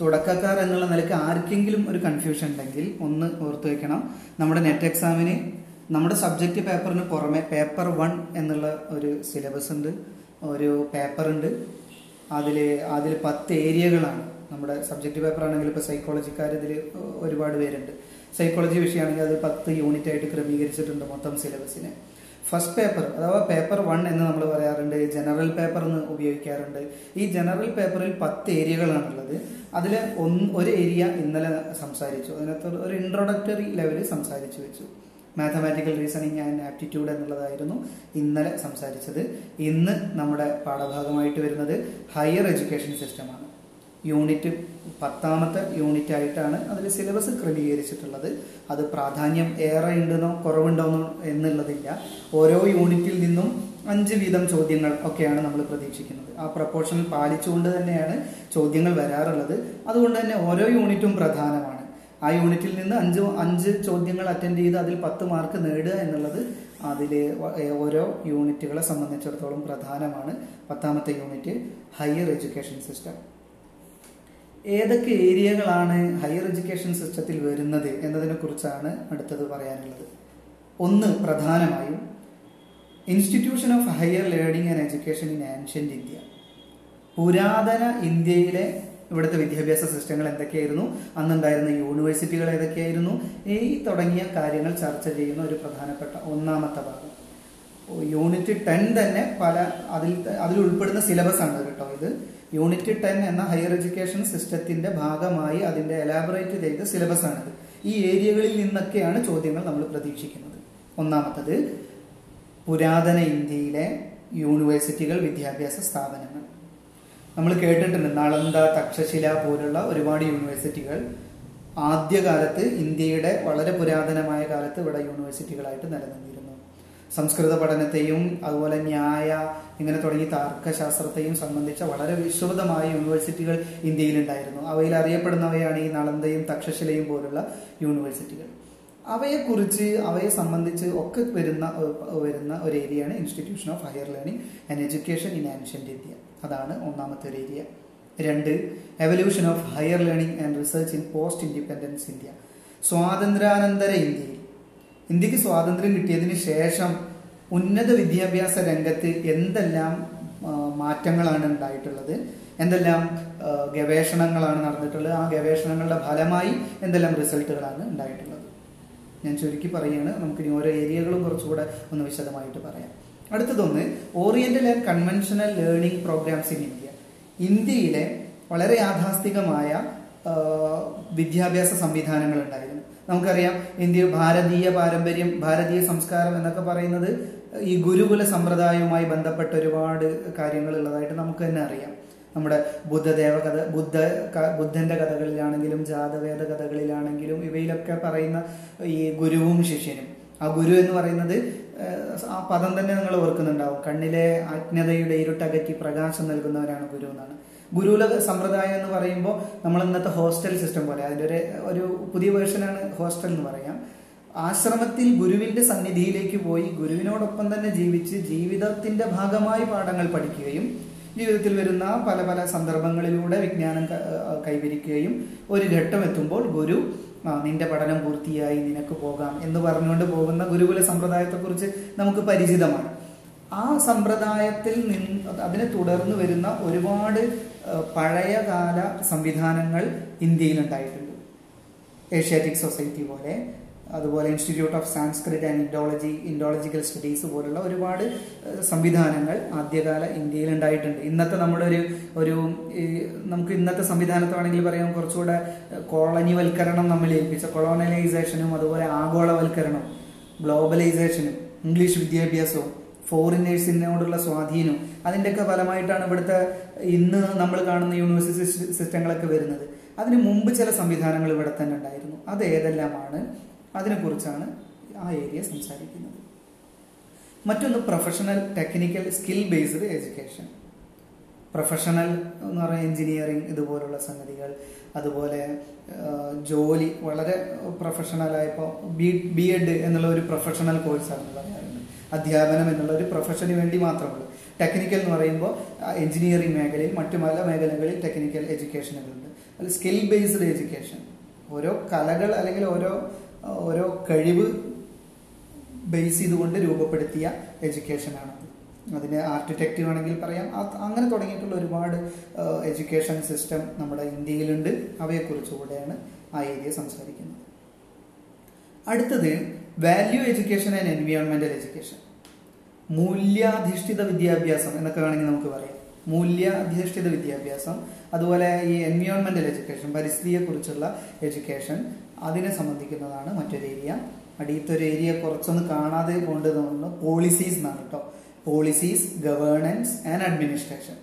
തുടക്കക്കാർ എന്നുള്ള നിലയ്ക്ക് ആർക്കെങ്കിലും ഒരു കൺഫ്യൂഷൻ ഉണ്ടെങ്കിൽ ഒന്ന് ഓർത്തു വെക്കണം. നമ്മുടെ നെറ്റ് എക്സാമിന് നമ്മുടെ സബ്ജക്റ്റ് പേപ്പറിന് പുറമെ പേപ്പർ വൺ എന്നുള്ള ഒരു സിലബസ് ഉണ്ട്. ഒരു പേപ്പർ ഉണ്ട്. അതിൽ അതിൽ പത്ത് ഏരിയകളാണ് നമ്മുടെ സബ്ജക്റ്റ് പേപ്പർ ആണെങ്കിൽ ഇപ്പോൾ സൈക്കോളജിക്കാർ ഇതിൽ ഒരുപാട് പേരുണ്ട്. സൈക്കോളജി വിഷയമാണെങ്കിൽ അത് പത്ത് യൂണിറ്റ് ആയിട്ട് ക്രമീകരിച്ചിട്ടുണ്ട് മൊത്തം സിലബസിനെ ഫസ്റ്റ് പേപ്പർ അഥവാ പേപ്പർ വൺ എന്ന് നമ്മൾ പറയാറുണ്ട് ജനറൽ പേപ്പർ എന്ന് ഉപയോഗിക്കാറുണ്ട്. ഈ ജനറൽ പേപ്പറിൽ പത്ത് ഏരിയകളാണുള്ളത് അതിൽ ഒന്ന് ഒരു ഏരിയ ഇന്നലെ സംസാരിച്ചു. അതിനകത്ത് ഒരു ഇൻട്രൊഡക്ടറി ലെവലിൽ സംസാരിച്ചു വെച്ചു. മാത്തമാറ്റിക്കൽ റീസണിങ് ആൻഡ് ആപ്റ്റിറ്റ്യൂഡ് എന്നുള്ളതായിരുന്നു ഇന്നലെ സംസാരിച്ചത്. ഇന്ന് നമ്മുടെ പാഠഭാഗമായിട്ട് വരുന്നത് ഹയർ എഡ്യൂക്കേഷൻ സിസ്റ്റമാണ് യൂണിറ്റ് പത്താമത്തെ യൂണിറ്റ് ആയിട്ടാണ് അതിൽ സിലബസ് ക്രമീകരിച്ചിട്ടുള്ളത്. അത് പ്രാധാന്യം ഏറെ ഉണ്ടെന്നോ കുറവുണ്ടോന്നോ എന്നുള്ളതില്ല. ഓരോ യൂണിറ്റിൽ നിന്നും അഞ്ച് വീതം ചോദ്യങ്ങൾ ഒക്കെയാണ് നമ്മൾ പ്രതീക്ഷിക്കുന്നത്. ആ പ്രപ്പോർഷനിൽ പാലിച്ചുകൊണ്ട് തന്നെയാണ് ചോദ്യങ്ങൾ വരാറുള്ളത്. അതുകൊണ്ട് തന്നെ ഓരോ യൂണിറ്റും പ്രധാനമാണ്. ആ യൂണിറ്റിൽ നിന്ന് അഞ്ച് അഞ്ച് ചോദ്യങ്ങൾ അറ്റൻഡ് ചെയ്ത് അതിൽ പത്ത് മാർക്ക് നേടുക എന്നുള്ളത് അതിലെ ഓരോ യൂണിറ്റുകളെ സംബന്ധിച്ചിടത്തോളം പ്രധാനമാണ്. പത്താമത്തെ യൂണിറ്റ് ഹയർ എഡ്യൂക്കേഷൻ സിസ്റ്റം ഏതൊക്കെ ഏരിയകളാണ് ഹയർ എഡ്യൂക്കേഷൻ സിസ്റ്റത്തിൽ വരുന്നത് എന്നതിനെ കുറിച്ചാണ് അടുത്തത് പറയാനുള്ളത്. ഒന്ന് പ്രധാനമായും institution of higher learning and education in ancient India. പുരാതന ഇന്ത്യയിലെ ഇവിടുത്തെ വിദ്യാഭ്യാസ സിസ്റ്റങ്ങൾ എന്തൊക്കെയായിരുന്നു? അന്നുണ്ടായിരുന്ന യൂണിവേഴ്സിറ്റികൾ ഏതൊക്കെയായിരുന്നു? ഈ തുടങ്ങിയ കാര്യങ്ങൾ ചർച്ച ചെയ്യുന്ന ഒരു പ്രധാനപ്പെട്ട ഒന്നാമത്തെ ഭാഗം. യൂണിറ്റ് ടെൻ തന്നെ പല അതിൽ അതിൽ ഉൾപ്പെടുന്ന സിലബസ് ആണ് കേട്ടോ ഇത്. യൂണിറ്റ് ടെൻ എന്ന ഹയർ എഡ്യൂക്കേഷൻ സിസ്റ്റത്തിന്റെ ഭാഗമായി അതിന്റെ എലാബറേറ്റ് ചെയ്ത സിലബസ് ആണിത്. ഈ ഏരിയകളിൽ നിന്നൊക്കെയാണ് ചോദ്യങ്ങൾ നമ്മൾ പ്രതീക്ഷിക്കുന്നത്. ഒന്നാമത്തത് പുരാതന ഇന്ത്യയിലെ യൂണിവേഴ്സിറ്റികൾ വിദ്യാഭ്യാസ സ്ഥാപനങ്ങൾ. നമ്മൾ കേട്ടിട്ടുണ്ട് നളന്ദ തക്ഷശില പോലുള്ള ഒരുപാട് യൂണിവേഴ്സിറ്റികൾ ആദ്യകാലത്ത് ഇന്ത്യയുടെ വളരെ പുരാതനമായ കാലത്ത് ഇവിടെ യൂണിവേഴ്സിറ്റികളായിട്ട് നിലനിന്നിരുന്നു. സംസ്കൃത പഠനത്തെയും അതുപോലെ ന്യായ ഇങ്ങനെ തുടങ്ങി തർക്കശാസ്ത്രത്തെയും സംബന്ധിച്ച വളരെ വിശ്രുതമായ യൂണിവേഴ്സിറ്റികൾ ഇന്ത്യയിലുണ്ടായിരുന്നു. അവയിൽ അറിയപ്പെടുന്നവയാണ് ഈ നളന്തയും തക്ഷശിലയും പോലുള്ള യൂണിവേഴ്സിറ്റികൾ. അവയെക്കുറിച്ച് അവയെ സംബന്ധിച്ച് ഒക്കെ വരുന്ന വരുന്ന ഒരു ഏരിയയാണ് institution of higher learning and education in ancient India. അതാണ് ഒന്നാമത്തെ ഒരു ഏരിയ. രണ്ട് evolution of higher learning and research in post independence India. സ്വാതന്ത്ര്യാനന്തര ഇന്ത്യയിൽ ഇന്ത്യയ്ക്ക് സ്വാതന്ത്ര്യം കിട്ടിയതിന് ശേഷം ഉന്നത വിദ്യാഭ്യാസ രംഗത്ത് എന്തെല്ലാം മാറ്റങ്ങളാണ് ഉണ്ടായിട്ടുള്ളത്? എന്തെല്ലാം ഗവേഷണങ്ങളാണ് നടന്നിട്ടുള്ളത്? ആ ഗവേഷണങ്ങളുടെ ഫലമായി എന്തെല്ലാം റിസൾട്ടുകളാണ് ഉണ്ടായിട്ടുള്ളത്? ഞാൻ ചുരുക്കി പറയുകയാണ്. നമുക്ക് ഇനി ഓരോ ഏരിയകളും കുറച്ചുകൂടെ ഒന്ന് വിശദമായിട്ട് പറയാം. അടുത്തതൊന്ന് oriental and conventional learning programmes in India ഇന്ത്യയിലെ വളരെ യാഥാസ്ഥികമായ വിദ്യാഭ്യാസ സംവിധാനങ്ങൾ ഉണ്ടായിരുന്നു. നമുക്കറിയാം ഇന്ത്യ ഭാരതീയ പാരമ്പര്യം ഭാരതീയ സംസ്കാരം എന്നൊക്കെ പറയുന്നത് ഈ ഗുരുകുല സമ്പ്രദായവുമായി ബന്ധപ്പെട്ട ഒരുപാട് കാര്യങ്ങൾ ഉള്ളതായിട്ട് നമുക്ക് തന്നെ അറിയാം. നമ്മുടെ ബുദ്ധദേവ കഥ ബുദ്ധ ബുദ്ധന്റെ കഥകളിലാണെങ്കിലും ജാതവേദ കഥകളിലാണെങ്കിലും ഇവയിലൊക്കെ പറയുന്ന ഈ ഗുരുവും ശിഷ്യനും. ആ ഗുരു എന്ന് പറയുന്നത് ആ പദം തന്നെ നിങ്ങൾ ഓർക്കുന്നുണ്ടാവും. കണ്ണിലെ അജ്ഞതയുടെ ഇരുട്ടകറ്റി പ്രകാശം നൽകുന്നവരാണ് ഗുരു എന്നാണ്. ഗുരുകുല സമ്പ്രദായം എന്ന് പറയുമ്പോൾ നമ്മൾ ഇന്നത്തെ ഹോസ്റ്റൽ സിസ്റ്റം പോലെ അതിന്റെ ഒരു ഒരു പുതിയ വേർഷനാണ് ഹോസ്റ്റൽ എന്ന് പറയാം. ആശ്രമത്തിൽ ഗുരുവിന്റെ സന്നിധിയിലേക്ക് പോയി ഗുരുവിനോടൊപ്പം തന്നെ ജീവിച്ച് ജീവിതത്തിന്റെ ഭാഗമായി പാഠങ്ങൾ പഠിക്കുകയും ജീവിതത്തിൽ വരുന്ന പല പല സന്ദർഭങ്ങളിലൂടെ വിജ്ഞാനം കൈവരിക്കുകയും ഒരു ഘട്ടം എത്തുമ്പോൾ ഗുരു നിന്റെ പഠനം പൂർത്തിയായി നിനക്ക് പോകാം എന്ന് പറഞ്ഞുകൊണ്ട് പോകുന്ന ഗുരുകുല സമ്പ്രദായത്തെക്കുറിച്ച് നമുക്ക് പരിചിതമാണ്. ആ സമ്പ്രദായത്തിൽ നിന്ന് അതിനെ തുടർന്ന് വരുന്ന ഒരുപാട് പഴയകാല സംവിധാനങ്ങൾ ഇന്ത്യയിൽ ഉണ്ടായിട്ടുണ്ട് ഏഷ്യാറ്റിക് സൊസൈറ്റി പോലെ അതുപോലെ institute of Sanskrit and Indology Indological studies പോലുള്ള ഒരുപാട് സംവിധാനങ്ങൾ ആദ്യകാല ഇന്ത്യയിൽ ഉണ്ടായിട്ടുണ്ട് ഇന്നത്തെ നമ്മുടെ ഒരു ഒരു നമുക്ക് ഇന്നത്തെ സംവിധാനത്താണെങ്കിൽ പറയാം കുറച്ചുകൂടെ കോളനിവൽക്കരണം നമ്മൾ ഏൽപ്പിച്ച കൊളോണലൈസേഷനും അതുപോലെ ആഗോളവൽക്കരണം ഗ്ലോബലൈസേഷനും ഇംഗ്ലീഷ് വിദ്യാഭ്യാസവും ഫോറിനേഴ്സിനോടുള്ള സ്വാധീനം അതിന്റെയൊക്കെ ഫലമായിട്ടാണ് ഇവിടുത്തെ ഇന്ന് നമ്മൾ കാണുന്ന യൂണിവേഴ്സിറ്റി സിസ്റ്റങ്ങളൊക്കെ വരുന്നത്. അതിന് മുമ്പ് ചില സംവിധാനങ്ങൾ ഇവിടെ തന്നെ ഉണ്ടായിരുന്നു. അത് ഏതെല്ലാമാണ് അതിനെക്കുറിച്ചാണ് ആ ഏരിയ സംസാരിക്കുന്നത്. മറ്റൊന്ന് professional technical skill based education professional എന്ന് പറയുന്ന എഞ്ചിനീയറിംഗ് ഇതുപോലുള്ള സംഗതികൾ. അതുപോലെ ജോലി വളരെ പ്രൊഫഷണലായപ്പോൾ ബി ബി എഡ് എന്നുള്ള ഒരു പ്രൊഫഷണൽ കോഴ്സാണെന്ന് പറയാറുണ്ട്. അധ്യാപനം എന്നുള്ള ഒരു പ്രൊഫഷന് വേണ്ടി മാത്രമുള്ളൂ. ടെക്നിക്കൽ എന്ന് പറയുമ്പോൾ എഞ്ചിനീയറിംഗ് മേഖലയിൽ മറ്റു പല മേഖലകളിൽ ടെക്നിക്കൽ എഡ്യൂക്കേഷനുകളുണ്ട് അത് സ്കിൽ ബേസ്ഡ് എഡ്യൂക്കേഷൻ ഓരോ കലകൾ അല്ലെങ്കിൽ ഓരോ ഓരോ കഴിവ് ബേസ് ചെയ്തുകൊണ്ട് രൂപപ്പെടുത്തിയ എഡ്യൂക്കേഷനാണത് അതിന് ആർക്കിടെക്റ്റ് വേണമെങ്കിൽ പറയാം. അങ്ങനെ തുടങ്ങിയിട്ടുള്ള ഒരുപാട് എഡ്യൂക്കേഷൻ സിസ്റ്റം നമ്മുടെ ഇന്ത്യയിലുണ്ട്. അവയെക്കുറിച്ചുകൂടെയാണ് ആ ഏരിയ സംസാരിക്കുന്നത്. അടുത്തത് വാല്യൂ എഡ്യൂക്കേഷൻ ആൻഡ് എൻവിയോൺമെന്റൽ എഡ്യൂക്കേഷൻ മൂല്യാധിഷ്ഠിത വിദ്യാഭ്യാസം എന്നൊക്കെ വേണമെങ്കിൽ നമുക്ക് പറയാം. മൂല്യാധിഷ്ഠിത വിദ്യാഭ്യാസം അതുപോലെ ഈ എൻവിയോൺമെന്റൽ എഡ്യൂക്കേഷൻ പരിസ്ഥിതിയെ കുറിച്ചുള്ള എഡ്യൂക്കേഷൻ അതിനെ സംബന്ധിക്കുന്നതാണ് മറ്റൊരു ഏരിയ അടിയത്തൊരു ഏരിയ കുറച്ചൊന്ന് കാണാതെ കൊണ്ട് തോന്നുന്നു പോളിസീസ് എന്നാണ് കേട്ടോ. പോളിസീസ് ഗവേണൻസ് ആൻഡ് അഡ്മിനിസ്ട്രേഷൻ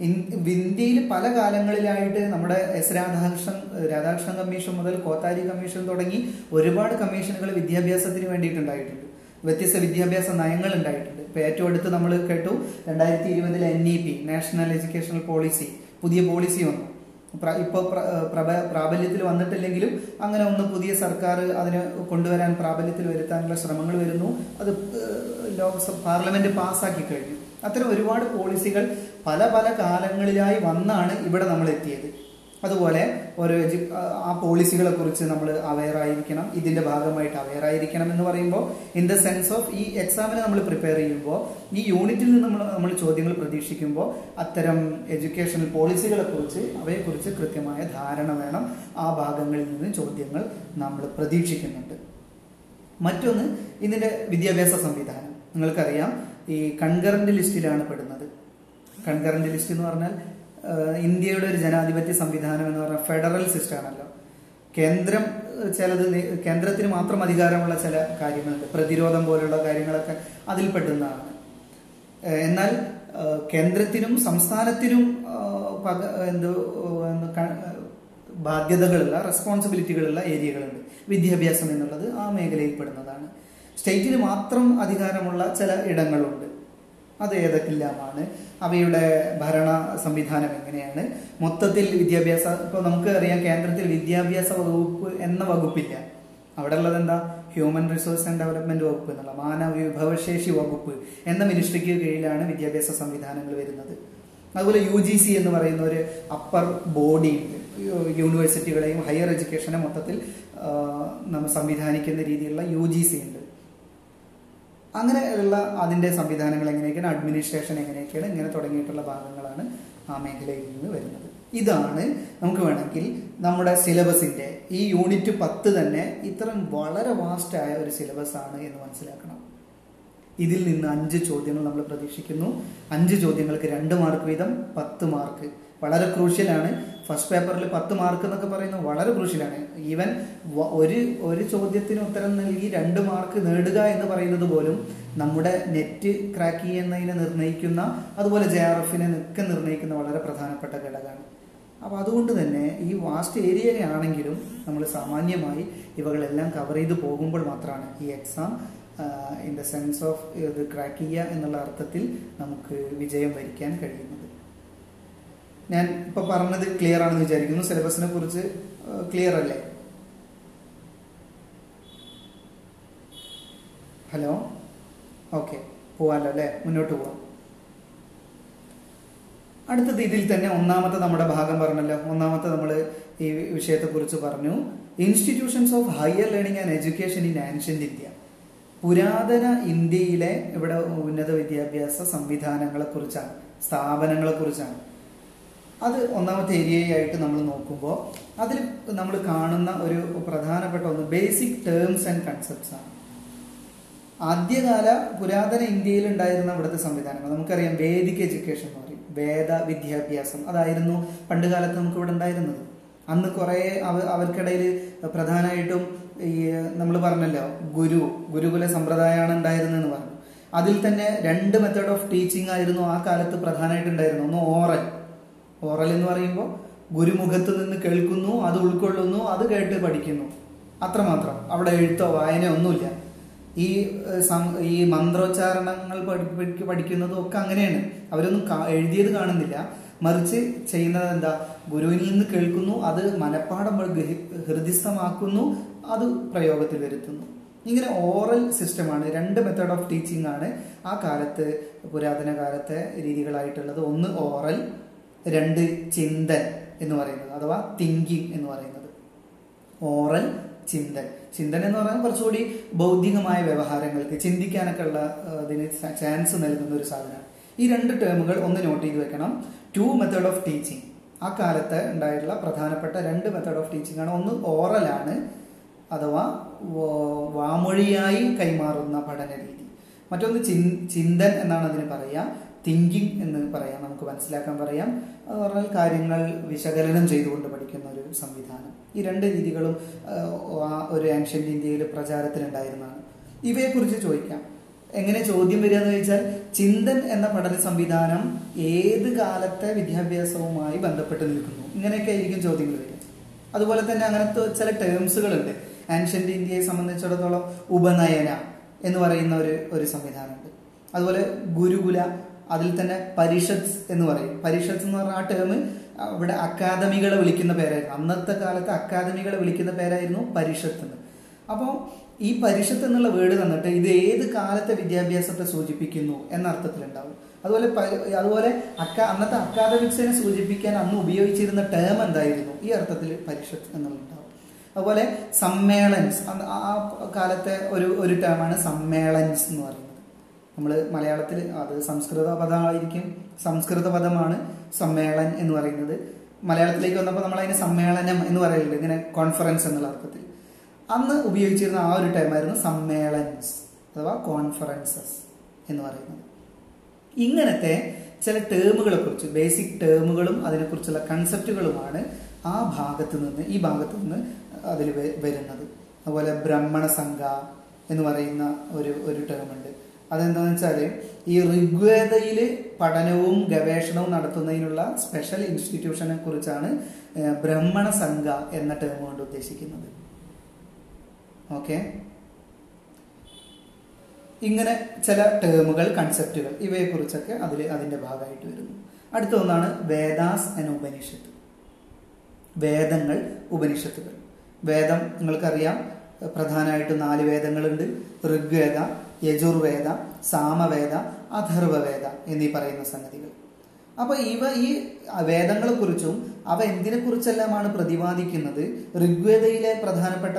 ഇന്ത്യയിൽ പല കാലങ്ങളിലായിട്ട് നമ്മുടെ എസ് രാധാകൃഷ്ണൻ രാധാകൃഷ്ണൻ കമ്മീഷൻ മുതൽ കോത്താരി കമ്മീഷൻ തുടങ്ങി ഒരുപാട് കമ്മീഷനുകൾ വിദ്യാഭ്യാസത്തിന് വേണ്ടിയിട്ടുണ്ടായിട്ടുണ്ട്. വ്യത്യസ്ത വിദ്യാഭ്യാസ നയങ്ങൾ ഉണ്ടായിട്ടുണ്ട്. ഇപ്പൊ ഏറ്റവും അടുത്ത് നമ്മൾ കേട്ടു രണ്ടായിരത്തി ഇരുപതിലെ N E P national educational policy പുതിയ പോളിസി വന്നു. ഇപ്പോൾ പ്രാബല്യത്തിൽ വന്നിട്ടില്ലെങ്കിലും അങ്ങനെ ഒന്ന് പുതിയ സർക്കാർ അതിനെ കൊണ്ടുവരാൻ പ്രാബല്യത്തിൽ വരുത്താനുള്ള ശ്രമങ്ങൾ വരുന്നു. അത് ലോക്സഭ പാർലമെന്റ് പാസ്സാക്കി കഴിഞ്ഞു. അത്തരം ഒരുപാട് പോളിസികൾ പല പല കാലങ്ങളിലായി വന്നാണ് ഇവിടെ നമ്മൾ എത്തിയത് അതുപോലെ ഓരോ ആ പോളിസികളെ കുറിച്ച് നമ്മൾ അവെയർ ആയിരിക്കണം ഇതിന്റെ ഭാഗമായിട്ട് അവെയർ ആയിരിക്കണം എന്ന് പറയുമ്പോൾ ഇൻ ദ സെൻസ് ഓഫ് ഈ എക്സാമിന് നമ്മൾ പ്രിപ്പയർ ചെയ്യുമ്പോൾ ഈ യൂണിറ്റിൽ നിന്ന് നമ്മൾ നമ്മൾ ചോദ്യങ്ങൾ പ്രതീക്ഷിക്കുമ്പോൾ അത്തരം എഡ്യൂക്കേഷണൽ പോളിസികളെ കുറിച്ച് അവയെക്കുറിച്ച് കൃത്യമായ ധാരണ വേണം. ആ ഭാഗങ്ങളിൽ നിന്ന് ചോദ്യങ്ങൾ നമ്മൾ പ്രതീക്ഷിക്കുന്നുണ്ട്. മറ്റൊന്ന് ഇതിന്റെ വിദ്യാഭ്യാസ സംവിധാനം. നിങ്ങൾക്കറിയാം ഈ കൺകറന്റ് ലിസ്റ്റിലാണ് പെടുന്നത്. കൺകറന്റ് ലിസ്റ്റ് എന്ന് പറഞ്ഞാൽ ഇന്ത്യയുടെ ഒരു ജനാധിപത്യ സംവിധാനം എന്ന് പറഞ്ഞാൽ ഫെഡറൽ സിസ്റ്റം ആണല്ലോ കേന്ദ്രം ചിലത് കേന്ദ്രത്തിന് മാത്രം അധികാരമുള്ള ചില കാര്യങ്ങളുണ്ട്. പ്രതിരോധം പോലുള്ള കാര്യങ്ങളൊക്കെ അതിൽ പെടുന്നതാണ്. എന്നാൽ കേന്ദ്രത്തിനും സംസ്ഥാനത്തിനും എന്തോ ബാധ്യതകളുള്ള റെസ്പോൺസിബിലിറ്റികളുള്ള ഏരിയകളുണ്ട്. വിദ്യാഭ്യാസം എന്നുള്ളത് ആ മേഖലയിൽ പെടുന്നതാണ്. സ്റ്റേറ്റിന് മാത്രം അധികാരമുള്ള ചില ഇടങ്ങളുണ്ട്. അത് ഏതൊക്കെല്ലാമാണ്? അവയുടെ ഭരണ സംവിധാനം എങ്ങനെയാണ്? മൊത്തത്തിൽ വിദ്യാഭ്യാസ ഇപ്പോൾ നമുക്ക് അറിയാം കേന്ദ്രത്തിൽ വിദ്യാഭ്യാസ വകുപ്പ് എന്ന വകുപ്പില്ല. അവിടെ ഉള്ളത് എന്താ ഹ്യൂമൻ റിസോഴ്സ് ആൻഡ് ഡെവലപ്മെന്റ് വകുപ്പ് എന്നുള്ള മാനവ വിഭവശേഷി വകുപ്പ് എന്ന മിനിസ്ട്രിക്ക് കീഴിലാണ് വിദ്യാഭ്യാസ സംവിധാനങ്ങൾ വരുന്നത്. അതുപോലെ യു ജി സി എന്ന് പറയുന്ന ഒരു അപ്പർ ബോഡി ഉണ്ട്. യൂണിവേഴ്സിറ്റികളെയും ഹയർ എഡ്യൂക്കേഷനെ മൊത്തത്തിൽ നമ്മൾ സംവിധാനിക്കുന്ന രീതിയിലുള്ള യു ജി സി ഉണ്ട്. അങ്ങനെയുള്ള അതിന്റെ സംവിധാനങ്ങൾ എങ്ങനെയൊക്കെയാണ് അഡ്മിനിസ്ട്രേഷൻ എങ്ങനെയൊക്കെയാണ് ഇങ്ങനെ തുടങ്ങിയിട്ടുള്ള ഭാഗങ്ങളാണ് ആ മേഖലയിൽ നിന്ന് വരുന്നത്. ഇതാണ് നമുക്ക് വേണമെങ്കിൽ നമ്മുടെ സിലബസിന്റെ ഈ യൂണിറ്റ് പത്ത് തന്നെ ഇത്രയും വളരെ വാസ്റ്റ് ആയ ഒരു സിലബസ് ആണ് എന്ന് മനസ്സിലാക്കണം. ഇതിൽ നിന്ന് അഞ്ച് ചോദ്യങ്ങൾ നമ്മൾ പ്രതീക്ഷിക്കുന്നു. അഞ്ച് ചോദ്യങ്ങൾക്ക് രണ്ട് മാർക്ക് വീതം പത്ത് മാർക്ക് വളരെ ക്രൂഷ്യലാണ്. ഫസ്റ്റ് പേപ്പറിൽ പത്ത് മാർക്ക് എന്നൊക്കെ പറയുന്നത് വളരെ ക്രൂഷ്യലാണ്. ഈവൻ ഒരു ഒരു ചോദ്യത്തിന് ഉത്തരം നൽകി രണ്ട് മാർക്ക് നേടുക എന്ന് പറയുന്നത് പോലും നമ്മുടെ നെറ്റ് ക്രാക്ക് ചെയ്യുന്നതിനെ നിർണയിക്കുന്ന അതുപോലെ ജെ ആർ എഫിനെ ഒക്കെ നിർണയിക്കുന്ന വളരെ പ്രധാനപ്പെട്ട ഘടകമാണ്. അപ്പോൾ അതുകൊണ്ട് തന്നെ ഈ വാസ്റ്റ് ഏരിയയാണെങ്കിലും നമ്മൾ സാമാന്യമായി ഇവകളെല്ലാം കവർ ചെയ്ത് പോകുമ്പോൾ മാത്രമാണ് ഈ exam in the sense of ഇത് ക്രാക്ക് ചെയ്യുക എന്നുള്ള അർത്ഥത്തിൽ നമുക്ക് വിജയം വരിക്കാൻ കഴിയുന്നത്. ഞാൻ ഇപ്പൊ പറഞ്ഞത് ക്ലിയർ ആണെന്ന് വിചാരിക്കുന്നു. സിലബസിനെ കുറിച്ച് ക്ലിയർ അല്ലേ? ഹലോ ഓക്കെ പോവാലോ അല്ലേ? മുന്നോട്ട് പോവാം. അടുത്തത് ഇതിൽ തന്നെ ഒന്നാമത്തെ നമ്മുടെ ഭാഗം പറഞ്ഞല്ലോ. ഒന്നാമത്തെ നമ്മൾ ഈ വിഷയത്തെ കുറിച്ച് പറഞ്ഞു. Institutions of higher learning and education in ancient India പുരാതന ഇന്ത്യയിലെ ഇവിടെ ഉന്നത വിദ്യാഭ്യാസ സംവിധാനങ്ങളെ കുറിച്ചാണ് സ്ഥാപനങ്ങളെ കുറിച്ചാണ് അത് ഒന്നാമത്തെ ഏരിയയായിട്ട് നമ്മൾ നോക്കുമ്പോൾ അതിൽ നമ്മൾ കാണുന്ന ഒരു പ്രധാനപ്പെട്ട ഒന്ന് ബേസിക് ടേംസ് ആൻഡ് കൺസെപ്റ്റ്സ് ആണ്. ആദ്യകാല പുരാതന ഇന്ത്യയിൽ ഉണ്ടായിരുന്ന ഇവിടുത്തെ സംവിധാനങ്ങൾ. നമുക്കറിയാം വേദിക് എഡ്യൂക്കേഷൻ എന്ന് പറയും. വേദ വിദ്യാഭ്യാസം അതായിരുന്നു പണ്ട് കാലത്ത് നമുക്ക് ഇവിടെ ഉണ്ടായിരുന്നത്. അന്ന് കുറേ അവ അവർക്കിടയിൽ പ്രധാനമായിട്ടും ഈ നമ്മൾ പറഞ്ഞല്ലോ ഗുരു ഗുരുകുല സമ്പ്രദായമാണ് ഉണ്ടായിരുന്നതെന്ന് പറഞ്ഞു. അതിൽ തന്നെ രണ്ട് മെത്തേഡ് ഓഫ് ടീച്ചിങ് ആയിരുന്നു ആ കാലത്ത് പ്രധാനമായിട്ടുണ്ടായിരുന്നു ഒന്ന് ഓറൽ ഓറൽ എന്ന് പറയുമ്പോൾ ഗുരുമുഖത്ത് നിന്ന് കേൾക്കുന്നു അത് ഉൾക്കൊള്ളുന്നു അത് കേട്ട് പഠിക്കുന്നു. അത്രമാത്രം. അവിടെ എഴുത്തോ വായനയോ ഒന്നുമില്ല. ഈ ഈ മന്ത്രോച്ചാരണങ്ങൾ പഠിക്കുന്നതും ഒക്കെ അങ്ങനെയാണ്. അവരൊന്നും എഴുതിയത് കാണുന്നില്ല. മറിച്ച് ചെയ്യുന്നത് എന്താ? ഗുരുവിൽ നിന്ന് കേൾക്കുന്നു അത് മനഃപ്പാടം ഹൃദിസ്ഥമാക്കുന്നു അത് പ്രയോഗത്തിൽ വരുത്തുന്നു. ഇങ്ങനെ ഓറൽ സിസ്റ്റമാണ്. രണ്ട് മെത്തേഡ് ഓഫ് ടീച്ചിങ് ആണ്. ആ കാലത്ത് പുരാതന കാലത്തെ രീതികളായിട്ടുള്ളത്. ഒന്ന് ഓറൽ രണ്ട് ചിന്തൻ എന്ന് പറയുന്നത് അഥവാ തിങ്കിങ് എന്ന് പറയുന്നത്. ഓറൽ ചിന്തൻ. ചിന്തൻ എന്ന് പറയുന്നത് കുറച്ചുകൂടി ബൗദ്ധികമായ വ്യവഹാരങ്ങൾക്ക് ചിന്തിക്കാനൊക്കെ ഉള്ള അതിന് ചാൻസ് നൽകുന്ന ഒരു സാധനമാണ്. ഈ രണ്ട് ടേമുകൾ ഒന്ന് നോട്ട് ചെയ്ത് വെക്കണം. ടു മെത്തേഡ് ഓഫ് ടീച്ചിങ് ആ കാലത്ത് ഉണ്ടായിട്ടുള്ള പ്രധാനപ്പെട്ട രണ്ട് മെത്തേഡ് ഓഫ് ടീച്ചിങ് ആണ്. ഒന്ന് ഓറലാണ് അഥവാ വാമൊഴിയായി കൈമാറുന്ന പഠന രീതി മറ്റൊന്ന് ചിന്തൻ എന്നാണ് അതിന് പറയുക. തിങ്കിങ് എന്ന് പറയാം നമുക്ക് മനസ്സിലാക്കാൻ പറയാം. എന്ന് പറഞ്ഞാൽ കാര്യങ്ങൾ വിശകലനം ചെയ്തുകൊണ്ട് പഠിക്കുന്ന ഒരു സംവിധാനം. ഈ രണ്ട് രീതികളും ആ, ഒരു ആൻഷ്യന്റ് ഇന്ത്യയിൽ പ്രചാരത്തിലുണ്ടായിരുന്നതാണ്. ഇവയെക്കുറിച്ച് ചോദിക്കാം. എങ്ങനെ ചോദ്യം വരിക എന്ന് ചോദിച്ചാൽ ചിന്തൻ എന്ന പഠന സംവിധാനം ഏത് കാലത്തെ വിദ്യാഭ്യാസവുമായി ബന്ധപ്പെട്ട് നിൽക്കുന്നു? ഇങ്ങനെയൊക്കെ ആയിരിക്കും ചോദ്യങ്ങൾ വരിക. അതുപോലെ തന്നെ അങ്ങനത്തെ ചില ടേംസുകളുണ്ട് ആൻഷ്യന്റ് ഇന്ത്യയെ സംബന്ധിച്ചിടത്തോളം ഉപനയന എന്ന് പറയുന്ന ഒരു ഒരു സംവിധാനമുണ്ട്. അതുപോലെ ഗുരുകുല അതിൽ തന്നെ പരിഷത്ത് എന്ന് പറയും. പരിഷത്ത് എന്ന് പറഞ്ഞ ആ ടേം അവിടെ അക്കാദമികളെ വിളിക്കുന്ന പേരായിരുന്നു അന്നത്തെ കാലത്ത് അക്കാദമികളെ വിളിക്കുന്ന പേരായിരുന്നു പരിഷത്ത് എന്ന്. അപ്പോൾ ഈ പരിഷത്ത് എന്നുള്ള വേർഡ് തന്നിട്ട് ഇത് ഏത് കാലത്തെ വിദ്യാഭ്യാസത്തെ സൂചിപ്പിക്കുന്നു എന്ന അർത്ഥത്തിലുണ്ടാവും. അതുപോലെ അതുപോലെ അക്കാ അന്നത്തെ അക്കാദമിക്സിനെ സൂചിപ്പിക്കാൻ അന്ന് ഉപയോഗിച്ചിരുന്ന ടേം എന്തായിരുന്നു? ഈ അർത്ഥത്തിൽ പരിഷത്ത് എന്നുള്ളതുണ്ടാവും. അതുപോലെ സമ്മേളൻസ്. ആ കാലത്തെ ഒരു ഒരു ടേമാണ് സമ്മേളൻസ് എന്ന് പറയുന്നത്. നമ്മൾ മലയാളത്തിൽ അത് സംസ്കൃത പദമായിരിക്കും സംസ്കൃത പദമാണ് സമ്മേളൻ എന്ന് പറയുന്നത്. മലയാളത്തിലേക്ക് വന്നപ്പോൾ നമ്മൾ അതിനെ സമ്മേളനം എന്ന് പറയുന്നുണ്ട് ഇങ്ങനെ കോൺഫറൻസ് എന്നുള്ള അർത്ഥത്തിൽ. അന്ന് ഉപയോഗിച്ചിരുന്ന ആ ഒരു ടൈമായിരുന്നു സമ്മേളൻസ് അഥവാ കോൺഫറൻസസ് എന്ന് പറയുന്നത്. ഇങ്ങനത്തെ ചില ടേമുകളെ കുറിച്ച് ബേസിക് ടേമുകളും അതിനെക്കുറിച്ചുള്ള കൺസെപ്റ്റുകളുമാണ് ആ ഭാഗത്ത് നിന്ന് ഈ ഭാഗത്ത് നിന്ന് അതിൽ വരുന്നത്. അതുപോലെ ബ്രഹ്മണ സംഘ എന്ന് പറയുന്ന ഒരു ഒരു ടേമുണ്ട് അതെന്താണെന്ന് വെച്ചാൽ ഈ ഋഗ്വേദയിൽ പഠനവും ഗവേഷണവും നടത്തുന്നതിനുള്ള സ്പെഷ്യൽ ഇൻസ്റ്റിറ്റ്യൂഷനെ കുറിച്ചാണ് ബ്രഹ്മണ സംഘ എന്ന ടേം കൊണ്ട് ഉദ്ദേശിക്കുന്നത്. ഓക്കെ ഇങ്ങനെ ചില ടേമുകൾ കൺസെപ്റ്റുകൾ ഇവയെക്കുറിച്ചൊക്കെ അതിൽ അതിന്റെ ഭാഗമായിട്ട് വരുന്നു. അടുത്ത ഒന്നാണ് വേദാസ് എന്ന ഉപനിഷത്ത്. വേദങ്ങൾ ഉപനിഷത്തുകൾ. വേദം നിങ്ങൾക്കറിയാം പ്രധാനമായിട്ടും നാല് വേദങ്ങളുണ്ട്. ഋഗ്വേദ യജുർവേദ സാമവേദ അഥർവവേദ എന്നീ പറയുന്ന സംഗതികൾ. അപ്പൊ ഇവ ഈ വേദങ്ങളെ കുറിച്ചും അവ എന്തിനെ കുറിച്ചെല്ലാമാണ് പ്രതിപാദിക്കുന്നത്? ഋഗ്വേദയിലെ പ്രധാനപ്പെട്ട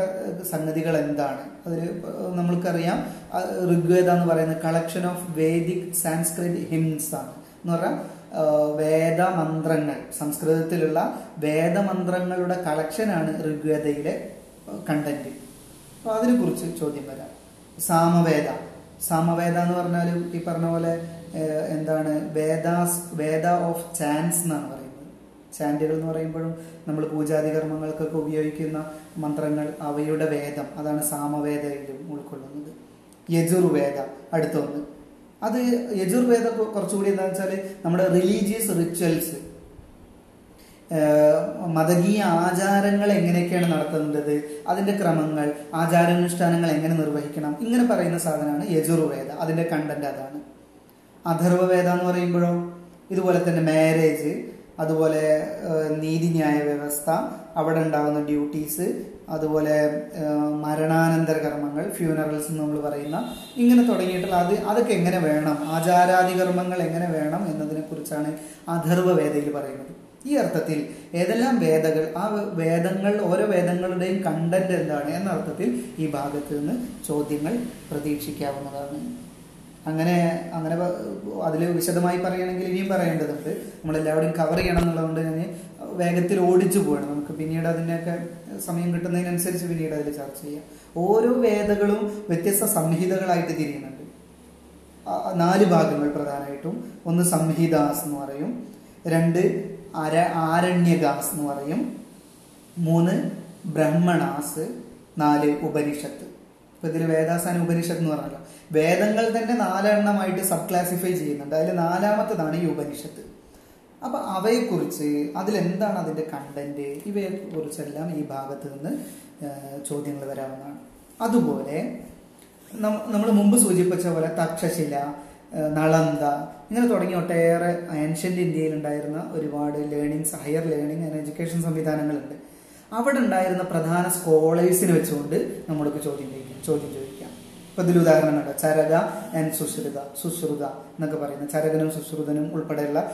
സംഗതികൾ എന്താണ്? അതിൽ നമ്മൾക്കറിയാം ഋഗ്വേദ എന്ന് പറയുന്നത് collection of Vedic Sanskrit hymns ആണ്. എന്ന് പറഞ്ഞാൽ വേദമന്ത്രങ്ങൾ സംസ്കൃതത്തിലുള്ള വേദമന്ത്രങ്ങളുടെ കളക്ഷനാണ് ഋഗ്വേദയിലെ കണ്ടന്റ് അപ്പൊ അതിനെക്കുറിച്ച് ചോദ്യം വരാം. സാമവേദ. സാമവേദ എന്ന് പറഞ്ഞാലും ഈ പറഞ്ഞ പോലെ എന്താണ് വേദാസ് വേദ ഓഫ് ചാൻസ് എന്നാണ് പറയുന്നത്. ചാൻഡുകൾ എന്ന് പറയുമ്പോഴും നമ്മൾ പൂജാതി കർമ്മങ്ങൾക്കൊക്കെ ഉപയോഗിക്കുന്ന മന്ത്രങ്ങൾ അവയുടെ വേദം അതാണ് സാമവേദയിലും ഉൾക്കൊള്ളുന്നത്. യജുർവേദ അടുത്തൊന്ന് അത് യജുർവേദ കുറച്ചുകൂടി എന്താണെന്ന് വെച്ചാൽ നമ്മുടെ റിലീജിയസ് റിച്വൽസ് മതകീയ ആചാരങ്ങൾ എങ്ങനെയൊക്കെയാണ് നടത്തേണ്ടത് അതിന്റെ ക്രമങ്ങൾ ആചാരാനുഷ്ഠാനങ്ങൾ എങ്ങനെ നിർവഹിക്കണം? ഇങ്ങനെ പറയുന്ന സാധനമാണ് യജുർവേദ. അതിന്റെ കണ്ടന്റ് അതാണ്. അഥർവവേദ എന്ന് പറയുമ്പോഴോ? ഇതുപോലെ തന്നെ മാരേജ് അതുപോലെ നീതിന്യായ വ്യവസ്ഥ അവിടെ ഉണ്ടാകുന്ന ഡ്യൂട്ടീസ് അതുപോലെ മരണാനന്തര കർമ്മങ്ങൾ ഫ്യൂണറൽസ് എന്ന് നമ്മൾ പറയുന്ന ഇങ്ങനെ തുടങ്ങിയിട്ടുള്ള അത് അതൊക്കെ എങ്ങനെ വേണം? ആചാരാദി കർമ്മങ്ങൾ എങ്ങനെ വേണം എന്നതിനെ കുറിച്ചാണ് അഥർവവേദയിൽ പറയുന്നത്. ഈ അർത്ഥത്തിൽ ഏതെല്ലാം വേദകൾ ആ വേദങ്ങൾ ഓരോ വേദങ്ങളുടെയും കണ്ടന്റ് എന്താണ് എന്ന അർത്ഥത്തിൽ ഈ ഭാഗത്ത് നിന്ന് ചോദ്യങ്ങൾ പ്രതീക്ഷിക്കാവുന്നതാണ്. അങ്ങനെ അങ്ങനെ അതിൽ വിശദമായി പറയുകയാണെങ്കിൽ ഇനിയും പറയേണ്ടതുണ്ട്. നമ്മളെല്ലാവരും കവർ ചെയ്യണം എന്നുള്ളതുകൊണ്ട് ഞാൻ വേഗത്തിൽ ഓടിച്ചു പോകണം നമുക്ക് പിന്നീട് അതിനൊക്കെ സമയം കിട്ടുന്നതിനനുസരിച്ച് പിന്നീട് അതിൽ ചർച്ച ചെയ്യാം. ഓരോ വേദകളും വ്യത്യസ്ത സംഹിതകളായിട്ട് തിരിയുന്നുണ്ട്. നാല് ഭാഗങ്ങൾ പ്രധാനമായിട്ടും. ഒന്ന് സംഹിതാസ് എന്ന് പറയും. രണ്ട് അര ആരണ്യകാസ് എന്ന് പറയും. മൂന്ന് ബ്രഹ്മണാസ് നാല് ഉപനിഷത്ത്. ഇപ്പൊ ഇതിൽ വേദാസാന ഉപനിഷത്ത് എന്ന് പറഞ്ഞല്ലോ. വേദങ്ങൾ തന്നെ നാലെണ്ണമായിട്ട് സബ് ക്ലാസിഫൈ ചെയ്യുന്നുണ്ട്. അതിൽ നാലാമത്തതാണ് ഈ ഉപനിഷത്ത്. അപ്പൊ അവയെക്കുറിച്ച് അതിലെന്താണ് അതിന്റെ കണ്ടന്റ് ഇവയെ കുറിച്ചെല്ലാം ഈ ഭാഗത്ത് നിന്ന് ചോദ്യങ്ങൾ വരാവുന്നതാണ്. അതുപോലെ നമ്മൾ മുമ്പ് സൂചിപ്പിച്ച പോലെ തക്ഷശില ഏഹ് നളന്ദ ഇങ്ങനെ തുടങ്ങി ഒട്ടേറെ ഏൻഷ്യന്റ് ഇന്ത്യയിൽ ഉണ്ടായിരുന്ന ഒരുപാട് learnings higher learning and education സംവിധാനങ്ങളുണ്ട്. അവിടെ ഉണ്ടായിരുന്ന പ്രധാന സ്കോളേഴ്സിനെ വെച്ചുകൊണ്ട് നമ്മൾക്ക് ചോദ്യം ചോദിക്കാം ചോദ്യം ചോദിക്കാം. ഇപ്പൊ ഇതിൽ ഉദാഹരണം കണ്ടോ? ചരക ആൻഡ് സുശ്രുത സുശ്രുത എന്നൊക്കെ പറയുന്നത് ചരകനും സുശ്രുതനും ഉൾപ്പെടെയുള്ള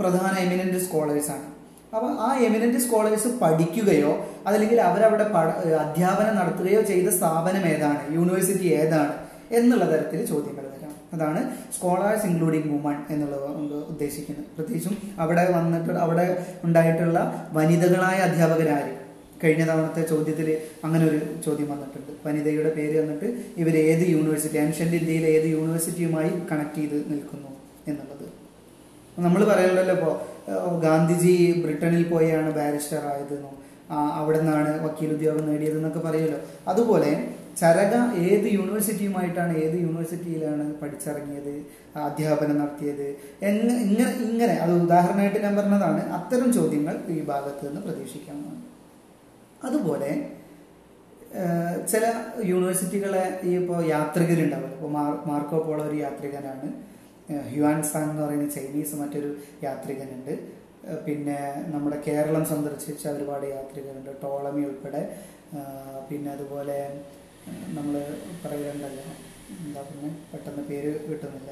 പ്രധാന എമിനന്റ് സ്കോളേഴ്സ് ആണ്. അപ്പൊ ആ എമിനന്റ് സ്കോളേഴ്സ് പഠിക്കുകയോ അതല്ലെങ്കിൽ അവരവിടെ പഠ- അധ്യാപനം നടത്തുകയോ ചെയ്ത സ്ഥാപനം ഏതാണ്? യൂണിവേഴ്സിറ്റി ഏതാണ്? എന്നുള്ള തരത്തിൽ ചോദ്യങ്ങൾ അതാണ് സ്കോളേഴ്സ് ഇൻക്ലൂഡിംഗ് വുമൺ എന്നുള്ളത് കൊണ്ട് ഉദ്ദേശിക്കുന്നത്. പ്രത്യേകിച്ചും അവിടെ വന്നിട്ട് അവിടെ ഉണ്ടായിട്ടുള്ള വനിതകളായ അധ്യാപകരാര്. കഴിഞ്ഞ തവണത്തെ ചോദ്യത്തിൽ അങ്ങനെ ഒരു ചോദ്യം വന്നിട്ടുണ്ട്. വനിതയുടെ പേര് വന്നിട്ട് ഇവർ ഏത് യൂണിവേഴ്സിറ്റി ആൻഷ്യന്റ് ഇന്ത്യയിലെ ഏത് യൂണിവേഴ്സിറ്റിയുമായി കണക്ട് ചെയ്ത് നിൽക്കുന്നു എന്നുള്ളത്. നമ്മൾ പറയുന്നുണ്ടല്ലോ ഇപ്പോൾ ഗാന്ധിജി ബ്രിട്ടനിൽ പോയാണ് ബാരിസ്റ്റർ ആയതെന്നും അവിടെ നിന്നാണ് വക്കീൽ ഉദ്യോഗം നേടിയതെന്നൊക്കെ പറയുമല്ലോ അതുപോലെ ചരക ഏത് യൂണിവേഴ്സിറ്റിയുമായിട്ടാണ് ഏത് യൂണിവേഴ്സിറ്റിയിലാണ് പഠിച്ചിറങ്ങിയത് അധ്യാപനം നടത്തിയത് ഇങ്ങനെ ഇങ്ങനെ അത് ഉദാഹരണമായിട്ട് ഞാൻ പറഞ്ഞതാണ് അത്തരം ചോദ്യങ്ങൾ ഈ ഭാഗത്ത് നിന്ന് പ്രതീക്ഷിക്കാവുന്നതാണ്. അതുപോലെ ചില യൂണിവേഴ്സിറ്റികളെ ഈ ഇപ്പോൾ യാത്രികരുണ്ടാവും ഇപ്പോൾ മാർക്കോ പോളോ ഒരു യാത്രികനാണ് ഹ്യുവാൻ സാൻ എന്ന് പറയുന്ന ചൈനീസ് മറ്റൊരു യാത്രികനുണ്ട്. പിന്നെ നമ്മുടെ കേരളം സന്ദർശിച്ച ഒരുപാട് യാത്രികരുണ്ട്. ടോളമി ഉൾപ്പെടെ പിന്നെ അതുപോലെ നമ്മൾ പറയുന്നുണ്ടല്ലോ എന്താ പറയുക പെട്ടെന്ന് പേര് കിട്ടുന്നില്ല.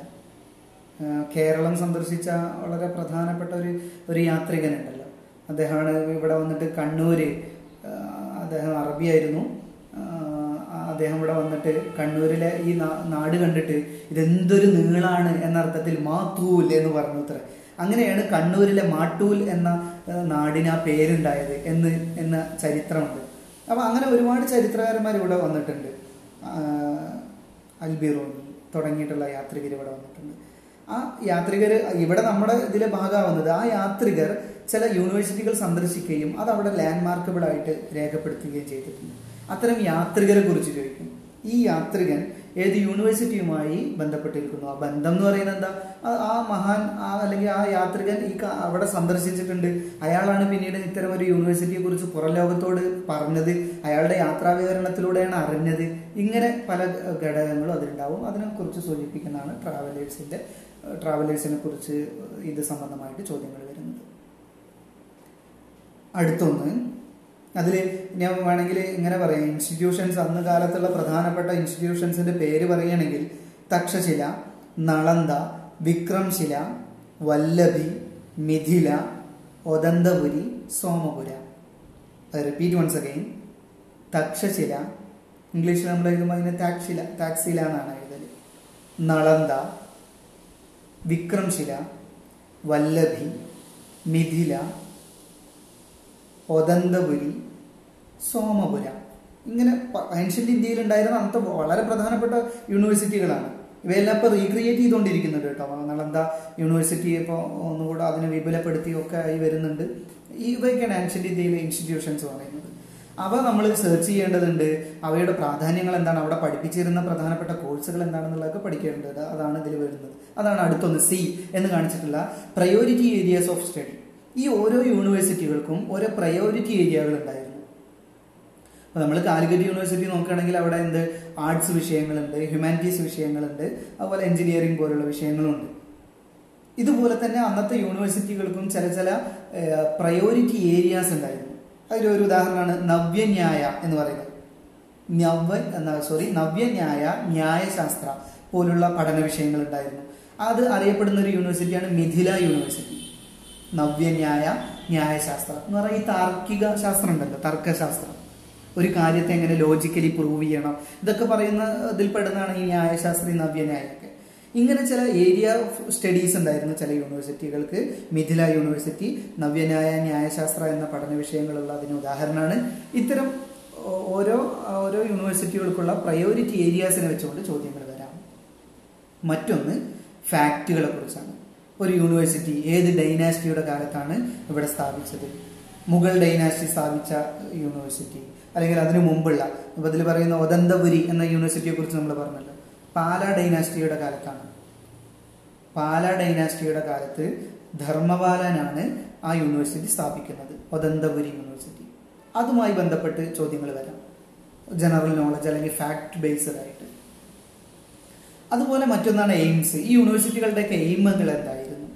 കേരളം സന്ദർശിച്ച വളരെ പ്രധാനപ്പെട്ട ഒരു ഒരു യാത്രികനുണ്ടല്ലോ. അദ്ദേഹമാണ് ഇവിടെ വന്നിട്ട് കണ്ണൂര് അദ്ദേഹം അറബിയായിരുന്നു. അദ്ദേഹം ഇവിടെ വന്നിട്ട് കണ്ണൂരിലെ ഈ നാട് കണ്ടിട്ട് ഇതെന്തൊരു നീളാണ് എന്ന അർത്ഥത്തിൽ മാത്തൂൽ എന്ന് പറഞ്ഞു അത്ര. അങ്ങനെയാണ് കണ്ണൂരിലെ മാട്ടൂൽ എന്ന നാടിന് ആ പേരുണ്ടായത് എന്ന് എന്ന ചരിത്രമുണ്ട്. അപ്പൊ അങ്ങനെ ഒരുപാട് ചരിത്രകാരന്മാർ ഇവിടെ വന്നിട്ടുണ്ട്. ആഹ്, അൽബിറോനി തുടങ്ങിയിട്ടുള്ള യാത്രികർ ഇവിടെ വന്നിട്ടുണ്ട്. ആ യാത്രികർ ഇവിടെ നമ്മുടെ ഇതിലെ ഭാഗമാവുന്നത് ആ യാത്രികർ ചില യൂണിവേഴ്സിറ്റികൾ സന്ദർശിക്കുകയും അത് അവിടെ ലാൻഡ്മാർക്കബിൾ ആയിട്ട് രേഖപ്പെടുത്തുകയും ചെയ്തിട്ടുണ്ട്. അത്തരം യാത്രികരെ കുറിച്ച് ചോദിക്കും. ഈ യാത്രികൻ ഏത് യൂണിവേഴ്സിറ്റിയുമായി ബന്ധപ്പെട്ടിരിക്കുന്നു. ആ ബന്ധം എന്ന് പറയുന്നത് എന്താ? ആ- മഹാൻ ആ അല്ലെങ്കിൽ ആ യാത്രികൻ ഈ അവിടെ സന്ദർശിച്ചിട്ടുണ്ട്. അയാളാണ് പിന്നീട് ഇത്തരം ഒരു യൂണിവേഴ്സിറ്റിയെ കുറിച്ച് പുറം ലോകത്തോട് പറഞ്ഞത്. അയാളുടെ യാത്രാ വിവരണത്തിലൂടെയാണ് അറിഞ്ഞത്. ഇങ്ങനെ പല ഘടകങ്ങളും അതിലുണ്ടാവും. അതിനെക്കുറിച്ച് സൂചിപ്പിക്കുന്നതാണ് ട്രാവലേഴ്സിന്റെ ട്രാവലേഴ്സിനെ കുറിച്ച് ഇത് സംബന്ധമായിട്ട് ചോദ്യങ്ങൾ വരുന്നത്. അടുത്തൊന്ന് അതിൽ ഞാൻ വേണമെങ്കിൽ ഇങ്ങനെ പറയാം. ഇൻസ്റ്റിറ്റ്യൂഷൻസ് അന്ന് കാലത്തുള്ള പ്രധാനപ്പെട്ട ഇൻസ്റ്റിറ്റ്യൂഷൻസിന്റെ പേര് പറയുകയാണെങ്കിൽ Takshashila Nalanda Vikramshila Vallabhi Mithila Odantapuri Somapura. Repeat once again Takshashila. ഇംഗ്ലീഷിൽ നമ്മൾ എഴുതുമ്പോൾ അതിന് താക്ഷില താക്സില എന്നാണ് എഴുതൽ. നളന്ദ വിക്രംശില വല്ലഭി മിഥില ഒദന്തപുരി സോമപുര. ഇങ്ങനെ ഏൻഷ്യന്റ് ഇന്ത്യയിൽ ഉണ്ടായിരുന്ന അന്നത്തെ വളരെ പ്രധാനപ്പെട്ട യൂണിവേഴ്സിറ്റികളാണ് ഇവയെല്ലാം ഇപ്പോൾ റീക്രിയേറ്റ് ചെയ്തുകൊണ്ടിരിക്കുന്നുണ്ട് കേട്ടോ. നളന്ത യൂണിവേഴ്സിറ്റി ഇപ്പോൾ ഒന്നുകൂടെ അതിനെ വിപുലപ്പെടുത്തിയൊക്കെ ആയി വരുന്നുണ്ട്. ഇവയൊക്കെയാണ് ആൻഷ്യന്റ് ഇന്ത്യയിലെ ഇൻസ്റ്റിറ്റ്യൂഷൻസ് പറയുന്നത്. അവ നമ്മൾ സെർച്ച് ചെയ്യേണ്ടതുണ്ട്. അവയുടെ പ്രാധാന്യങ്ങൾ എന്താണ്? അവിടെ പഠിപ്പിച്ചിരുന്ന പ്രധാനപ്പെട്ട കോഴ്സുകൾ എന്താണെന്നുള്ളതൊക്കെ പഠിക്കേണ്ടത്. അതാണ് ഇതിൽ വരുന്നത്. അതാണ് അടുത്തൊന്ന് സി എന്ന് കാണിച്ചിട്ടുള്ള പ്രയോറിറ്റി ഏരിയാസ് ഓഫ് സ്റ്റഡി ഈ ഓരോ യൂണിവേഴ്സിറ്റികൾക്കും ഓരോ പ്രയോറിറ്റി ഏരിയകൾ ഉണ്ടായിരുന്നു. അപ്പൊ നമ്മൾ കാലിക്കറ്റ് യൂണിവേഴ്സിറ്റി നോക്കുകയാണെങ്കിൽ അവിടെ എന്ത് ആർട്സ് വിഷയങ്ങളുണ്ട് ഹ്യൂമാനിറ്റീസ് വിഷയങ്ങളുണ്ട് അതുപോലെ എഞ്ചിനീയറിംഗ് പോലുള്ള വിഷയങ്ങളുണ്ട്. ഇതുപോലെ തന്നെ അന്നത്തെ യൂണിവേഴ്സിറ്റികൾക്കും ചില ചില പ്രയോറിറ്റി ഏരിയാസ് ഉണ്ടായിരുന്നു. അതിലൊരു ഉദാഹരണമാണ് നവ്യന്യായ എന്ന് പറയുന്നത്. നവ്യ സോറി നവ്യന്യായ ന്യായശാസ്ത്ര പോലുള്ള പഠന വിഷയങ്ങൾ ഉണ്ടായിരുന്നു. അത് അറിയപ്പെടുന്ന ഒരു യൂണിവേഴ്സിറ്റിയാണ് മിഥില യൂണിവേഴ്സിറ്റി നവ്യന്യായ ന്യായശാസ്ത്രം എന്ന് പറയുന്ന ഈ താർക്കിക ശാസ്ത്രം ഉണ്ടല്ലോ തർക്കശാസ്ത്രം. ഒരു കാര്യത്തെ എങ്ങനെ ലോജിക്കലി പ്രൂവ് ചെയ്യണം? ഇതൊക്കെ പറയുന്ന ഇതിൽ പെടുന്നതാണ് ഈ ന്യായശാസ്ത്രി നവ്യന്യായൊക്കെ ഇങ്ങനെ ചില ഏരിയ ഓഫ് സ്റ്റഡീസ് ഉണ്ടായിരുന്നു ചില യൂണിവേഴ്സിറ്റികൾക്ക് മിഥില യൂണിവേഴ്സിറ്റി നവ്യന്യായ ന്യായശാസ്ത്ര എന്ന പഠന വിഷയങ്ങളുള്ള അതിന് ഉദാഹരണമാണ്. ഇത്തരം ഓരോ ഓരോ യൂണിവേഴ്സിറ്റികൾക്കുള്ള പ്രയോറിറ്റി ഏരിയാസിനെ വെച്ചുകൊണ്ട് ചോദ്യങ്ങൾ വരാം. മറ്റൊന്ന് ഫാക്റ്റുകളെ കുറിച്ചാണ്. ഒരു യൂണിവേഴ്സിറ്റി ഏത് ഡൈനാസ്റ്റിയുടെ കാലത്താണ് ഇവിടെ സ്ഥാപിച്ചത്? മുഗൾ ഡൈനാസ്റ്റി സ്ഥാപിച്ച യൂണിവേഴ്സിറ്റി അല്ലെങ്കിൽ അതിനു മുമ്പുള്ള അപ്പോൾ ഇതിൽ പറയുന്ന ഒദന്തപുരി എന്ന യൂണിവേഴ്സിറ്റിയെ കുറിച്ച് നമ്മൾ പറഞ്ഞല്ലോ. പാല ഡൈനാസ്റ്റിയുടെ കാലത്താണ്. പാല ഡൈനാസ്റ്റിയുടെ കാലത്ത് ധർമ്മപാലനാണ് ആ യൂണിവേഴ്സിറ്റി സ്ഥാപിക്കുന്നത് ഒദന്തപുരി യൂണിവേഴ്സിറ്റി അതുമായി ബന്ധപ്പെട്ട് ചോദ്യങ്ങൾ വരാം. ജനറൽ നോളജ് അല്ലെങ്കിൽ ഫാക്ട് ബേസ്ഡ് ആയിട്ട്. അതുപോലെ മറ്റൊന്നാണ് എയിംസ് ഈ യൂണിവേഴ്സിറ്റികളുടെയൊക്കെ എയിമുകൾ എന്തായിരുന്നു?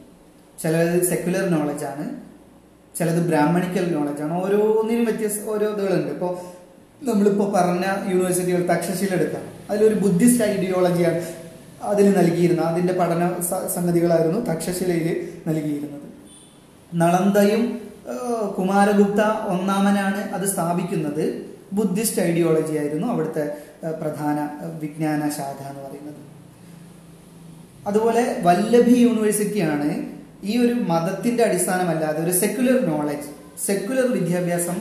ചിലത് സെക്യുലർ നോളജാണ് ചിലത് ബ്രാഹ്മണിക്കൽ നോളജ് ആണ്. ഓരോന്നിനും വ്യത്യസ്ത ഓരോ ഇതുകളുണ്ട്. ഇപ്പോൾ നമ്മളിപ്പോൾ പറഞ്ഞ യൂണിവേഴ്സിറ്റികൾ തക്ഷശീല എടുക്കാം. അതിലൊരു ബുദ്ധിസ്റ്റ് ഐഡിയോളജിയാണ് അതിൽ നൽകിയിരുന്നത്. അതിന്റെ പഠന സംഗതികളായിരുന്നു തക്ഷശിലയിൽ നൽകിയിരുന്നത്. നളന്തയും കുമാരഗുപ്ത ഒന്നാമനാണ് അത് സ്ഥാപിക്കുന്നത്. ബുദ്ധിസ്റ്റ് ഐഡിയോളജി ആയിരുന്നു അവിടുത്തെ പ്രധാന വിജ്ഞാന ശാഖ എന്ന് പറയുന്നത്. അതുപോലെ വല്ലഭി യൂണിവേഴ്സിറ്റിയാണ് ഈ ഒരു മതത്തിന്റെ അടിസ്ഥാനമല്ലാതെ ഒരു സെക്യുലർ നോളജ് സെക്യുലർ വിദ്യാഭ്യാസം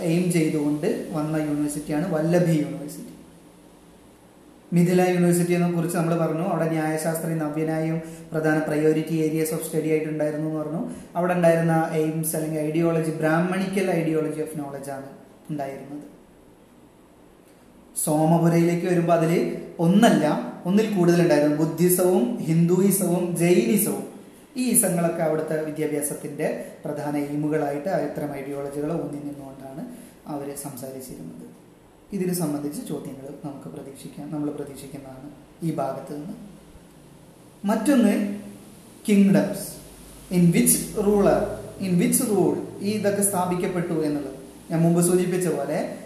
എയിം ചെയ്തുകൊണ്ട് വന്ന യൂണിവേഴ്സിറ്റിയാണ് വല്ലഭി യൂണിവേഴ്സിറ്റി മിഥില യൂണിവേഴ്സിറ്റിയെ കുറിച്ച് നമ്മൾ പറഞ്ഞു. അവിടെ ന്യായശാസ്ത്രി നവ്യനായും പ്രധാന പ്രയോറിറ്റി ഏരിയസ് ഓഫ് സ്റ്റഡി ആയിട്ടുണ്ടായിരുന്നു എന്ന് പറഞ്ഞു. അവിടെ ഉണ്ടായിരുന്ന എയിംസ് അല്ലെങ്കിൽ ideology Brahmanical ideology of knowledge ആണ് ഉണ്ടായിരുന്നത്. സോമപുരയിലേക്ക് വരുമ്പോൾ അതിൽ ഒന്നല്ല ഒന്നിൽ കൂടുതൽ ഉണ്ടായിരുന്നു ബുദ്ധിസവും ഹിന്ദുയിസവും ജൈനിസവും. ഈ ഈസങ്ങളൊക്കെ അവിടുത്തെ വിദ്യാഭ്യാസത്തിന്റെ പ്രധാന എയിമുകളായിട്ട് ഇത്തരം ഐഡിയോളജികൾ ഊന്നി നിന്നുകൊണ്ടാണ് അവർ സംസാരിച്ചിരുന്നത്. ഇതിന് സംബന്ധിച്ച് ചോദ്യങ്ങൾ നമുക്ക് പ്രതീക്ഷിക്കാം. നമ്മൾ പ്രതീക്ഷിക്കുന്നതാണ് ഈ ഭാഗത്ത് നിന്ന്. മറ്റൊന്ന് kingdoms in which ruler in which rule ഈ ഇതൊക്കെ സ്ഥാപിക്കപ്പെട്ടു എന്നുള്ളത്. ഞാൻ മുമ്പ് സൂചിപ്പിച്ച പോലെ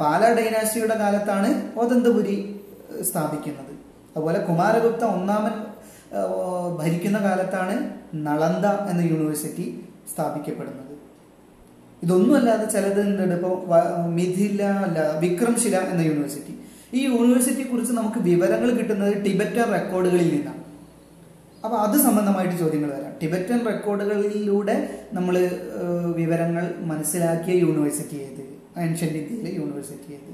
പാല ഡൈനാസ്റ്റിയുടെ കാലത്താണ് ഓതന്തപുരി സ്ഥാപിക്കുന്നത്. അതുപോലെ കുമാരഗുപ്ത ഒന്നാമൻ ഭരിക്കുന്ന കാലത്താണ് നളന്ദ എന്ന യൂണിവേഴ്സിറ്റി സ്ഥാപിക്കപ്പെടുന്നത്. ഇതൊന്നുമല്ലാതെ ചിലത് ഉണ്ട് ഇപ്പോൾ മിഥില അല്ല വിക്രംശില എന്ന യൂണിവേഴ്സിറ്റി. ഈ യൂണിവേഴ്സിറ്റിയെ കുറിച്ച് നമുക്ക് വിവരങ്ങൾ കിട്ടുന്നത് ടിബറ്റൻ റെക്കോർഡുകളിൽ നിന്നാണ്. അപ്പൊ അത് സംബന്ധമായിട്ട് ചോദ്യങ്ങൾ വരാം. ടിബറ്റൻ റെക്കോർഡുകളിലൂടെ നമ്മൾ വിവരങ്ങൾ മനസ്സിലാക്കിയ യൂണിവേഴ്സിറ്റി ഏത്? ആൻഷ്യന്റ് ഇന്ത്യയിലെ യൂണിവേഴ്സിറ്റി ഏത്?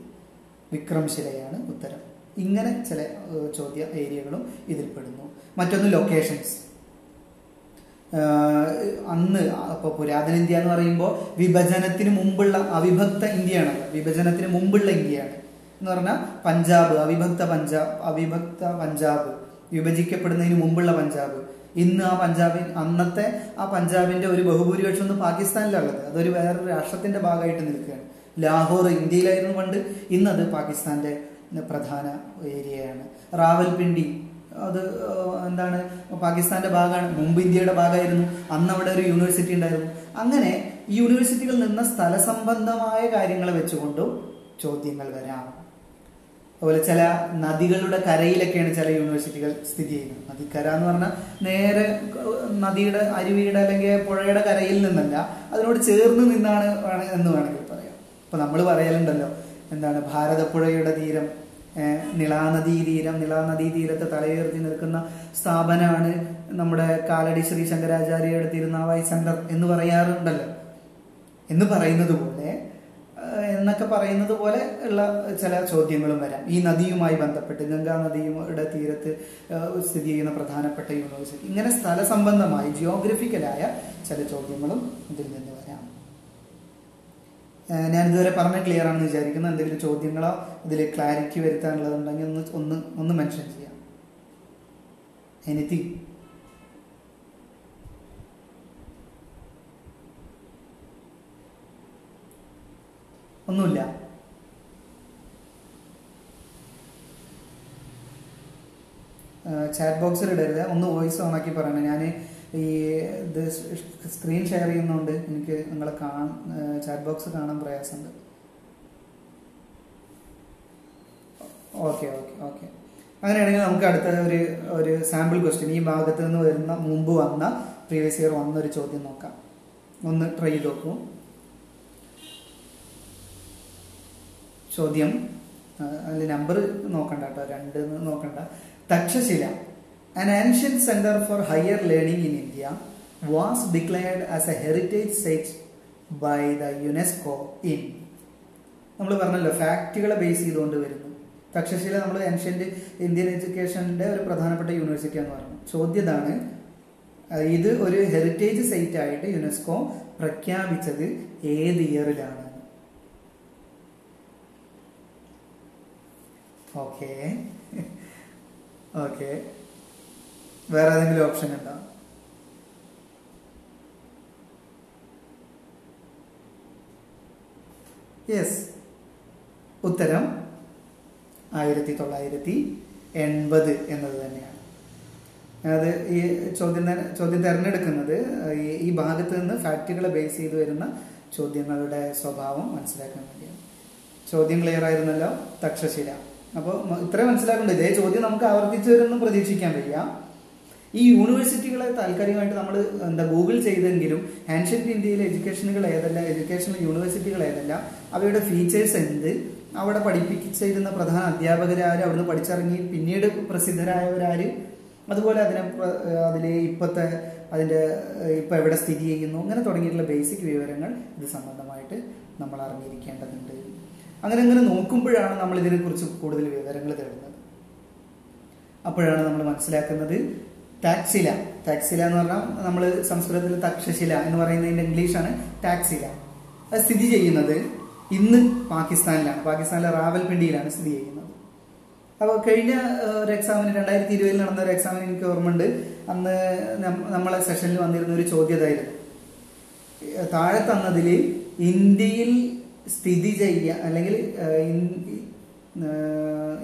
വിക്രംശിലയാണ് ഉത്തരം. ഇങ്ങനെ ചില ചോദ്യ ഏരിയകളും ഇതിൽ പെടുന്നു മറ്റൊന്ന് ലൊക്കേഷൻസ് അന്ന് അപ്പോൾ പുരാതന ഇന്ത്യ എന്ന് പറയുമ്പോൾ വിഭജനത്തിന് മുമ്പുള്ള അവിഭക്ത ഇന്ത്യയാണ്. വിഭജനത്തിന് മുമ്പുള്ള ഇന്ത്യയാണ്. എന്ന് പറഞ്ഞാൽ പഞ്ചാബ് അവിഭക്ത പഞ്ചാബ് അവിഭക്ത പഞ്ചാബ്. വിഭജിക്കപ്പെടുന്നതിന് മുമ്പുള്ള പഞ്ചാബ്. ഇന്ന് ആ പഞ്ചാബിൻ അന്നത്തെ ആ പഞ്ചാബിന്റെ ഒരു ബഹുഭൂരിപക്ഷം ഒന്നും പാകിസ്ഥാനിലുള്ളത് അതൊരു വേറൊരു രാഷ്ട്രത്തിന്റെ ഭാഗമായിട്ട് നിൽക്കുകയാണ്. ലാഹോർ ഇന്ത്യയിലായിരുന്നു പണ്ട്. ഇന്നത് പാകിസ്ഥാന്റെ പ്രധാന ഏരിയയാണ്. റാവൽപിണ്ടി അത് എന്താണ് പാകിസ്ഥാന്റെ ഭാഗമാണ് മുമ്പ് ഇന്ത്യയുടെ ഭാഗമായിരുന്നു അന്ന് അവിടെ ഒരു യൂണിവേഴ്സിറ്റി ഉണ്ടായിരുന്നു. അങ്ങനെ ഈ യൂണിവേഴ്സിറ്റികൾ നിന്ന സ്ഥല സംബന്ധമായ കാര്യങ്ങൾ വെച്ചുകൊണ്ടും ചോദ്യങ്ങൾ വരാം. അതുപോലെ ചില നദികളുടെ കരയിലൊക്കെയാണ് ചില യൂണിവേഴ്സിറ്റികൾ സ്ഥിതി ചെയ്യുന്നത്. നദിക്കര എന്ന് പറഞ്ഞാൽ നേരെ നദിയുടെ അരുവിയുടെ അല്ലെങ്കിൽ പുഴയുടെ കരയിൽ നിന്നല്ല അതിനോട് ചേർന്ന് നിന്നാണ് എന്ന് വേണമെങ്കിൽ പറയാം. ഇപ്പൊ നമ്മൾ പറയലുണ്ടല്ലോ എന്താണ് ഭാരതപ്പുഴയുടെ തീരം ഏഹ്, നിളാനദീ തീരം നിളാനദീ തീരത്ത് തലയുയർത്തി നിൽക്കുന്ന സ്ഥാപനമാണ് നമ്മുടെ കാലടി ശ്രീ ശങ്കരാചാര്യയുടെ തിരുനാവായി ശങ്കർ എന്ന് പറയാറുണ്ടല്ലോ. എന്ന് പറയുന്നത് പോലെ എന്നൊക്കെ പറയുന്നത് പോലെ ഉള്ള ചില ചോദ്യങ്ങളും വരാം. ഈ നദിയുമായി ബന്ധപ്പെട്ട് ഗംഗാ നദിയുടെ തീരത്ത് സ്ഥിതി ചെയ്യുന്ന പ്രധാനപ്പെട്ട യൂണിവേഴ്സിറ്റി. ഇങ്ങനെ സ്ഥല സംബന്ധമായി ജിയോഗ്രഫിക്കലായ ചില ചോദ്യങ്ങളും ഇതിൽ നിന്ന് ഞാൻ ഇതുവരെ പറഞ്ഞ ക്ലിയർ ആണെന്ന് വിചാരിക്കുന്നു. എന്തെങ്കിലും ചോദ്യങ്ങളോ ഇതിൽ ക്ലാരിറ്റി വരുത്താനുള്ളതുണ്ടെങ്കിൽ ഒന്ന് ഒന്ന് ഒന്ന് മെൻഷൻ ചെയ്യാം. എനിത്തിങ് ഒന്നുമില്ല. ചാറ്റ് ബോക്സിൽ ഇടരുത്. ഒന്ന് വോയിസ് ഓൺ ആക്കി പറയണം. ഞാൻ ഈ ഇത് സ്ക്രീൻ ഷെയർ ചെയ്യുന്നതുകൊണ്ട് എനിക്ക് നിങ്ങളെ കാണാൻ ചാറ്റ് ബോക്സ് കാണാൻ പ്രയാസമുണ്ട്. Okay okay okay. അങ്ങനെയാണെങ്കിൽ നമുക്ക് അടുത്ത ഒരു ഒരു സാമ്പിൾ ക്വസ്റ്റ്യൻ ഈ ഭാഗത്ത് നിന്ന് വരുന്ന മുമ്പ് വന്ന പ്രീവിയസ് ഇയർ വന്ന ഒരു ചോദ്യം നോക്കാം. ഒന്ന് ട്രൈ ചെയ്ത് നോക്കൂ. ചോദ്യം അതിൽ നമ്പർ നോക്കണ്ട കേട്ടോ. രണ്ട് നോക്കണ്ട. Takshashila. An ancient center for higher learning in India was declared as a heritage site by the UNESCO in. നമ്മൾ പറഞ്ഞല്ലോ ഫാക്റ്റുകളെ ബേസ് ചെയ്തുകൊണ്ട് വരുന്നു. തക്ഷശില നമ്മൾ ഏൻഷ്യന്റ് ഇന്ത്യൻ എഡ്യൂക്കേഷന്റെ ഒരു പ്രധാനപ്പെട്ട യൂണിവേഴ്സിറ്റി എന്ന് പറഞ്ഞു ചോദ്യതാണ് ഇത് ഒരു ഹെറിറ്റേജ് സൈറ്റ് ആയിട്ട് യുനെസ്കോ പ്രഖ്യാപിച്ചത് ഏത് ഇയറിലാണ് ഓക്കെ ഓക്കെ വേറെ ഏതെങ്കിലും ഓപ്ഷൻ ഉണ്ടോ? യെസ് ഉത്തരം ആയിരത്തി തൊള്ളായിരത്തി എൺപത് എന്നത് തന്നെയാണ്. അത് ഈ ചോദ്യം ചോദ്യം തിരഞ്ഞെടുക്കുന്നത് ഈ- ഭാഗത്ത് നിന്ന് ഫാക്റ്റുകളെ ബേസ് ചെയ്ത് വരുന്ന ചോദ്യങ്ങളുടെ സ്വഭാവം മനസ്സിലാക്കാൻ വേണ്ടിയാണ്. ചോദ്യം ക്ലിയർ ആയിരുന്നല്ലോ? തക്ഷശില. അപ്പോൾ ഇത്രയും മനസ്സിലാക്കേണ്ടത് ഇതേ ചോദ്യം നമുക്ക് ആവർത്തിച്ചു വരുമെന്ന് പ്രതീക്ഷിക്കാൻ വയ്യ. ഈ യൂണിവേഴ്സിറ്റികളെ താൽക്കാലികമായിട്ട് നമ്മൾ എന്താ ഗൂഗിൾ ചെയ്തെങ്കിലും ആൻഷ്യന്റ് ഇന്ത്യയിലെ എഡ്യൂക്കേഷനുകൾ ഏതല്ല എഡ്യൂക്കേഷണൽ യൂണിവേഴ്സിറ്റികൾ ഏതല്ല അവയുടെ ഫീച്ചേഴ്സ് എന്ത് അവിടെ പഠിപ്പിച്ചിരുന്ന പ്രധാന അധ്യാപകരാര് അവിടുന്ന് പഠിച്ചിറങ്ങി പിന്നീട് പ്രസിദ്ധരായവരാര് അതുപോലെ അതിനെ അതിലെ ഇപ്പോഴത്തെ അതിന്റെ ഇപ്പം എവിടെ സ്ഥിതി ചെയ്യുന്നു അങ്ങനെ തുടങ്ങിയിട്ടുള്ള ബേസിക് വിവരങ്ങൾ ഇത് സംബന്ധമായിട്ട് നമ്മൾ അറിഞ്ഞിരിക്കേണ്ടതുണ്ട്. അങ്ങനെ അങ്ങനെ നോക്കുമ്പോഴാണ് നമ്മൾ ഇതിനെക്കുറിച്ച് കൂടുതൽ വിവരങ്ങൾ തേടുന്നത് അപ്പോഴാണ് നമ്മൾ മനസ്സിലാക്കുന്നത് ടാക്സില ടാക്സില എന്ന് പറഞ്ഞാൽ നമ്മൾ സംസ്കൃതത്തിൽ തക്ഷശില എന്ന് പറയുന്നതിന്റെ ഇംഗ്ലീഷാണ് ടാക്സില അത് സ്ഥിതി ചെയ്യുന്നത് ഇന്ന് പാകിസ്ഥാനിലാണ്. പാകിസ്ഥാനിലെ റാവൽപിണ്ടിയിലാണ് സ്ഥിതി ചെയ്യുന്നത്. അപ്പോൾ കഴിഞ്ഞ ഒരു എക്സാമിന് രണ്ടായിരത്തി ഇരുപതിൽ നടന്ന ഒരു എക്സാമിന് എനിക്ക് ഓർമ്മയുണ്ട്. അന്ന് നമ്മളെ സെഷനിൽ വന്നിരുന്ന ഒരു ചോദ്യതായിരുന്നു. താഴെ തന്നതിൽ ഇന്ത്യയിൽ സ്ഥിതി ചെയ്യ അല്ലെങ്കിൽ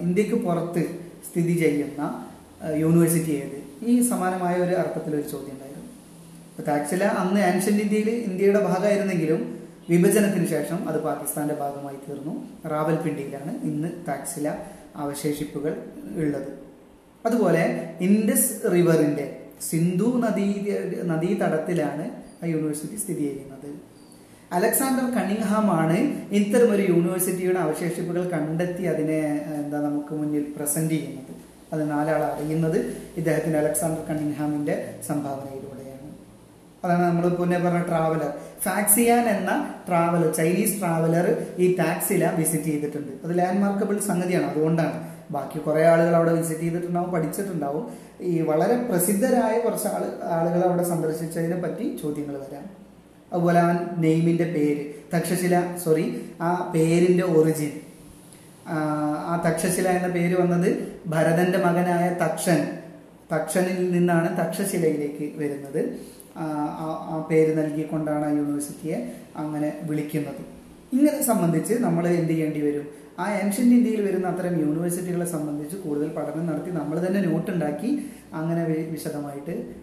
ഇന്ത്യയ്ക്ക് പുറത്ത് സ്ഥിതി ചെയ്യുന്ന യൂണിവേഴ്സിറ്റി ഏത്? ഈ സമാനമായ ഒരു അർത്ഥത്തിൽ ഒരു ചോദ്യം ഉണ്ടായിരുന്നു. അപ്പൊ താക്സില അന്ന് ആൻഷ്യന്റ് ഇന്ത്യയിൽ ഇന്ത്യയുടെ ഭാഗമായിരുന്നെങ്കിലും വിഭജനത്തിന് ശേഷം അത് പാകിസ്ഥാന്റെ ഭാഗമായി തീർന്നു. റാവൽപിണ്ടിയിലാണ് ഇന്ന് താക്സില അവശേഷിപ്പുകൾ ഉള്ളത്. അതുപോലെ ഇൻഡസ് റിവറിന്റെ സിന്ധു നദീ നദീതടത്തിലാണ് ആ യൂണിവേഴ്സിറ്റി സ്ഥിതി ചെയ്യുന്നത്. അലക്സാണ്ടർ കണിങ്ഹാം ആണ് ഇത്തരം ഒരു യൂണിവേഴ്സിറ്റിയുടെ അവശേഷിപ്പുകൾ കണ്ടെത്തി അതിനെ എന്താ നമുക്ക് മുന്നിൽ പ്രസന്റ് ചെയ്യുന്നത്. അത് നാലാൾ അറിയുന്നത് ഇദ്ദേഹത്തിന്റെ അലക്സാണ്ടർ കണിംഗ്ഹാമിന്റെ സംഭാവനയിലൂടെയാണ്. അതാണ് നമ്മൾ പിന്നെ പറഞ്ഞ ട്രാവലർ ഫാക്സിയാൻ എന്ന ട്രാവലർ ചൈനീസ് ട്രാവലർ ഈ ടാക്സില വിസിറ്റ് ചെയ്തിട്ടുണ്ട്. അത് ലാൻഡ്മാർക്കബിൾ സംഗതിയാണ് അതുകൊണ്ടാണ്. ബാക്കി കുറെ ആളുകൾ അവിടെ വിസിറ്റ് ചെയ്തിട്ടുണ്ടാവും പഠിച്ചിട്ടുണ്ടാവും. ഈ വളരെ പ്രസിദ്ധരായ കുറച്ച് ആൾ ആളുകൾ അവിടെ സന്ദർശിച്ചതിനെ പറ്റി ചോദ്യങ്ങൾ വരാം. അതുപോലെ ആ നെയ്മിന്റെ പേര് തക്ഷശില സോറി ആ പേരിന്റെ ഒറിജിൻ ആ തക്ഷശില എന്ന പേര് വന്നത് ഭരതന്റെ മകനായ തക്ഷൻ. തക്ഷനിൽ നിന്നാണ് തക്ഷശിലയിലേക്ക് വരുന്നത്. ആ, പേര് നൽകിക്കൊണ്ടാണ് ആ യൂണിവേഴ്സിറ്റിയെ അങ്ങനെ വിളിക്കുന്നത്. ഇങ്ങനെ സംബന്ധിച്ച് നമ്മൾ എന്ത് ചെയ്യേണ്ടി വരും? ആ ഏൻഷ്യന്റ് ഇന്ത്യയിൽ വരുന്ന അത്തരം യൂണിവേഴ്സിറ്റികളെ സംബന്ധിച്ച് കൂടുതൽ പഠനം നടത്തി നമ്മൾ തന്നെ നോട്ട് ഉണ്ടാക്കി അങ്ങനെ വിശദമായിട്ട്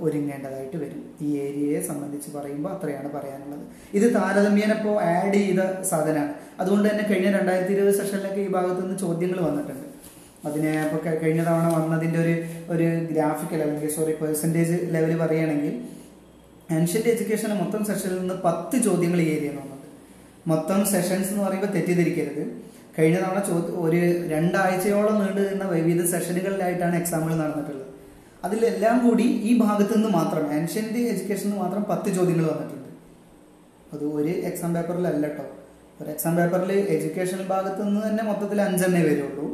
ഒരുങ്ങേണ്ടതായിട്ട് വരും. ഈ ഏരിയയെ സംബന്ധിച്ച് പറയുമ്പോൾ അത്രയാണ് പറയാനുള്ളത്. ഇത് താരതമ്യേന ഇപ്പോൾ ആഡ് ചെയ്ത സാധനമാണ്. അതുകൊണ്ട് തന്നെ കഴിഞ്ഞ രണ്ടായിരത്തി ഇരുപത് സെഷനിലൊക്കെ ഈ ഭാഗത്ത് നിന്ന് ചോദ്യങ്ങൾ വന്നിട്ടുണ്ട്. അതിനെ ഇപ്പോൾ കഴിഞ്ഞ തവണ വന്നതിന്റെ ഒരു ഒരു ഗ്രാഫിക്കൽ അല്ലെങ്കിൽ സോറി പെർസെന്റേജ് ലെവൽ പറയുകയാണെങ്കിൽ ആൻഷ്യന്റ് എഡ്യൂക്കേഷൻ മൊത്തം സെഷനിൽ നിന്ന് പത്ത് ചോദ്യങ്ങൾ ഈ ഏരിയ വന്നത് മൊത്തം സെഷൻസ് എന്ന് പറയുമ്പോൾ തെറ്റിദ്ധരിക്കരുത്. കഴിഞ്ഞ തവണ ഒരു രണ്ടാഴ്ചയോളം നീണ്ടു നിന്ന വിവിധ സെഷനുകളിലായിട്ടാണ് എക്സാമുകൾ നടന്നിട്ടുള്ളത്. അതിലെല്ലാം കൂടി ഈ ഭാഗത്ത് നിന്ന് മാത്രം ആൻഷ്യന്റ് എഡ്യൂക്കേഷനിൽ മാത്രം പത്ത് ചോദ്യങ്ങൾ വന്നിട്ടുണ്ട്. അത് ഒരു എക്സാം പേപ്പറിലല്ല കേട്ടോ ഒരു എക്സാം പേപ്പറിൽ എഡ്യൂക്കേഷൻ ഭാഗത്തു നിന്ന് തന്നെ മൊത്തത്തിൽ അഞ്ചെണ്ണേ വരുള്ളൂ.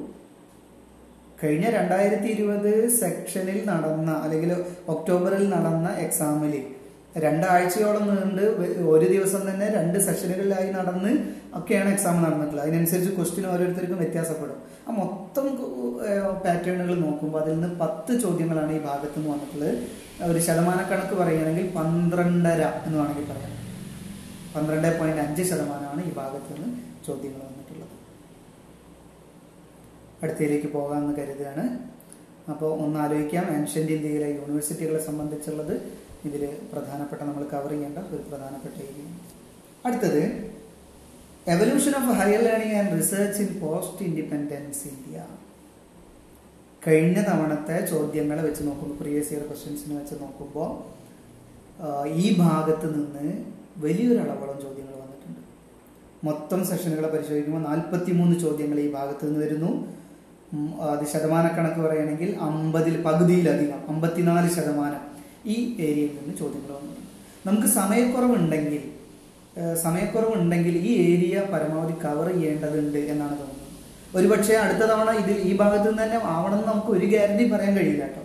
കഴിഞ്ഞ രണ്ടായിരത്തി ഇരുപത് സെക്ഷനിൽ നടന്ന അല്ലെങ്കിൽ ഒക്ടോബറിൽ നടന്ന എക്സാമിൽ രണ്ടാഴ്ചയോളം നീണ്ട് ഒരു ദിവസം തന്നെ രണ്ട് സെക്ഷനുകളിലായി നടന്ന് ഒക്കെയാണ് എക്സാം നടന്നിട്ടുള്ളത്. അതിനനുസരിച്ച് ക്വസ്റ്റ്യൻ ഓരോരുത്തർക്കും വ്യത്യാസപ്പെടും. ആ മൊത്തം പാറ്റേണുകൾ നോക്കുമ്പോൾ അതിൽ നിന്ന് പത്ത് ചോദ്യങ്ങളാണ് ഈ ഭാഗത്ത് നിന്ന് വന്നിട്ടുള്ളത്. ഒരു ശതമാനക്കണക്ക് പറയുകയാണെങ്കിൽ പന്ത്രണ്ടര എന്ന് വേണമെങ്കിൽ പറയാം. പന്ത്രണ്ട് പോയിന്റ് അഞ്ച് ശതമാനമാണ് ഈ ഭാഗത്ത് നിന്ന് ചോദ്യങ്ങൾ വന്നിട്ടുള്ളത്. അടുത്തയിലേക്ക് പോകാമെന്ന് കരുതുകയാണ്. അപ്പോൾ ഒന്ന് ആലോചിക്കാം ആൻഷ്യന്റ് ഇന്ത്യയിലെ യൂണിവേഴ്സിറ്റികളെ സംബന്ധിച്ചുള്ളത് ഇതിൽ പ്രധാനപ്പെട്ട നമ്മൾ കവർ ചെയ്യേണ്ട ഒരു പ്രധാനപ്പെട്ട ഏരിയ അടുത്തത് evolution of higher learning and research in post independence India കഴിഞ്ഞ തവണത്തെ ചോദ്യങ്ങളെ വെച്ച് നോക്കുമ്പോൾ പ്രീവിയസ് ഇയർ ക്വസ്റ്റ്യൻസിനെ വെച്ച് നോക്കുമ്പോൾ ഈ ഭാഗത്ത് നിന്ന് വലിയൊരു അളവോളം ചോദ്യങ്ങൾ വന്നിട്ടുണ്ട്. മൊത്തം സെഷനുകളെ പരിശോധിക്കുമ്പോൾ നാൽപ്പത്തി മൂന്ന് ചോദ്യങ്ങൾ ഈ ഭാഗത്ത് നിന്ന് വരുന്നു. അത് ശതമാനക്കണക്ക് പറയുകയാണെങ്കിൽ അമ്പതിൽ പകുതിയിലധികം അമ്പത്തിനാല് ശതമാനം ഈ ഏരിയയിൽ നിന്ന് ചോദ്യങ്ങൾ വന്നിട്ടുണ്ട്. നമുക്ക് സമയക്കുറവുണ്ടെങ്കിൽ സമയക്കുറവുണ്ടെങ്കിൽ ഈ ഏരിയ പരമാവധി കവർ ചെയ്യേണ്ടതുണ്ട് എന്നാണ് തോന്നുന്നത്. ഒരുപക്ഷെ അടുത്ത തവണ ഇതിൽ ഈ ഭാഗത്ത് നിന്ന് തന്നെ ആവണമെന്ന് നമുക്ക് ഒരു ഗ്യാരണ്ടി പറയാൻ കഴിയില്ല കേട്ടോ.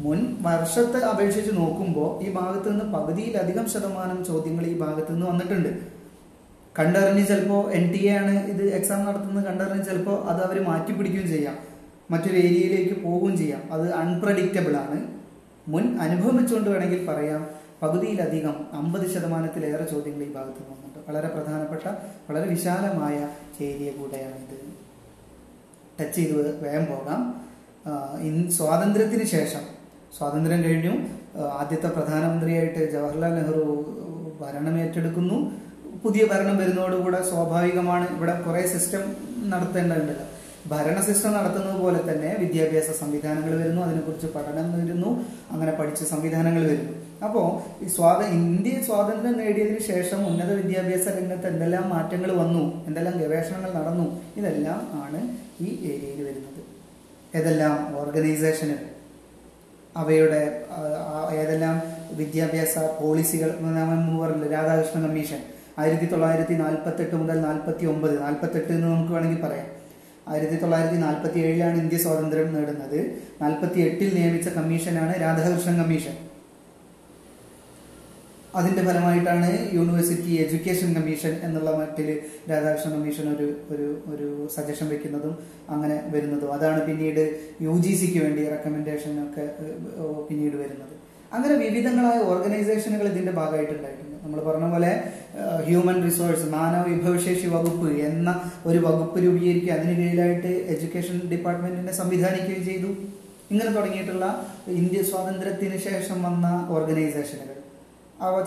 മുൻ വർഷത്തെ അപേക്ഷിച്ച് നോക്കുമ്പോൾ ഈ ഭാഗത്ത് നിന്ന് പകുതിയിലധികം ശതമാനം ചോദ്യങ്ങൾ ഈ ഭാഗത്ത് നിന്ന് വന്നിട്ടുണ്ട്. കണ്ടറിഞ്ഞ് ചിലപ്പോൾ എൻ ടി എ ആണ് ഇത് എക്സാം നടത്തുന്നത് കണ്ടറിഞ്ഞ് ചിലപ്പോൾ അത് അവർ മാറ്റി പിടിക്കുകയും ചെയ്യാം. മറ്റൊരു ഏരിയയിലേക്ക് പോവുകയും ചെയ്യാം. അത് അൺപ്രഡിക്റ്റബിൾ ആണ്. മുൻ അനുഭവം വെച്ചുകൊണ്ട് വേണമെങ്കിൽ പറയാം പകുതിയിലധികം അമ്പത് ശതമാനത്തിലേറെ ചോദ്യങ്ങൾ ഈ ഭാഗത്ത് വന്നിട്ടുണ്ട്. വളരെ പ്രധാനപ്പെട്ട വളരെ വിശാലമായ ഏരിയ കൂടെയാണിത്. ടച്ച് ചെയ്ത് വേഗം പോകാം. സ്വാതന്ത്ര്യത്തിന് ശേഷം സ്വാതന്ത്ര്യം കഴിഞ്ഞു. ആദ്യത്തെ പ്രധാനമന്ത്രിയായിട്ട് ജവഹർലാൽ നെഹ്റു ഭരണം ഏറ്റെടുക്കുന്നു പുതിയ ഭരണം വരുന്നതോടുകൂടെ സ്വാഭാവികമാണ് ഇവിടെ കുറെ സിസ്റ്റം നടത്തേണ്ടതുണ്ടല്ലോ. ഭരണ സിസ്റ്റം നടത്തുന്നത് പോലെ തന്നെ വിദ്യാഭ്യാസ സംവിധാനങ്ങൾ വരുന്നു അതിനെക്കുറിച്ച് പഠനം വരുന്നു അങ്ങനെ പഠിച്ച സംവിധാനങ്ങൾ വരുന്നു. അപ്പോൾ ഈ സ്വാത ഇന്ത്യ സ്വാതന്ത്ര്യം നേടിയതിനു ശേഷം ഉന്നത വിദ്യാഭ്യാസ രംഗത്ത് എന്തെല്ലാം മാറ്റങ്ങൾ വന്നു എന്തെല്ലാം ഗവേഷണങ്ങൾ നടന്നു ഇതെല്ലാം ആണ് ഈ ഏരിയയിൽ വരുന്നത്. ഏതെല്ലാം ഓർഗനൈസേഷനുകൾ അവയുടെ ഏതെല്ലാം വിദ്യാഭ്യാസ പോളിസികൾ പറഞ്ഞില്ല രാധാകൃഷ്ണ കമ്മീഷൻ. ആയിരത്തി തൊള്ളായിരത്തി നാൽപ്പത്തെട്ട് മുതൽ നാൽപ്പത്തി ഒമ്പത് നാൽപ്പത്തെട്ട് എന്ന് നമുക്ക് വേണമെങ്കിൽ പറയാം. ആയിരത്തി തൊള്ളായിരത്തി നാൽപ്പത്തി ഏഴിലാണ് ഇന്ത്യ സ്വാതന്ത്ര്യം നേടുന്നത്. നാൽപ്പത്തി എട്ടിൽ നിയമിച്ച കമ്മീഷനാണ് രാധാകൃഷ്ണൻ കമ്മീഷൻ. അതിന്റെ ഫലമായിട്ടാണ് യൂണിവേഴ്സിറ്റി എഡ്യൂക്കേഷൻ കമ്മീഷൻ എന്നുള്ള മട്ടിൽ രാധാകൃഷ്ണൻ കമ്മീഷൻ ഒരു ഒരു ഒരു സജഷൻ വെക്കുന്നതും അങ്ങനെ വരുന്നതും. അതാണ് പിന്നീട് യു ജി സിക്ക് വേണ്ടി റെക്കമെൻഡേഷൻ ഒക്കെ പിന്നീട് വരുന്നത്. അങ്ങനെ വിവിധങ്ങളായ ഓർഗനൈസേഷനുകൾ ഇതിന്റെ ഭാഗമായിട്ടുണ്ടായിട്ടുണ്ട്. നമ്മൾ പറഞ്ഞ പോലെ ഹ്യൂമൻ റിസോഴ്സ് മാനവ വിഭവശേഷി വകുപ്പ് എന്ന ഒരു വകുപ്പ് രൂപീകരിക്കുക അതിന് കീഴിലായിട്ട് എഡ്യൂക്കേഷൻ ഡിപ്പാർട്ട്മെന്റിനെ സംവിധാനിക്കുകയും ചെയ്തു. ഇങ്ങനെ തുടങ്ങിയിട്ടുള്ള ഇന്ത്യ സ്വാതന്ത്ര്യത്തിന് ശേഷം വന്ന ഓർഗനൈസേഷനുകൾ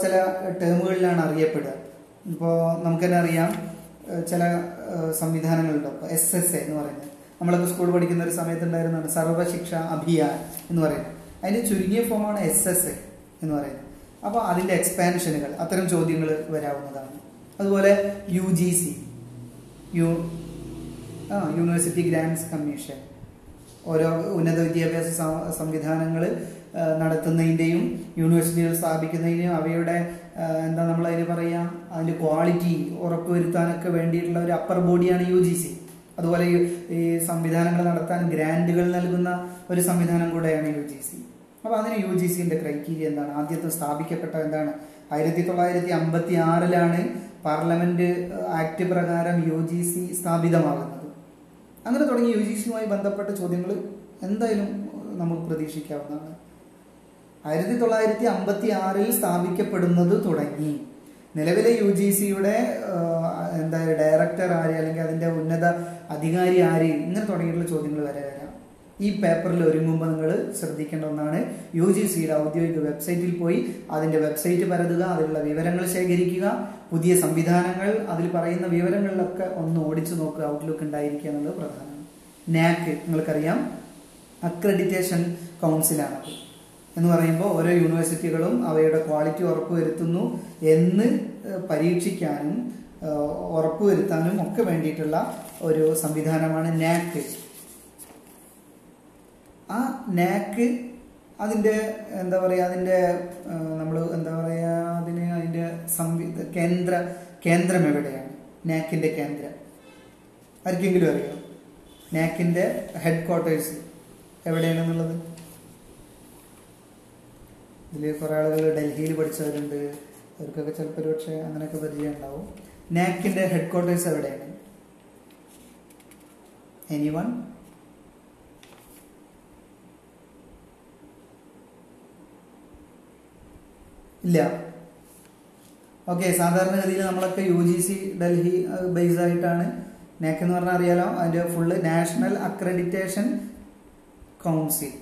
ചില ടേമുകളിലാണ് അറിയപ്പെടുക. ഇപ്പോൾ നമുക്ക് തന്നെ അറിയാം ചില സംവിധാനങ്ങളുണ്ട്. ഇപ്പോൾ എസ് എസ് എ എന്ന് പറയുന്നത്. നമ്മളൊക്കെ സ്കൂൾ പഠിക്കുന്ന ഒരു സമയത്ത് ഉണ്ടായിരുന്നതാണ് സർവശിക്ഷ അഭിയാൻ എന്ന് പറയുന്നത്. അതിന്റെ ചുരുങ്ങിയ ഫോമാണ് എസ് എസ് എ എന്ന് പറയുന്നത്. അപ്പോൾ അതിന്റെ എക്സ്പാൻഷനുകൾ അത്തരം ചോദ്യങ്ങൾ വരാവുന്നതാണ്. അതുപോലെ യു ജി സി യു ആ യൂണിവേഴ്സിറ്റി ഗ്രാൻഡ്സ് കമ്മീഷൻ ഓരോ ഉന്നത വിദ്യാഭ്യാസ സംവിധാനങ്ങൾ നടത്തുന്നതിന്റെയും യൂണിവേഴ്സിറ്റികൾ സ്ഥാപിക്കുന്നതിനും അവയുടെ എന്താ നമ്മൾ അതിന് പറയാ അതിന്റെ ക്വാളിറ്റി ഉറപ്പുവരുത്താനൊക്കെ വേണ്ടിയിട്ടുള്ള ഒരു അപ്പർ ബോഡിയാണ് യു ജി സി അതുപോലെ ഈ സംവിധാനങ്ങൾ നടത്താൻ ഗ്രാൻഡുകൾ നൽകുന്ന ഒരു സംവിധാനം കൂടെയാണ് യു ജി സി അപ്പോൾ അതിന് യു ജി സിന്റെ ക്രൈറ്റീരിയ എന്താണ്? ആദ്യത്തെ സ്ഥാപിക്കപ്പെട്ട എന്താണ്? ആയിരത്തി തൊള്ളായിരത്തി അമ്പത്തി ആറിലാണ് പാർലമെന്റ് ആക്ട് പ്രകാരം യു ജി സി സ്ഥാപിതമാകുന്നത്. അങ്ങനെ തുടങ്ങി യു ജി സിയുമായി ബന്ധപ്പെട്ട ചോദ്യങ്ങൾ എന്തായാലും നമുക്ക് പ്രതീക്ഷിക്കാവുന്നതാണ്. ആയിരത്തി തൊള്ളായിരത്തി അമ്പത്തി ആറിൽ സ്ഥാപിക്കപ്പെടുന്നത് തുടങ്ങി. നിലവിലെ യു ജി സിയുടെ എന്താ ഡയറക്ടർ ആര് അല്ലെങ്കിൽ അതിന്റെ ഉന്നത അധികാരി ആര് ഇങ്ങനെ തുടങ്ങിയിട്ടുള്ള ചോദ്യങ്ങൾ വരെ വരാം. ഈ പേപ്പറിൽ ഒരുങ്ങുമ്പോൾ നിങ്ങൾ ശ്രദ്ധിക്കേണ്ട ഒന്നാണ് യു ജി സിയുടെ ഔദ്യോഗിക വെബ്സൈറ്റിൽ പോയി അതിന്റെ വെബ്സൈറ്റ് പരതുക അതിലുള്ള വിവരങ്ങൾ ശേഖരിക്കുക പുതിയ സംവിധാനങ്ങൾ അതിൽ പറയുന്ന വിവരങ്ങളിലൊക്കെ ഒന്ന് ഓടിച്ചു നോക്കുക ഔട്ട്ലുക്ക് ഉണ്ടായിരിക്കുക എന്നുള്ളത് പ്രധാനമാണ്. നാക്ക് നിങ്ങൾക്കറിയാം. അക്രഡിറ്റേഷൻ കൗൺസിലാണത് എന്ന് പറയുമ്പോൾ ഓരോ യൂണിവേഴ്സിറ്റികളും അവയുടെ ക്വാളിറ്റി ഉറപ്പുവരുത്തുന്നു എന്ന് പരീക്ഷിക്കാനും ഉറപ്പുവരുത്താനും ഒക്കെ വേണ്ടിയിട്ടുള്ള ഒരു സംവിധാനമാണ് നാക്ക്. ആ നാക്ക് അതിന്റെ എന്താ പറയുക അതിന്റെ നമ്മൾ എന്താ പറയുക അതിന് അതിന്റെ സംവി കേന്ദ്ര കേന്ദ്രം എവിടെയാണ്? നാക്കിന്റെ കേന്ദ്രം. ആർക്കെങ്കിലും അറിയാം? നാക്കിന്റെ ഹെഡ് ക്വാർട്ടേഴ്സ് എവിടെയാണെന്നുള്ളത്? ഇതിൽ കുറേ ആളുകൾ ഡൽഹിയിൽ പഠിച്ചവരുണ്ട്. അവർക്കൊക്കെ ചിലപ്പോൾ ഒരു പക്ഷേ അങ്ങനെയൊക്കെ പരിചയം ഉണ്ടാവും നാക്കിന്റെ ഹെഡ് ക്വാർട്ടേഴ്സ് എവിടെയാണ്? എനി വൺ ഇല്ല. ഓക്കെ സാധാരണഗതിയിൽ നമ്മളൊക്കെ U G C Delhi base ആയിട്ടാണ്. നാക്ക് എന്ന് പറഞ്ഞാൽ അറിയാലോ അതിന്റെ full national accreditation council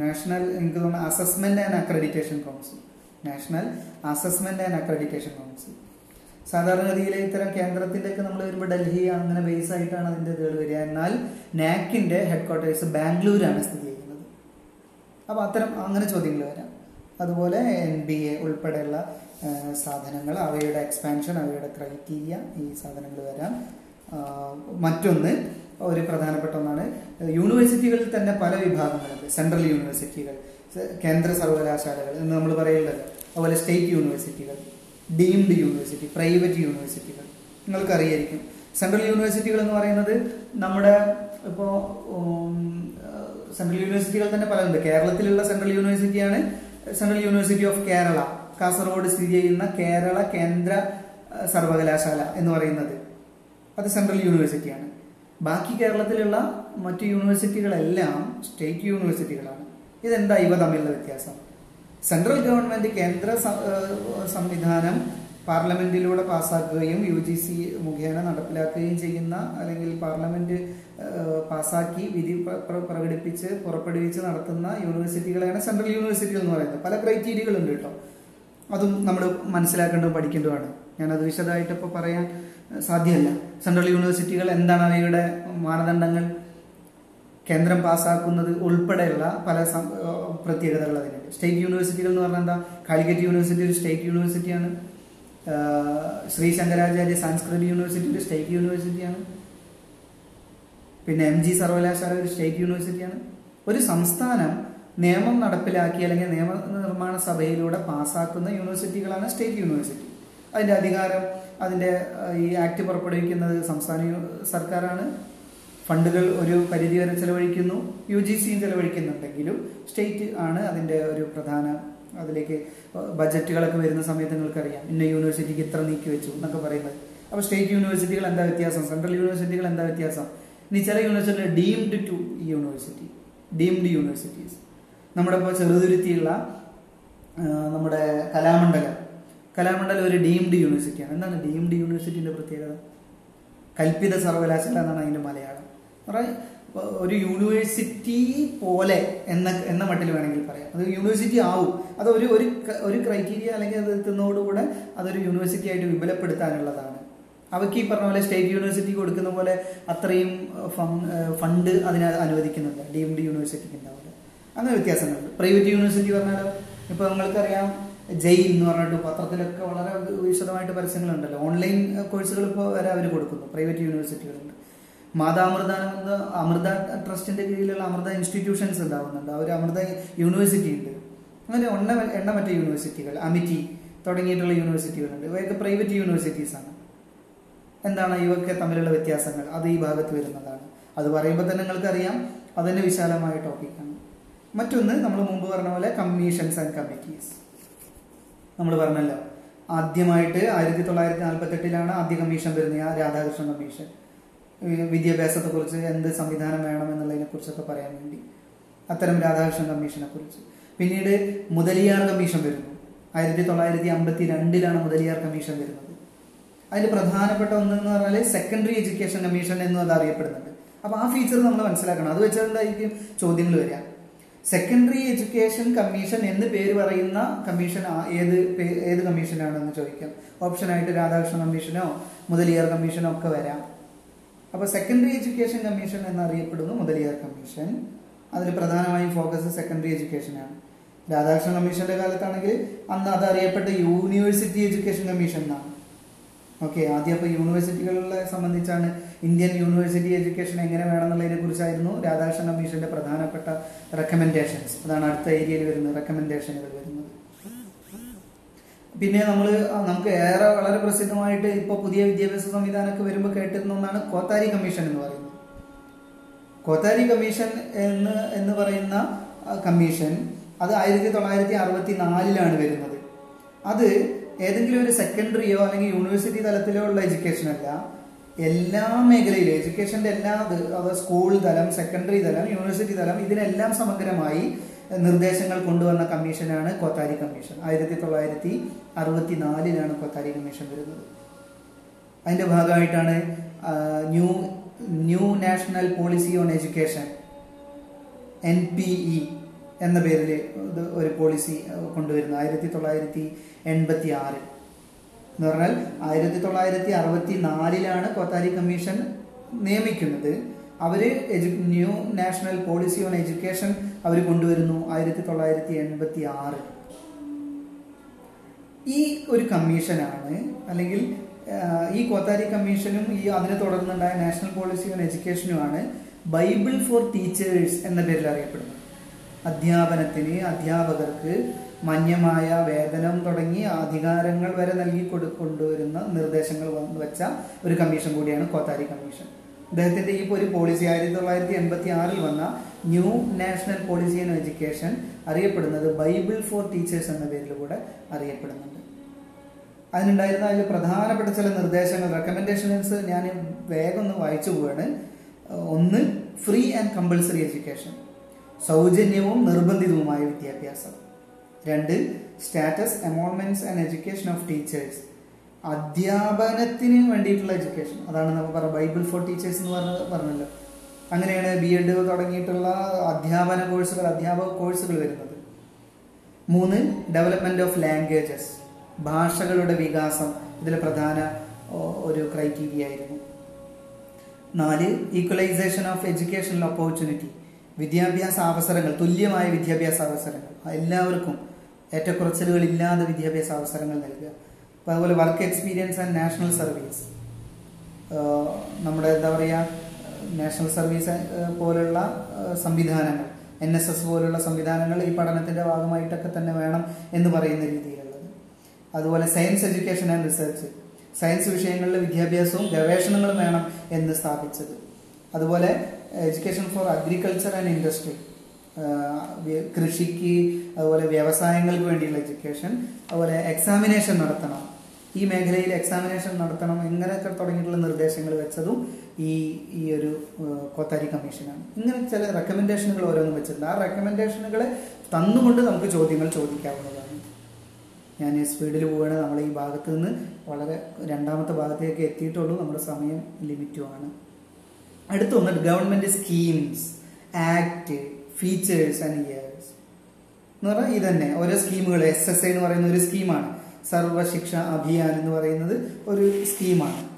national എനിക്ക് തോന്നുന്നു assessment and accreditation council national assessment and accreditation council സാധാരണഗതിയിൽ ഇത്തരം കേന്ദ്രത്തിന്റെയൊക്കെ നമ്മൾ വരുമ്പോൾ ഡൽഹി അങ്ങനെ ബേസ് ആയിട്ടാണ് അതിന്റെ ഇതുകൾ വരിക. എന്നാൽ നാക്കിന്റെ ഹെഡ് ക്വാർട്ടേഴ്സ് ബാംഗ്ലൂരാണ് സ്ഥിതി ചെയ്യുന്നത്. അപ്പൊ അത്തരം അങ്ങനെ ചോദ്യങ്ങൾ വരാം. അതുപോലെ എൻ ബി എ ഉൾപ്പെടെയുള്ള സാധനങ്ങൾ അവയുടെ എക്സ്പാൻഷൻ അവയുടെ ക്രൈറ്റീരിയ ഈ സാധനങ്ങൾ വരാം. മറ്റൊന്ന് ഒരു പ്രധാനപ്പെട്ട ഒന്നാണ്. യൂണിവേഴ്സിറ്റികളിൽ തന്നെ പല വിഭാഗങ്ങളുണ്ട് സെൻട്രൽ യൂണിവേഴ്സിറ്റികൾ കേന്ദ്ര സർവകലാശാലകൾ എന്ന് നമ്മൾ പറയുന്നത് അതുപോലെ സ്റ്റേറ്റ് യൂണിവേഴ്സിറ്റികൾ ഡീംഡ് യൂണിവേഴ്സിറ്റി പ്രൈവറ്റ് യൂണിവേഴ്സിറ്റികൾ. നിങ്ങൾക്കറിയായിരിക്കും. സെൻട്രൽ യൂണിവേഴ്സിറ്റികൾ എന്ന് പറയുന്നത് നമ്മുടെ ഇപ്പോൾ സെൻട്രൽ യൂണിവേഴ്സിറ്റികൾ തന്നെ പലതുണ്ട് കേരളത്തിലുള്ള central യൂണിവേഴ്സിറ്റിയാണ് central university of Kerala. Kasaragod സ്ഥിതി ചെയ്യുന്ന കേരള കേന്ദ്ര സർവകലാശാല എന്ന് പറയുന്നത്. അത് സെൻട്രൽ യൂണിവേഴ്സിറ്റിയാണ്. ബാക്കി കേരളത്തിലുള്ള മറ്റു യൂണിവേഴ്സിറ്റികളെല്ലാം സ്റ്റേറ്റ് യൂണിവേഴ്സിറ്റികളാണ്. ഇതെന്താ ഇവ തമ്മിലുള്ള വ്യത്യാസം? സെൻട്രൽ ഗവൺമെന്റ് കേന്ദ്ര സംവിധാനം പാർലമെന്റിലൂടെ പാസ്സാക്കുകയും യു ജി സി മുഖേന നടപ്പിലാക്കുകയും ചെയ്യുന്ന അല്ലെങ്കിൽ പാർലമെന്റ് പാസ്സാക്കി വിധി പ്ര- പ്ര- പ്രകടിപ്പിച്ച് പുറപ്പെടുവിച്ച് നടത്തുന്ന യൂണിവേഴ്സിറ്റികളെയാണ് സെൻട്രൽ യൂണിവേഴ്സിറ്റികൾ എന്ന് പറയുന്നത്. പല ക്രൈറ്റീരിയകളുണ്ട് കേട്ടോ. അതും നമ്മൾ മനസ്സിലാക്കേണ്ടതും പഠിക്കേണ്ടതുമാണ്. ഞാനത് വിശദമായിട്ട് ഇപ്പോൾ പറയാൻ സാധ്യമല്ല. സെൻട്രൽ യൂണിവേഴ്സിറ്റികൾ എന്താണ് അവയുടെ മാനദണ്ഡങ്ങൾ? കേന്ദ്രം പാസ്സാക്കുന്നത് ഉൾപ്പെടെയുള്ള പല പ്രത്യേകതകൾ അതിനുണ്ട്. സ്റ്റേറ്റ് യൂണിവേഴ്സിറ്റികൾ എന്ന് പറഞ്ഞാൽ എന്താ? കാലിക്കറ്റ് യൂണിവേഴ്സിറ്റി ഒരു സ്റ്റേറ്റ് യൂണിവേഴ്സിറ്റിയാണ്. ശ്രീ ശങ്കരാചാര്യ സംസ്കൃത് യൂണിവേഴ്സിറ്റി ഒരു സ്റ്റേറ്റ് യൂണിവേഴ്സിറ്റിയാണ്. പിന്നെ എം ജി സർവകലാശാല ഒരു സ്റ്റേറ്റ് യൂണിവേഴ്സിറ്റിയാണ്. ഒരു സംസ്ഥാനം നിയമം നടപ്പിലാക്കി അല്ലെങ്കിൽ നിയമനിർമ്മാണ സഭയിലൂടെ പാസ്സാക്കുന്ന യൂണിവേഴ്സിറ്റികളാണ് സ്റ്റേറ്റ് യൂണിവേഴ്സിറ്റി. അതിന്റെ അധികാരം അതിന്റെ ഈ ആക്ട് പുറപ്പെടുവിക്കുന്നത് സംസ്ഥാന സർക്കാരാണ്. ഫണ്ടുകൾ ഒരു പരിധിവരെ ചെലവഴിക്കുന്നു. യു ജി സിയും ചെലവഴിക്കുന്നുണ്ടെങ്കിലും സ്റ്റേറ്റ് ആണ് അതിന്റെ ഒരു പ്രധാന അതിലേക്ക് ബജറ്റുകളൊക്കെ വരുന്ന സമയത്ത് നിങ്ങൾക്കറിയാം. ഇന്ന യൂണിവേഴ്സിറ്റിക്ക് ഇത്ര നീക്കി വെച്ചു എന്നൊക്കെ പറയുന്നത്. അപ്പോൾ സ്റ്റേറ്റ് യൂണിവേഴ്സിറ്റികൾ എന്താ വ്യത്യാസം? സെൻട്രൽ യൂണിവേഴ്സിറ്റികൾ എന്താ വ്യത്യാസം? ഇനി ചില യൂണിവേഴ്സിറ്റികൾ deemed to university. Deemed universities. നമ്മുടെ ഇപ്പോൾ ചെറുതുരുത്തിയുള്ള നമ്മുടെ കലാമണ്ഡലം. കലാമണ്ഡലം ഒരു ഡീംഡ് യൂണിവേഴ്സിറ്റിയാണ്. എന്താണ് ഡീംഡ് യൂണിവേഴ്സിറ്റിന്റെ പ്രത്യേകത? കൽപ്പിത സർവകലാശാല എന്നാണ് അതിന്റെ മലയാളം. ഒരു യൂണിവേഴ്സിറ്റി പോലെ എന്ന എന്ന മട്ടിൽ വേണമെങ്കിൽ പറയാം. അത് യൂണിവേഴ്സിറ്റി ആവും. അത് ഒരു ഒരു ക്രൈറ്റീരിയ അല്ലെങ്കിൽ അത് എത്തുന്നതോടുകൂടെ അതൊരു യൂണിവേഴ്സിറ്റി ആയിട്ട് വിപുലപ്പെടുത്താനുള്ളതാണ്. അവയ്ക്ക് ഈ പറഞ്ഞ പോലെ സ്റ്റേറ്റ് യൂണിവേഴ്സിറ്റി കൊടുക്കുന്ന പോലെ അത്രയും ഫണ്ട് അതിന് അനുവദിക്കുന്നുണ്ട്. ഡീംഡ് യൂണിവേഴ്സിറ്റിക്ക് ഉണ്ടാവില്ല അങ്ങനെ വ്യത്യാസങ്ങളുണ്ട്. പ്രൈവറ്റ് യൂണിവേഴ്സിറ്റി പറഞ്ഞാൽ ഇപ്പൊ നമ്മൾക്കറിയാം ജെയ് എന്ന് പറഞ്ഞിട്ട് പത്രത്തിലൊക്കെ വളരെ വിശദമായിട്ട് പരസ്യങ്ങളുണ്ടല്ലോ. ഓൺലൈൻ കോഴ്സുകൾ ഇപ്പോൾ വരെ അവർ കൊടുക്കുന്നു. പ്രൈവറ്റ് യൂണിവേഴ്സിറ്റികളുണ്ട് മാതാമൃതാനന്ദ അമൃത ട്രസ്റ്റിന്റെ കീഴിലുള്ള അമൃത ഇൻസ്റ്റിറ്റ്യൂഷൻസ് ഉണ്ടാവുന്നുണ്ട്. അവർ അമൃത യൂണിവേഴ്സിറ്റി ഉണ്ട്. അങ്ങനെ എണ്ണ എണ്ണമറ്റ യൂണിവേഴ്സിറ്റികൾ അമിറ്റി തുടങ്ങിയിട്ടുള്ള യൂണിവേഴ്സിറ്റികളുണ്ട്. ഇവയൊക്കെ പ്രൈവറ്റ് യൂണിവേഴ്സിറ്റീസ് ആണ്. എന്താണ് ഇവയൊക്കെ തമ്മിലുള്ള വ്യത്യാസങ്ങൾ? അത് ഈ ഭാഗത്ത് വരുന്നതാണ്. അത് പറയുമ്പോൾ തന്നെ നിങ്ങൾക്കറിയാം. അതിന്റെ വിശാലമായ ടോപ്പിക്കാണ് മറ്റൊന്ന് നമ്മൾ മുമ്പ് പറഞ്ഞ പോലെ കമ്മീഷൻസ് ആൻഡ് കമ്മിറ്റീസ് നമ്മൾ പറഞ്ഞല്ലോ. ആദ്യമായിട്ട് ആയിരത്തി തൊള്ളായിരത്തി നാൽപ്പത്തി എട്ടിലാണ് ആദ്യ കമ്മീഷൻ വരുന്നത് ആ രാധാകൃഷ്ണൻ കമ്മീഷൻ. വിദ്യാഭ്യാസത്തെക്കുറിച്ച് വിദ്യാഭ്യാസത്തെ കുറിച്ച് എന്ത് സംവിധാനം വേണം എന്നുള്ളതിനെ കുറിച്ചൊക്കെ പറയാൻ വേണ്ടി. അത്തരം രാധാകൃഷ്ണൻ കമ്മീഷനെ കുറിച്ച് പിന്നീട് മുതലിയാർ കമ്മീഷൻ വരുന്നു. ആയിരത്തി തൊള്ളായിരത്തി അമ്പത്തി രണ്ടിലാണ് മുതലിയാർ കമ്മീഷൻ വരുന്നത്. അതിൽ പ്രധാനപ്പെട്ട ഒന്ന് എന്ന് പറഞ്ഞാൽ സെക്കൻഡറി എഡ്യൂക്കേഷൻ കമ്മീഷൻ എന്നും അത് അറിയപ്പെടുന്നുണ്ട് അപ്പൊ ആ ഫീച്ചർ നമ്മൾ മനസ്സിലാക്കണം. അത് വെച്ചുകൊണ്ടായിരിക്കും ചോദ്യങ്ങൾ വരിക. സെക്കൻഡറി എഡ്യൂക്കേഷൻ കമ്മീഷൻ എന്ന് പേര് പറയുന്ന കമ്മീഷൻ ഏത് ഏത് കമ്മീഷനാണെന്ന് ചോദിക്കാം. ഓപ്ഷനായിട്ട് രാധാകൃഷ്ണ കമ്മീഷനോ മുതലിയാർ കമ്മീഷനോ ഒക്കെ വരാം. അപ്പൊ സെക്കൻഡറി എഡ്യൂക്കേഷൻ കമ്മീഷൻ എന്നറിയപ്പെടുന്നു മുതലിയാർ കമ്മീഷൻ അതിൽ പ്രധാനമായും ഫോക്കസ് സെക്കൻഡറി എഡ്യൂക്കേഷനാണ് രാധാകൃഷ്ണ കമ്മീഷന്റെ കാലത്താണെങ്കിൽ അന്ന് അത് അറിയപ്പെട്ട യൂണിവേഴ്സിറ്റി എഡ്യൂക്കേഷൻ കമ്മീഷൻ എന്നാണ്. ഓക്കെ ആദ്യം അപ്പോൾ യൂണിവേഴ്സിറ്റികളെ സംബന്ധിച്ചാണ് ഇന്ത്യൻ യൂണിവേഴ്സിറ്റി എഡ്യൂക്കേഷൻ എങ്ങനെ വേണമെന്നുള്ളതിനെ കുറിച്ചായിരുന്നു രാധാകൃഷ്ണൻ കമ്മീഷന്റെ പ്രധാനപ്പെട്ട റെക്കമെൻഡേഷൻസ് അതാണ് അടുത്ത ഏരിയയിൽ വരുന്നത് റെക്കമെൻഡേഷനുകൾ വരുന്നത്. പിന്നെ നമ്മൾ നമുക്ക് ഏറെ വളരെ പ്രസിദ്ധമായിട്ട് ഇപ്പോൾ പുതിയ വിദ്യാഭ്യാസ സംവിധാനമൊക്കെ വരുമ്പോൾ കേട്ടിരുന്ന ഒന്നാണ് കോത്താരി കമ്മീഷൻ എന്ന് പറയുന്നത്. കോത്താരി കമ്മീഷൻ എന്ന് എന്ന് പറയുന്ന കമ്മീഷൻ അത് ആയിരത്തി തൊള്ളായിരത്തി അറുപത്തി നാലിലാണ് വരുന്നത്. അത് ഏതെങ്കിലും ഒരു സെക്കൻഡറിയോ അല്ലെങ്കിൽ യൂണിവേഴ്സിറ്റി തലത്തിലോ ഉള്ള എഡ്യൂക്കേഷൻ അല്ല. എല്ലാ മേഖലയിലും എഡ്യൂക്കേഷന്റെ എല്ലാ അത് സ്കൂൾ തലം സെക്കൻഡറി തലം യൂണിവേഴ്സിറ്റി തലം ഇതിനെല്ലാം സമഗ്രമായി നിർദ്ദേശങ്ങൾ കൊണ്ടുവന്ന കമ്മീഷനാണ് കോത്താരി കമ്മീഷൻ ആയിരത്തി തൊള്ളായിരത്തി അറുപത്തി നാലിലാണ് കോത്താരി കമ്മീഷൻ വരുന്നത്. അതിന്റെ ഭാഗമായിട്ടാണ് new new national policy on education N P E എന്ന പേരിൽ ഒരു പോളിസി കൊണ്ടുവരുന്നത്. ആയിരത്തി തൊള്ളായിരത്തി എൺപത്തി ആറിൽ എന്ന് പറഞ്ഞാൽ ആയിരത്തി തൊള്ളായിരത്തി അറുപത്തി നാലിലാണ് കോത്താരി കമ്മീഷൻ നിയമിക്കുന്നത്. അവർ edu new national policy on education അവർ കൊണ്ടുവരുന്നു ആയിരത്തി തൊള്ളായിരത്തി എൺപത്തി ആറ് ഈ ഒരു കമ്മീഷനാണ് അല്ലെങ്കിൽ ഈ കോത്താരി കമ്മീഷനും ഈ അതിനെ തുടർന്നുണ്ടായ നാഷണൽ പോളിസി ഓൺ എഡ്യൂക്കേഷനുമാണ് ബൈബിൾ ഫോർ ടീച്ചേഴ്സ് എന്ന പേരിൽ അറിയപ്പെടുന്നത്. അധ്യാപനത്തിന് അധ്യാപകർക്ക് മാന്യമായ വേതനം തുടങ്ങി അധികാരങ്ങൾ വരെ നൽകി കൊടു കൊണ്ടുവരുന്ന നിർദ്ദേശങ്ങൾ വന്നു വെച്ച ഒരു കമ്മീഷൻ കൂടിയാണ് കോത്താരി കമ്മീഷൻ. അദ്ദേഹത്തിന്റെ ഈ ഒരു പോളിസി ആയിരത്തി തൊള്ളായിരത്തി എൺപത്തി ആറിൽ വന്ന new national policy on education അറിയപ്പെടുന്നത് ബൈബിൾ ഫോർ ടീച്ചേഴ്സ് എന്ന പേരിലൂടെ അറിയപ്പെടുന്നുണ്ട്. അതിനുണ്ടായിരുന്ന അതിൽ പ്രധാനപ്പെട്ട ചില നിർദ്ദേശങ്ങൾ റെക്കമെൻഡേഷൻസ് ഞാൻ വേഗം ഒന്ന് വായിച്ചു പോവാണ്. ഒന്ന് ഫ്രീ ആൻഡ് കമ്പൾസറി എഡ്യൂക്കേഷൻ സൗജന്യവും നിർബന്ധിതവുമായ വിദ്യാഭ്യാസം. രണ്ട് status emoluments and education of teachers അധ്യാപനത്തിന് വേണ്ടിയിട്ടുള്ള എഡ്യൂക്കേഷൻ അതാണ് നമ്മൾ പറഞ്ഞ ബൈബിൾ ഫോർ ടീച്ചേഴ്സ് എന്ന് പറഞ്ഞ പറഞ്ഞല്ലോ. അങ്ങനെയാണ് ബി എഡ് തുടങ്ങിയിട്ടുള്ള അധ്യാപന കോഴ്സുകൾ അധ്യാപക കോഴ്സുകൾ വരുന്നത്. മൂന്ന് ഡെവലപ്മെന്റ് ഓഫ് ലാംഗ്വേജസ് ഭാഷകളുടെ വികാസം. ഇതിൽ പ്രധാന ഒരു ക്രൈറ്റീരിയ ആയിരുന്നു. നാല് ഈക്വലൈസേഷൻ ഓഫ് എഡ്യൂക്കേഷണൽ ഓപ്പർച്യൂണിറ്റി വിദ്യാഭ്യാസ അവസരങ്ങൾ തുല്യമായ വിദ്യാഭ്യാസ അവസരങ്ങൾ. എല്ലാവർക്കും ഏറ്റക്കുറച്ചിലുകൾ ഇല്ലാതെ വിദ്യാഭ്യാസ അവസരങ്ങൾ നൽകുക. അപ്പോൾ അതുപോലെ work experience and national service. നമ്മുടെ എന്താ പറയുക നാഷണൽ സർവീസ് പോലുള്ള സംവിധാനങ്ങൾ. എൻ എസ് എസ് പോലുള്ള സംവിധാനങ്ങൾ ഈ പഠനത്തിന്റെ ഭാഗമായിട്ടൊക്കെ തന്നെ വേണം എന്ന് പറയുന്ന രീതിയിലുള്ളത്. അതുപോലെ science education and research. Science വിഷയങ്ങളിലെ വിദ്യാഭ്യാസവും ഗവേഷണങ്ങളും വേണം എന്ന് സ്ഥാപിച്ചത്. അതുപോലെ education for agriculture and industry. കൃഷിക്ക് അതുപോലെ വ്യവസായങ്ങൾക്ക് വേണ്ടിയുള്ള എഡ്യൂക്കേഷൻ അതുപോലെ എക്സാമിനേഷൻ നടത്തണം. ഈ മേഖലയിൽ എക്സാമിനേഷൻ നടത്തണം ഇങ്ങനെയൊക്കെ തുടങ്ങിയിട്ടുള്ള നിർദ്ദേശങ്ങൾ വെച്ചതും ഈ ഈ ഒരു കോത്താരി കമ്മീഷനാണ്. ഇങ്ങനെ ചില റെക്കമെൻഡേഷനുകൾ ഓരോന്നും വെച്ചിട്ടുണ്ട്. ആ റെക്കമെൻഡേഷനുകളെ തന്നുകൊണ്ട് നമുക്ക് ചോദ്യങ്ങൾ ചോദിക്കാവുന്നതാണ്. ഞാൻ സ്പീഡിൽ പോവുകയാണ്. നമ്മൾ ഈ ഭാഗത്ത് നിന്ന് വളരെ രണ്ടാമത്തെ ഭാഗത്തേക്ക് എത്തിയിട്ടുള്ളൂ. നമ്മുടെ സമയം ലിമിറ്റുമാണ് അടുത്തൊന്ന് government schemes act features and years എന്ന് പറഞ്ഞാൽ ഇതന്നെ ഓരോ സ്കീമുകൾ എസ് എസ് ഐ എന്ന് പറയുന്ന ഒരു സ്കീമാണ്. സർവശിക്ഷ അഭിയാൻ എന്ന് പറയുന്നത് ഒരു സ്കീമാണ്.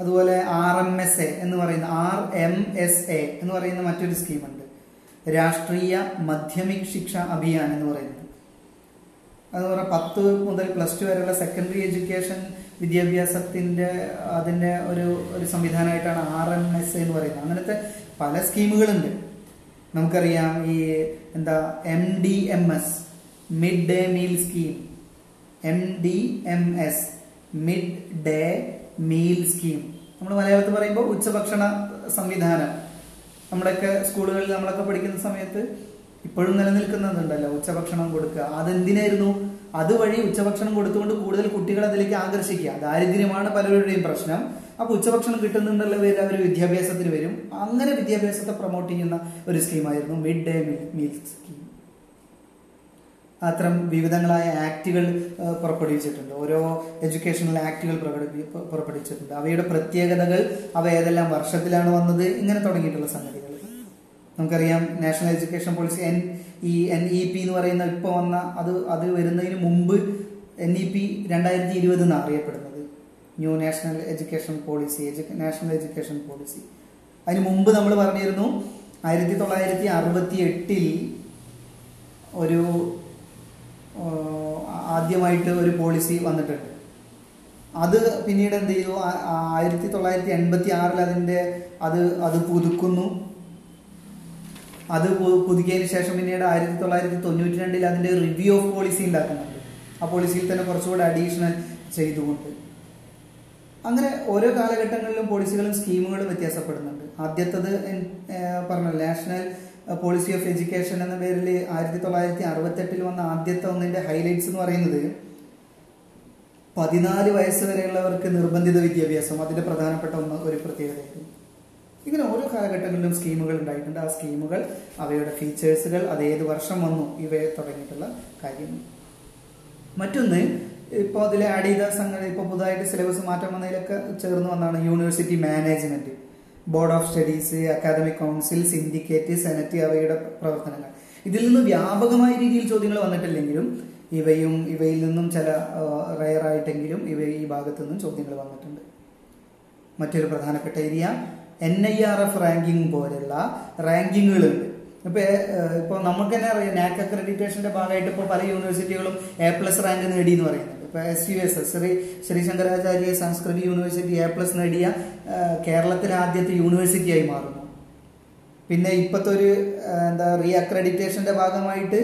അതുപോലെ ആർ എം എസ് എ എന്ന് പറയുന്ന ആർ എം എസ് എ എന്ന് പറയുന്ന മറ്റൊരു സ്കീമുണ്ട്. രാഷ്ട്രീയ മധ്യമിക് ശിക്ഷ അഭിയാൻ എന്ന് പറയുന്നത്. അത് പറഞ്ഞാൽ പത്ത് മുതൽ പ്ലസ് ടു വരെയുള്ള സെക്കൻഡറി എഡ്യൂക്കേഷൻ വിദ്യാഭ്യാസത്തിന്റെ അതിന്റെ ഒരു ഒരു സംവിധാനമായിട്ടാണ് ആർ എം എസ് എന്ന് പറയുന്നത്. അങ്ങനത്തെ പല സ്കീമുകളുണ്ട്. നമുക്കറിയാം ഈ എന്താ M D M S mid day meal scheme M D M S mid day meal scheme നമ്മൾ മലയാളത്തിൽ പറയുമ്പോൾ ഉച്ചഭക്ഷണ സംവിധാനം. നമ്മുടെയൊക്കെ സ്കൂളുകളിൽ നമ്മളൊക്കെ പഠിക്കുന്ന സമയത്ത് ഇപ്പോഴും നിലനിൽക്കുന്നുണ്ടല്ലോ ഉച്ചഭക്ഷണം കൊടുക്കുക. അതെന്തിനായിരുന്നു? അതുവഴി ഉച്ചഭക്ഷണം കൊടുത്തുകൊണ്ട് കൂടുതൽ കുട്ടികളെ അതിലേക്ക് ആകർഷിക്കുക. ദാരിദ്ര്യമാണ് പലരുടെയും പ്രശ്നം. അപ്പൊ ഉച്ചഭക്ഷണം കിട്ടുന്നുണ്ടല്ലോ പേര് അവർ വിദ്യാഭ്യാസത്തിന് വരും. അങ്ങനെ വിദ്യാഭ്യാസത്തെ പ്രൊമോട്ട് ചെയ്യുന്ന ഒരു സ്കീമായിരുന്നു മിഡ് ഡേ മീൽ സ്കീം അത്തരം വിവിധങ്ങളായ ഏഹ്, പുറപ്പെടുവിച്ചിട്ടുണ്ട്. ഓരോ എഡ്യൂക്കേഷണൽ പു- പുറപ്പെടുവിച്ചിട്ടുണ്ട്. അവയുടെ പ്രത്യേകതകൾ അവ ഏതെല്ലാം വർഷത്തിലാണ് വന്നത് ഇങ്ങനെ തുടങ്ങിയിട്ടുള്ള സംഗതികൾ. നമുക്കറിയാം national education policy N E N E P എന്ന് പറയുന്ന ഇപ്പോൾ വന്ന അത് അത് വരുന്നതിന് മുമ്പ് എൻ ഇ പി രണ്ടായിരത്തി ഇരുപത് എന്നാണ് new national education policy national education policy. അതിന് മുമ്പ് നമ്മൾ പറഞ്ഞിരുന്നു ആയിരത്തി തൊള്ളായിരത്തി അറുപത്തി എട്ടിൽ ഒരു ആദ്യമായിട്ട് ഒരു പോളിസി വന്നിട്ടുണ്ട്. അത് പിന്നീട് എന്ത് ചെയ്തു? ആയിരത്തി തൊള്ളായിരത്തി എൺപത്തി ആറിൽ അതിന്റെ അത് അത് പുതുക്കുന്നു. അത് പുതുക്കിയതിന് ശേഷം പിന്നീട് ആയിരത്തി തൊള്ളായിരത്തി തൊണ്ണൂറ്റി രണ്ടിൽ അതിന്റെ റിവ്യൂ ഓഫ് പോളിസി ഉണ്ടാക്കുന്നുണ്ട്. ആ പോളിസിയിൽ തന്നെ കുറച്ചുകൂടെ അഡീഷണൽ ചെയ്തുകൊണ്ട്. അങ്ങനെ ഓരോ കാലഘട്ടങ്ങളിലും പോളിസികളും സ്കീമുകളും വ്യത്യാസപ്പെടുന്നുണ്ട്. ആദ്യത്തത് പറഞ്ഞു നാഷണൽ പോളിസി ഓഫ് എഡ്യൂക്കേഷൻ എന്ന പേരിൽ ആയിരത്തി തൊള്ളായിരത്തി അറുപത്തെട്ടിൽ വന്ന ആദ്യത്തെ ഒന്നിന്റെ ഹൈലൈറ്റ്സ് എന്ന് പറയുന്നത് പതിനാല് വയസ്സ് വരെയുള്ളവർക്ക് നിർബന്ധിത വിദ്യാഭ്യാസം അതിന്റെ പ്രധാനപ്പെട്ട ഒന്ന് ഒരു പ്രത്യേകതയായിരുന്നു. ഇങ്ങനെ ഓരോ കാലഘട്ടങ്ങളിലും സ്കീമുകൾ ഉണ്ടായിട്ടുണ്ട്. ആ സ്കീമുകൾ അവയുടെ ഫീച്ചേഴ്സുകൾ അത് ഏത് വർഷം വന്നു ഇവയെ തുടങ്ങിയിട്ടുള്ള കാര്യങ്ങൾ. മറ്റൊന്ന് ഇപ്പോൾ അതിൽ ആഡ് ചെയ്ത സംഗതി ഇപ്പോൾ പുതുതായിട്ട് സിലബസ് മാറ്റം വന്നതിലൊക്കെ ചേർന്ന് വന്നാണ് university management board of studies academic council syndicate senate അവയുടെ പ്രവർത്തനങ്ങൾ. ഇതിൽ നിന്ന് വ്യാപകമായ രീതിയിൽ ചോദ്യങ്ങൾ വന്നിട്ടില്ലെങ്കിലും ഇവയും ഇവയിൽ നിന്നും ചില റയർ ആയിട്ടെങ്കിലും ഇവ ഈ ഭാഗത്തു നിന്നും ചോദ്യങ്ങൾ വന്നിട്ടുണ്ട്. മറ്റൊരു പ്രധാനപ്പെട്ട area N I R F ranking പോലുള്ള റാങ്കിങ്ങുകളുണ്ട് ഇപ്പൊ ഇപ്പോൾ ഇപ്പൊ നമുക്ക് തന്നെ അറിയാം നാക് അക്രഡിറ്റേഷന്റെ ഭാഗമായിട്ട് ഇപ്പോൾ പല യൂണിവേഴ്സിറ്റികളും എ പ്ലസ് റാങ്ക് നേടി എന്ന് പറയുന്നുണ്ട് ഇപ്പൊ S U S Shri Shri Shankaracharya Sanskriti university A plus നേടിയ കേരളത്തിലെ ആദ്യത്തെ യൂണിവേഴ്സിറ്റിയായി മാറുന്നു. പിന്നെ ഇപ്പോഴത്തെ ഒരു എന്താ റീ അക്രഡിറ്റേഷന്റെ ഭാഗമായിട്ട്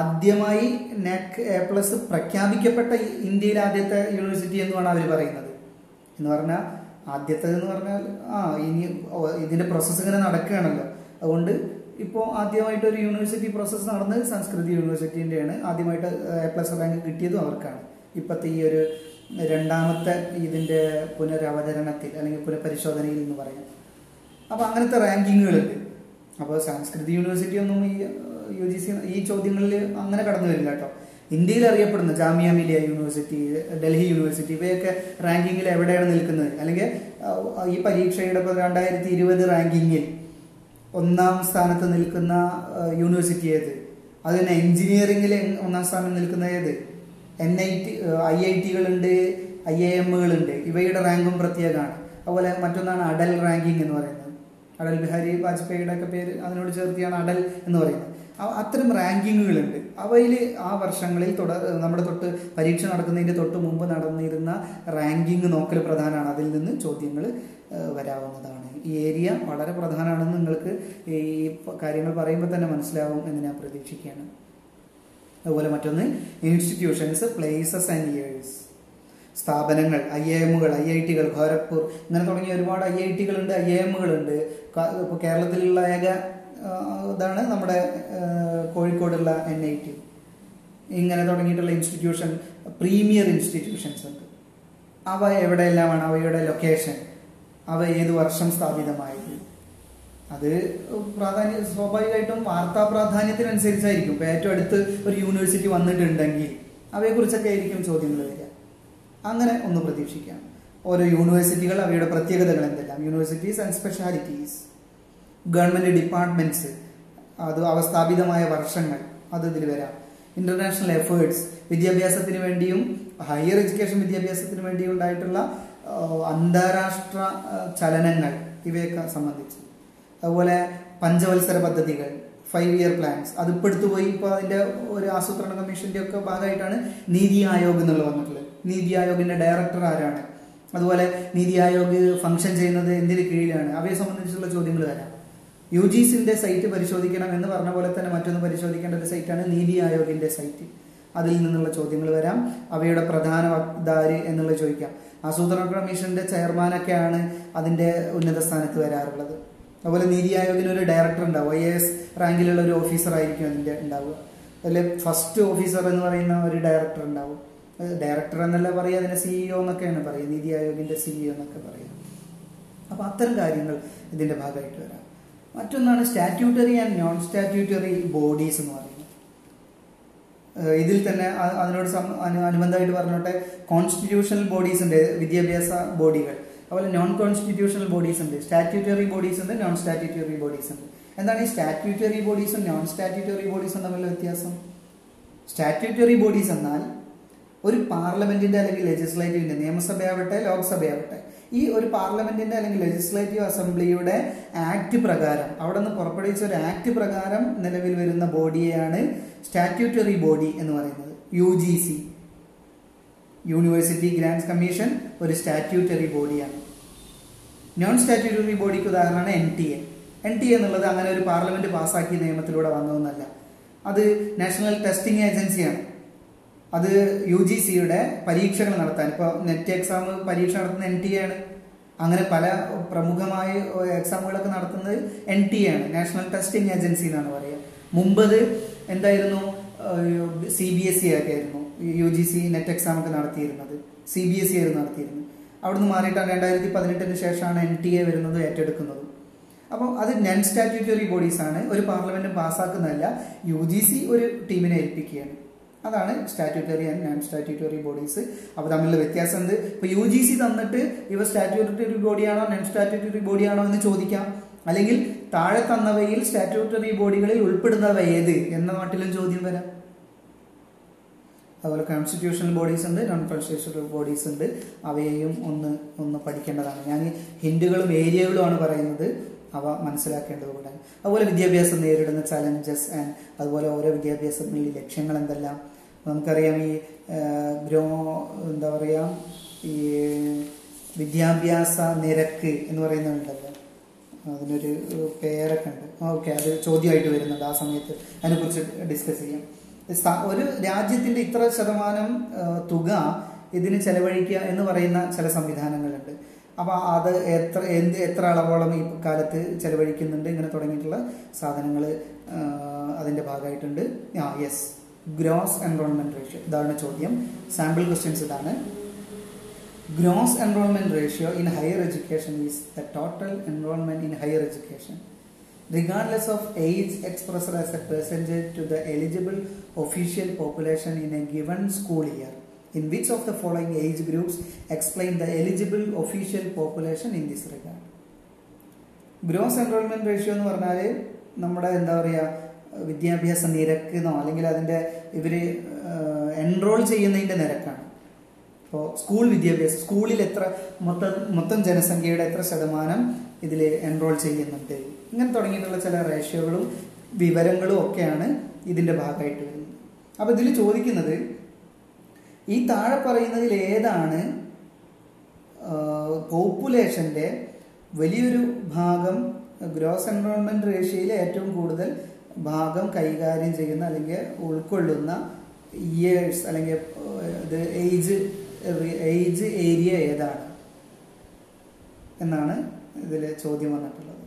ആദ്യമായി നെക് എ പ്ലസ് പ്രഖ്യാപിക്കപ്പെട്ട ഇന്ത്യയിലെ ആദ്യത്തെ യൂണിവേഴ്സിറ്റി എന്നുമാണ് അവർ പറയുന്നത്. എന്ന് പറഞ്ഞാൽ ആദ്യത്തെ എന്ന് പറഞ്ഞാൽ ആ ഇനി ഇതിന്റെ പ്രോസസ്സ് ഇങ്ങനെ നടക്കുകയാണല്ലോ. അതുകൊണ്ട് ഇപ്പോൾ ആദ്യമായിട്ട് ഒരു യൂണിവേഴ്സിറ്റി പ്രോസസ്സ് നടന്നത് സംസ്കൃതി യൂണിവേഴ്സിറ്റിന്റെയാണ് ആദ്യമായിട്ട് എ പ്ലസ് റാങ്ക് കിട്ടിയതും അവർക്കാണ്. ഇപ്പോഴത്തെ ഈ ഒരു രണ്ടാമത്തെ ഇതിന്റെ പുനരവതരണത്തിൽ അല്ലെങ്കിൽ പുനഃപരിശോധനയിൽ എന്ന് പറയാം. അപ്പോൾ അങ്ങനത്തെ റാങ്കിങ്ങുകളുണ്ട്. അപ്പോൾ സംസ്കൃതി യൂണിവേഴ്സിറ്റി ഒന്നും ഈ യു ജി സി ഈ ചോദ്യങ്ങളിൽ അങ്ങനെ കടന്നു വരില്ല കേട്ടോ. ഇന്ത്യയിൽ അറിയപ്പെടുന്ന ജാമിയ മിലിയ യൂണിവേഴ്സിറ്റി ഡൽഹി യൂണിവേഴ്സിറ്റി ഇവയൊക്കെ റാങ്കിങ്ങിൽ എവിടെയാണ് നിൽക്കുന്നത്? അല്ലെങ്കിൽ ഈ പരീക്ഷയുടെ രണ്ടായിരത്തി ഇരുപത് റാങ്കിങ്ങിൽ ഒന്നാം സ്ഥാനത്ത് നിൽക്കുന്ന യൂണിവേഴ്സിറ്റി ഏത്? അത് തന്നെ എഞ്ചിനീയറിംഗിൽ ഒന്നാം സ്ഥാനം നിൽക്കുന്ന ഏത്? N I T I I ടികളുണ്ട് I I എമ്മുകളുണ്ട് ഇവയുടെ റാങ്കും പ്രത്യേകമാണ്. അതുപോലെ മറ്റൊന്നാണ് അടൽ റാങ്കിങ് എന്ന് പറയുന്നത്. അടൽ ബിഹാരി വാജ്പേയിയുടെ ഒക്കെ പേര് അതിനോട് ചേർത്തിയാണ് അടൽ എന്ന് പറയുന്നത്. അത്തരം റാങ്കിങ്ങുകളുണ്ട്. അവയിൽ ആ വർഷങ്ങളിൽ തുട നമ്മുടെ തൊട്ട് പരീക്ഷ നടക്കുന്നതിന്റെ തൊട്ട് മുമ്പ് നടന്നിരുന്ന റാങ്കിങ് നോക്കൽ പ്രധാനമാണ്. അതിൽ നിന്ന് ചോദ്യങ്ങൾ വരാവുന്നതാണ്. ഈ ഏരിയ വളരെ പ്രധാനമാണെന്ന് നിങ്ങൾക്ക് ഈ കാര്യങ്ങൾ പറയുമ്പോൾ തന്നെ മനസ്സിലാവും എന്ന് ഞാൻ പ്രതീക്ഷിക്കുകയാണ്. അതുപോലെ മറ്റൊന്ന് ഇൻസ്റ്റിറ്റ്യൂഷൻസ് പ്ലേസസ് ആൻഡ് ഇയേഴ്സ് സ്ഥാപനങ്ങൾ ഐ ഐ എമ്മുകൾ ഐ ഐ ടികൾ ഖോരപ്പൂർ ഇങ്ങനെ തുടങ്ങിയ ഒരുപാട് ഐ ഐ ടികളുണ്ട് ഐ ഐ എമ്മുകളുണ്ട് ഇപ്പോൾ കേരളത്തിലുള്ള ഏക ഇതാണ് നമ്മുടെ കോഴിക്കോടുള്ള എൻ ഐ ടി ഇങ്ങനെ തുടങ്ങിയിട്ടുള്ള ഇൻസ്റ്റിറ്റ്യൂഷൻ പ്രീമിയർ ഇൻസ്റ്റിറ്റ്യൂഷൻസ് ഉണ്ട് അവ എവിടെയെല്ലാമാണ്? അവയുടെ ലൊക്കേഷൻ അവ ഏത് വർഷം സ്ഥാപിതമായത്? അത് പ്രാധാന്യ സ്വാഭാവികമായിട്ടും വാർത്താ പ്രാധാന്യത്തിനനുസരിച്ചായിരിക്കും. ഇപ്പൊ ഏറ്റവും അടുത്ത് ഒരു യൂണിവേഴ്സിറ്റി വന്നിട്ടുണ്ടെങ്കിൽ അവയെക്കുറിച്ചൊക്കെ ആയിരിക്കും ചോദ്യങ്ങൾ വരിക. അങ്ങനെ ഒന്ന് പ്രതീക്ഷിക്കാം. ഓരോ യൂണിവേഴ്സിറ്റികൾ അവയുടെ പ്രത്യേകതകൾ എന്തെല്ലാം? Universities and specialities government departments അത് അവസ്ഥാപിതമായ വർഷങ്ങൾ. അത് ഇതിൽ വരാം. ഇന്റർനാഷണൽ എഫേർട്സ് വിദ്യാഭ്യാസത്തിന് വേണ്ടിയും ഹയർ എഡ്യൂക്കേഷൻ വിദ്യാഭ്യാസത്തിന് വേണ്ടിയും ഉണ്ടായിട്ടുള്ള അന്താരാഷ്ട്ര ചലനങ്ങൾ. ഇവയൊക്കെ സംബന്ധിച്ച്. അതുപോലെ പഞ്ചവത്സര പദ്ധതികൾ ഫൈവ് ഇയർ പ്ലാൻസ് അത് ഇപ്പോൾ എടുത്തുപോയി ഇപ്പോൾ അതിന്റെ ഒരു ആസൂത്രണ കമ്മീഷന്റെ ഒക്കെ ഭാഗമായിട്ടാണ് നീതി ആയോഗ് എന്നുള്ളത് വന്നിട്ടുള്ളത്. നീതി ആയോഗിന്റെ ഡയറക്ടർ ആരാണ്? അതുപോലെ നീതി ആയോഗ് ഫംഗ്ഷൻ ചെയ്യുന്നത് എന്തിന് കീഴിലാണ്? അവയെ സംബന്ധിച്ചുള്ള ചോദ്യങ്ങൾ വരാം. യു ജി സിന്റെ സൈറ്റ് പരിശോധിക്കണം എന്ന് പറഞ്ഞ പോലെ തന്നെ മറ്റൊന്ന് പരിശോധിക്കേണ്ട ഒരു സൈറ്റാണ് നീതി ആയോഗിന്റെ സൈറ്റ് അതിൽ നിന്നുള്ള ചോദ്യങ്ങൾ വരാം. അവയുടെ പ്രധാന വക്താര് എന്നുള്ളത് ചോദിക്കാം. ആസൂത്രണ കമ്മീഷന്റെ ചെയർമാനൊക്കെയാണ് അതിന്റെ ഉന്നത സ്ഥാനത്ത് വരാറുള്ളത്. അതുപോലെ നീതി ആയോഗിന് ഒരു ഡയറക്ടർ ഉണ്ടാവും. ഐ എസ് റാങ്കിലുള്ള ഒരു ഓഫീസർ ആയിരിക്കും അതിന്റെ ഉണ്ടാവുക. അതിൽ ഫസ്റ്റ് ഓഫീസർ എന്ന് പറയുന്ന ഒരു ഡയറക്ടർ ഉണ്ടാവും. ഡയറക്ടർ എന്നല്ല പറയുക അതിനെ സിഇഒ എന്നൊക്കെയാണ് പറയുക. നീതി ആയോഗിന്റെ സിഇഒ എന്നൊക്കെ പറയുക അപ്പൊ അത്തരം കാര്യങ്ങൾ ഇതിന്റെ ഭാഗമായിട്ട് വരാം. മറ്റൊന്നാണ് statutory and non statutory bodies എന്ന് പറയുന്നത്. ഇതിൽ തന്നെ അതിനോട് അനുബന്ധമായിട്ട് പറഞ്ഞോട്ടെ കോൺസ്റ്റിറ്റ്യൂഷണൽ ബോഡീസ് ഉണ്ട് വിദ്യാഭ്യാസ ബോഡികൾ. അതുപോലെ നോൺ കോൺസ്റ്റിറ്റ്യൂഷണൽ ബോഡീസ് ഉണ്ട്. സ്റ്റാറ്റ്യൂട്ടറി ബോഡീസ് ഉണ്ട് നോൺ സ്റ്റാറ്റ്യൂട്ടറി ബോഡീസ് ഉണ്ട്. എന്താണ് ഈ സ്റ്റാറ്റ്യൂട്ടറി ബോഡീസും നോൺ സ്റ്റാറ്റ്യൂട്ടറി ബോഡീസും തമ്മിലുള്ള വ്യത്യാസം? സ്റ്റാറ്റ്യൂട്ടറി ബോഡീസ് എന്നാൽ ഒരു പാർലമെന്റിന്റെ അല്ലെങ്കിൽ ലെജിസ്ലേറ്റീവിന്റെ നിയമസഭയാവട്ടെ ലോക്സഭയാവട്ടെ ഈ ഒരു പാർലമെന്റിന്റെ അല്ലെങ്കിൽ ലെജിസ്ലേറ്റീവ് അസംബ്ലിയുടെ ആക്ട് പ്രകാരം അവിടെ നിന്ന് പുറപ്പെടുവിച്ച ഒരു ആക്ട് പ്രകാരം നിലവിൽ വരുന്ന ബോഡിയെയാണ് സ്റ്റാറ്റ്യൂട്ടറി ബോഡി എന്ന് പറയുന്നത്. U G C university grants commission ഒരു സ്റ്റാറ്റ്യൂട്ടറി ബോഡിയാണ് നോൺ സ്റ്റാറ്റ്യൂട്ടറി ബോഡിക്ക് ഉദാഹരണമാണ് N T A N T A എന്നുള്ളത് അങ്ങനെ ഒരു പാർലമെന്റ് പാസ്സാക്കിയ നിയമത്തിലൂടെ വന്നതൊന്നല്ല. അത് നാഷണൽ ടെസ്റ്റിംഗ് ഏജൻസിയാണ് അത് യു ജി സിയുടെ പരീക്ഷകൾ നടത്താൻ. ഇപ്പോൾ നെറ്റ് എക്സാം പരീക്ഷ നടത്തുന്ന എൻ ടി എ ആണ്. അങ്ങനെ പല പ്രമുഖമായ എക്സാമുകളൊക്കെ നടത്തുന്നത് എൻ ടി എ ആണ്. നാഷണൽ ടെസ്റ്റിംഗ് ഏജൻസി എന്നാണ് പറയുക. മുമ്പത് എന്തായിരുന്നു? സി ബി എസ് ഇ ഒക്കെ ആയിരുന്നു. U G C NET exam ഒക്കെ നടത്തിയിരുന്നത്. സി ബി എസ് ഇ ആയിരുന്നു നടത്തിയിരുന്നത്. അവിടുന്ന് മാറിയിട്ടാണ് രണ്ടായിരത്തി പതിനെട്ടിന് ശേഷമാണ് എൻ ടി എ വരുന്നത് ഏറ്റെടുക്കുന്നത്. അപ്പോൾ അത് നൺ സ്റ്റാറ്റ്യൂട്ടറി ബോഡീസ് ആണ്. ഒരു പാർലമെന്റ് പാസ്സാക്കുന്നതല്ല. യു ജി സി ഒരു ടീമിനെ ഏൽപ്പിക്കുകയാണ്. അതാണ് statutory and non statutory bodies അപ്പോൾ തമ്മിലുള്ള വ്യത്യാസം എന്ത്? ഇപ്പോൾ യു ജി സി തന്നിട്ട് ഇവ സ്റ്റാറ്റ്യൂട്ടറി ബോഡിയാണോ നോൺ സ്റ്റാറ്റ്യൂട്ടറി ബോഡിയാണോ എന്ന് ചോദിക്കാം. അല്ലെങ്കിൽ താഴെ തന്നവയിൽ സ്റ്റാറ്റ്യൂട്ടറി ബോഡികളിൽ ഉൾപ്പെടുന്നവ ഏത്? എന്ന നാട്ടിലും ചോദ്യം വരാം. അതുപോലെ കോൺസ്റ്റിറ്റ്യൂഷണൽ ബോഡീസ് ഉണ്ട് നോൺ കോൺസ്റ്റിറ്റ്യൂഷണൽ ബോഡീസ് ഉണ്ട്. അവയെയും ഒന്ന് ഒന്ന് പഠിക്കേണ്ടതാണ്. ഞാൻ ഹിന്ദുകളും ഏരിയകളും ആണ് പറയുന്നത്. അവ മനസ്സിലാക്കേണ്ടതുകൂടെ അതുപോലെ വിദ്യാഭ്യാസം നേരിടുന്ന ചലഞ്ചസ് ആൻഡ് അതുപോലെ ഓരോ വിദ്യാഭ്യാസത്തിന്റെ ലക്ഷ്യങ്ങൾ എന്തെല്ലാം? നമുക്കറിയാം ഈ ഗ്രോ എന്താ പറയുക ഈ വിദ്യാഭ്യാസ നിരക്ക് എന്ന് പറയുന്നുണ്ടല്ലോ അതിനൊരു പേരൊക്കെ ഉണ്ട്. ഓക്കെ. അത് ചോദ്യമായിട്ട് വരുന്നുണ്ട് ആ സമയത്ത്. അതിനെക്കുറിച്ച് ഡിസ്കസ് ചെയ്യാം. ഒരു രാജ്യത്തിന്റെ ഇത്ര ശതമാനം തുക ഇതിന് ചെലവഴിക്കുക എന്ന് പറയുന്ന ചില സംവിധാനങ്ങളുണ്ട്. അപ്പൊ അത് എത്ര എന്ത് എത്ര അളവോളം ഈ കാലത്ത് ചെലവഴിക്കുന്നുണ്ട് ഇങ്ങനെ തുടങ്ങിയിട്ടുള്ള സാധനങ്ങൾ അതിന്റെ ഭാഗമായിട്ടുണ്ട്. ആ യെസ് ഗ്രോസ് എൻറോൾമെന്റ് റേഷ്യോ ഇതാണ് ചോദ്യം. സാമ്പിൾ ക്വസ്റ്റ്യൻസ് ഇതാണ്. Gross enrolment ratio in higher education is the total enrolment in higher education. Regardless of age expressed as a percentage to the eligible official population in a given school year in which of the following age groups explain the eligible official population in this regard gross enrolment ratio എന്ന് പറഞ്ഞാൽ നമ്മുടെ എന്താ പറയുക വിദ്യാഭ്യാസ നിരക്കിനോ അല്ലെങ്കിൽ അതിന്റെ ഇവർ enrol ചെയ്യുന്നതിന്റെ നിരക്കാണ് ഇപ്പോൾ സ്കൂൾ വിദ്യാഭ്യാസം സ്കൂളിൽ എത്ര മൊത്തം മൊത്തം ജനസംഖ്യയുടെ എത്ര ശതമാനം ഇതിൽ എൻറോൾ ചെയ്യുന്നുണ്ട്. ഇങ്ങനെ തുടങ്ങിയിട്ടുള്ള ചില റേഷ്യോകളും വിവരങ്ങളും ഒക്കെയാണ് ഇതിന്റെ ഭാഗമായിട്ട് വരുന്നത്. അപ്പം ഇതിൽ ചോദിക്കുന്നത് ഈ താഴെ പറയുന്നതിൽ ഏതാണ് പോപ്പുലേഷന്റെ വലിയൊരു ഭാഗം ഗ്രോസ് എൻറോൾമെന്റ് റേഷ്യയിൽ ഏറ്റവും കൂടുതൽ ഭാഗം കൈകാര്യം ചെയ്യുന്ന അല്ലെങ്കിൽ ഉൾക്കൊള്ളുന്ന ഇയേഴ്സ് അല്ലെങ്കിൽ ഇത് ഏജ് ഏജ് ഏരിയ ഏതാണ്? എന്നാണ് ഇതിൽ ചോദ്യം വന്നിട്ടുള്ളത്.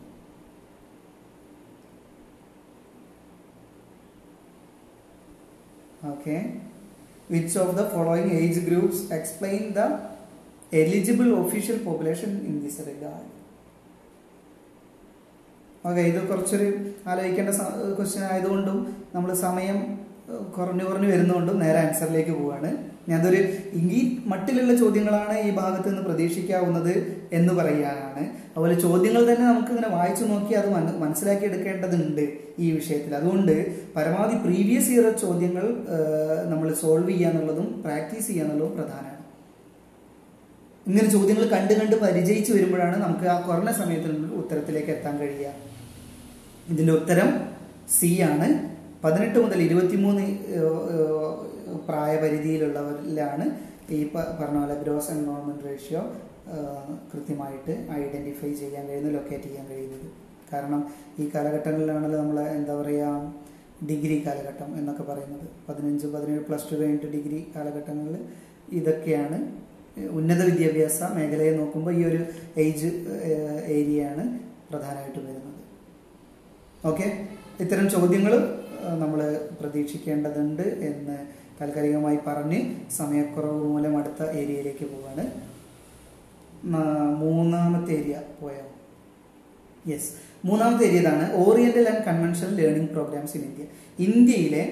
Okay which of the following age groups explain the eligible official population in this regard okay ഇത് കുറച്ചൊരു ആലോചിക്കേണ്ട ക്വസ്റ്റ്യൻ ആയതുകൊണ്ടും നമ്മൾ സമയം കുറഞ്ഞു കുറഞ്ഞു വരുന്നതുകൊണ്ടും നേരെ ആൻസറിലേക്ക് പോവാണ്. ഞാനതൊരു ഈ മട്ടിലുള്ള ചോദ്യങ്ങളാണ് ഈ ഭാഗത്ത് നിന്ന് പ്രതീക്ഷിക്കാവുന്നത് എന്ന് പറയാനാണ്. അതുപോലെ ചോദ്യങ്ങൾ തന്നെ നമുക്ക് ഇങ്ങനെ വായിച്ചു നോക്കി അത് മനസ്സിലാക്കി എടുക്കേണ്ടതുണ്ട് ഈ വിഷയത്തിൽ. അതുകൊണ്ട് പരമാവധി പ്രീവിയസ് ഇയർ ചോദ്യങ്ങൾ നമ്മൾ സോൾവ് ചെയ്യാന്നുള്ളതും പ്രാക്ടീസ് ചെയ്യാന്നുള്ളതും പ്രധാനമാണ്. ഇങ്ങനെ ചോദ്യങ്ങൾ കണ്ട് കണ്ട് പരിചയിച്ചു വരുമ്പോഴാണ് നമുക്ക് ആ കുറഞ്ഞ സമയത്തിനുള്ളിൽ ഉത്തരത്തിലേക്ക് എത്താൻ കഴിയുക. ഇതിന്റെ ഉത്തരം സി ആണ്. പതിനെട്ട് മുതൽ ഇരുപത്തിമൂന്ന് പ്രായപരിധിയിലുള്ളവരിലാണ് ഈ പറഞ്ഞ പോലെ ഗ്രോസ് എൻറോൾമെന്റ് റേഷ്യോ കൃത്യമായിട്ട് ഐഡന്റിഫൈ ചെയ്യാൻ കഴിയുന്നത് ലൊക്കേറ്റ് ചെയ്യാൻ കഴിയുന്നത്. കാരണം ഈ കാലഘട്ടങ്ങളിലാണല്ലോ നമ്മൾ എന്താ പറയുക ഡിഗ്രി കാലഘട്ടം എന്നൊക്കെ പറയുന്നത്. പതിനഞ്ച് പതിനേഴ് പ്ലസ് ടു കഴിഞ്ഞിട്ട് ഡിഗ്രി കാലഘട്ടങ്ങളിൽ ഇതൊക്കെയാണ് ഉന്നത വിദ്യാഭ്യാസ മേഖലയെ നോക്കുമ്പോൾ ഈ ഒരു ഏജ് ഏരിയയാണ് പ്രധാനമായിട്ടും വരുന്നത്. ഓക്കെ? ഇത്തരം ചോദ്യങ്ങളും നമ്മൾ പ്രതീക്ഷിക്കേണ്ടതുണ്ട് എന്ന് താൽക്കാലികമായി പറഞ്ഞ് സമയക്കുറവ് മൂലം അടുത്ത ഏരിയയിലേക്ക് പോവാണ്. മൂന്നാമത്തെ ഏരിയ പോയോ? യെസ് മൂന്നാമത്തെ ഏരിയ ഇതാണ്. Oriental and conventional learning programmes in India ഇന്ത്യയിലെ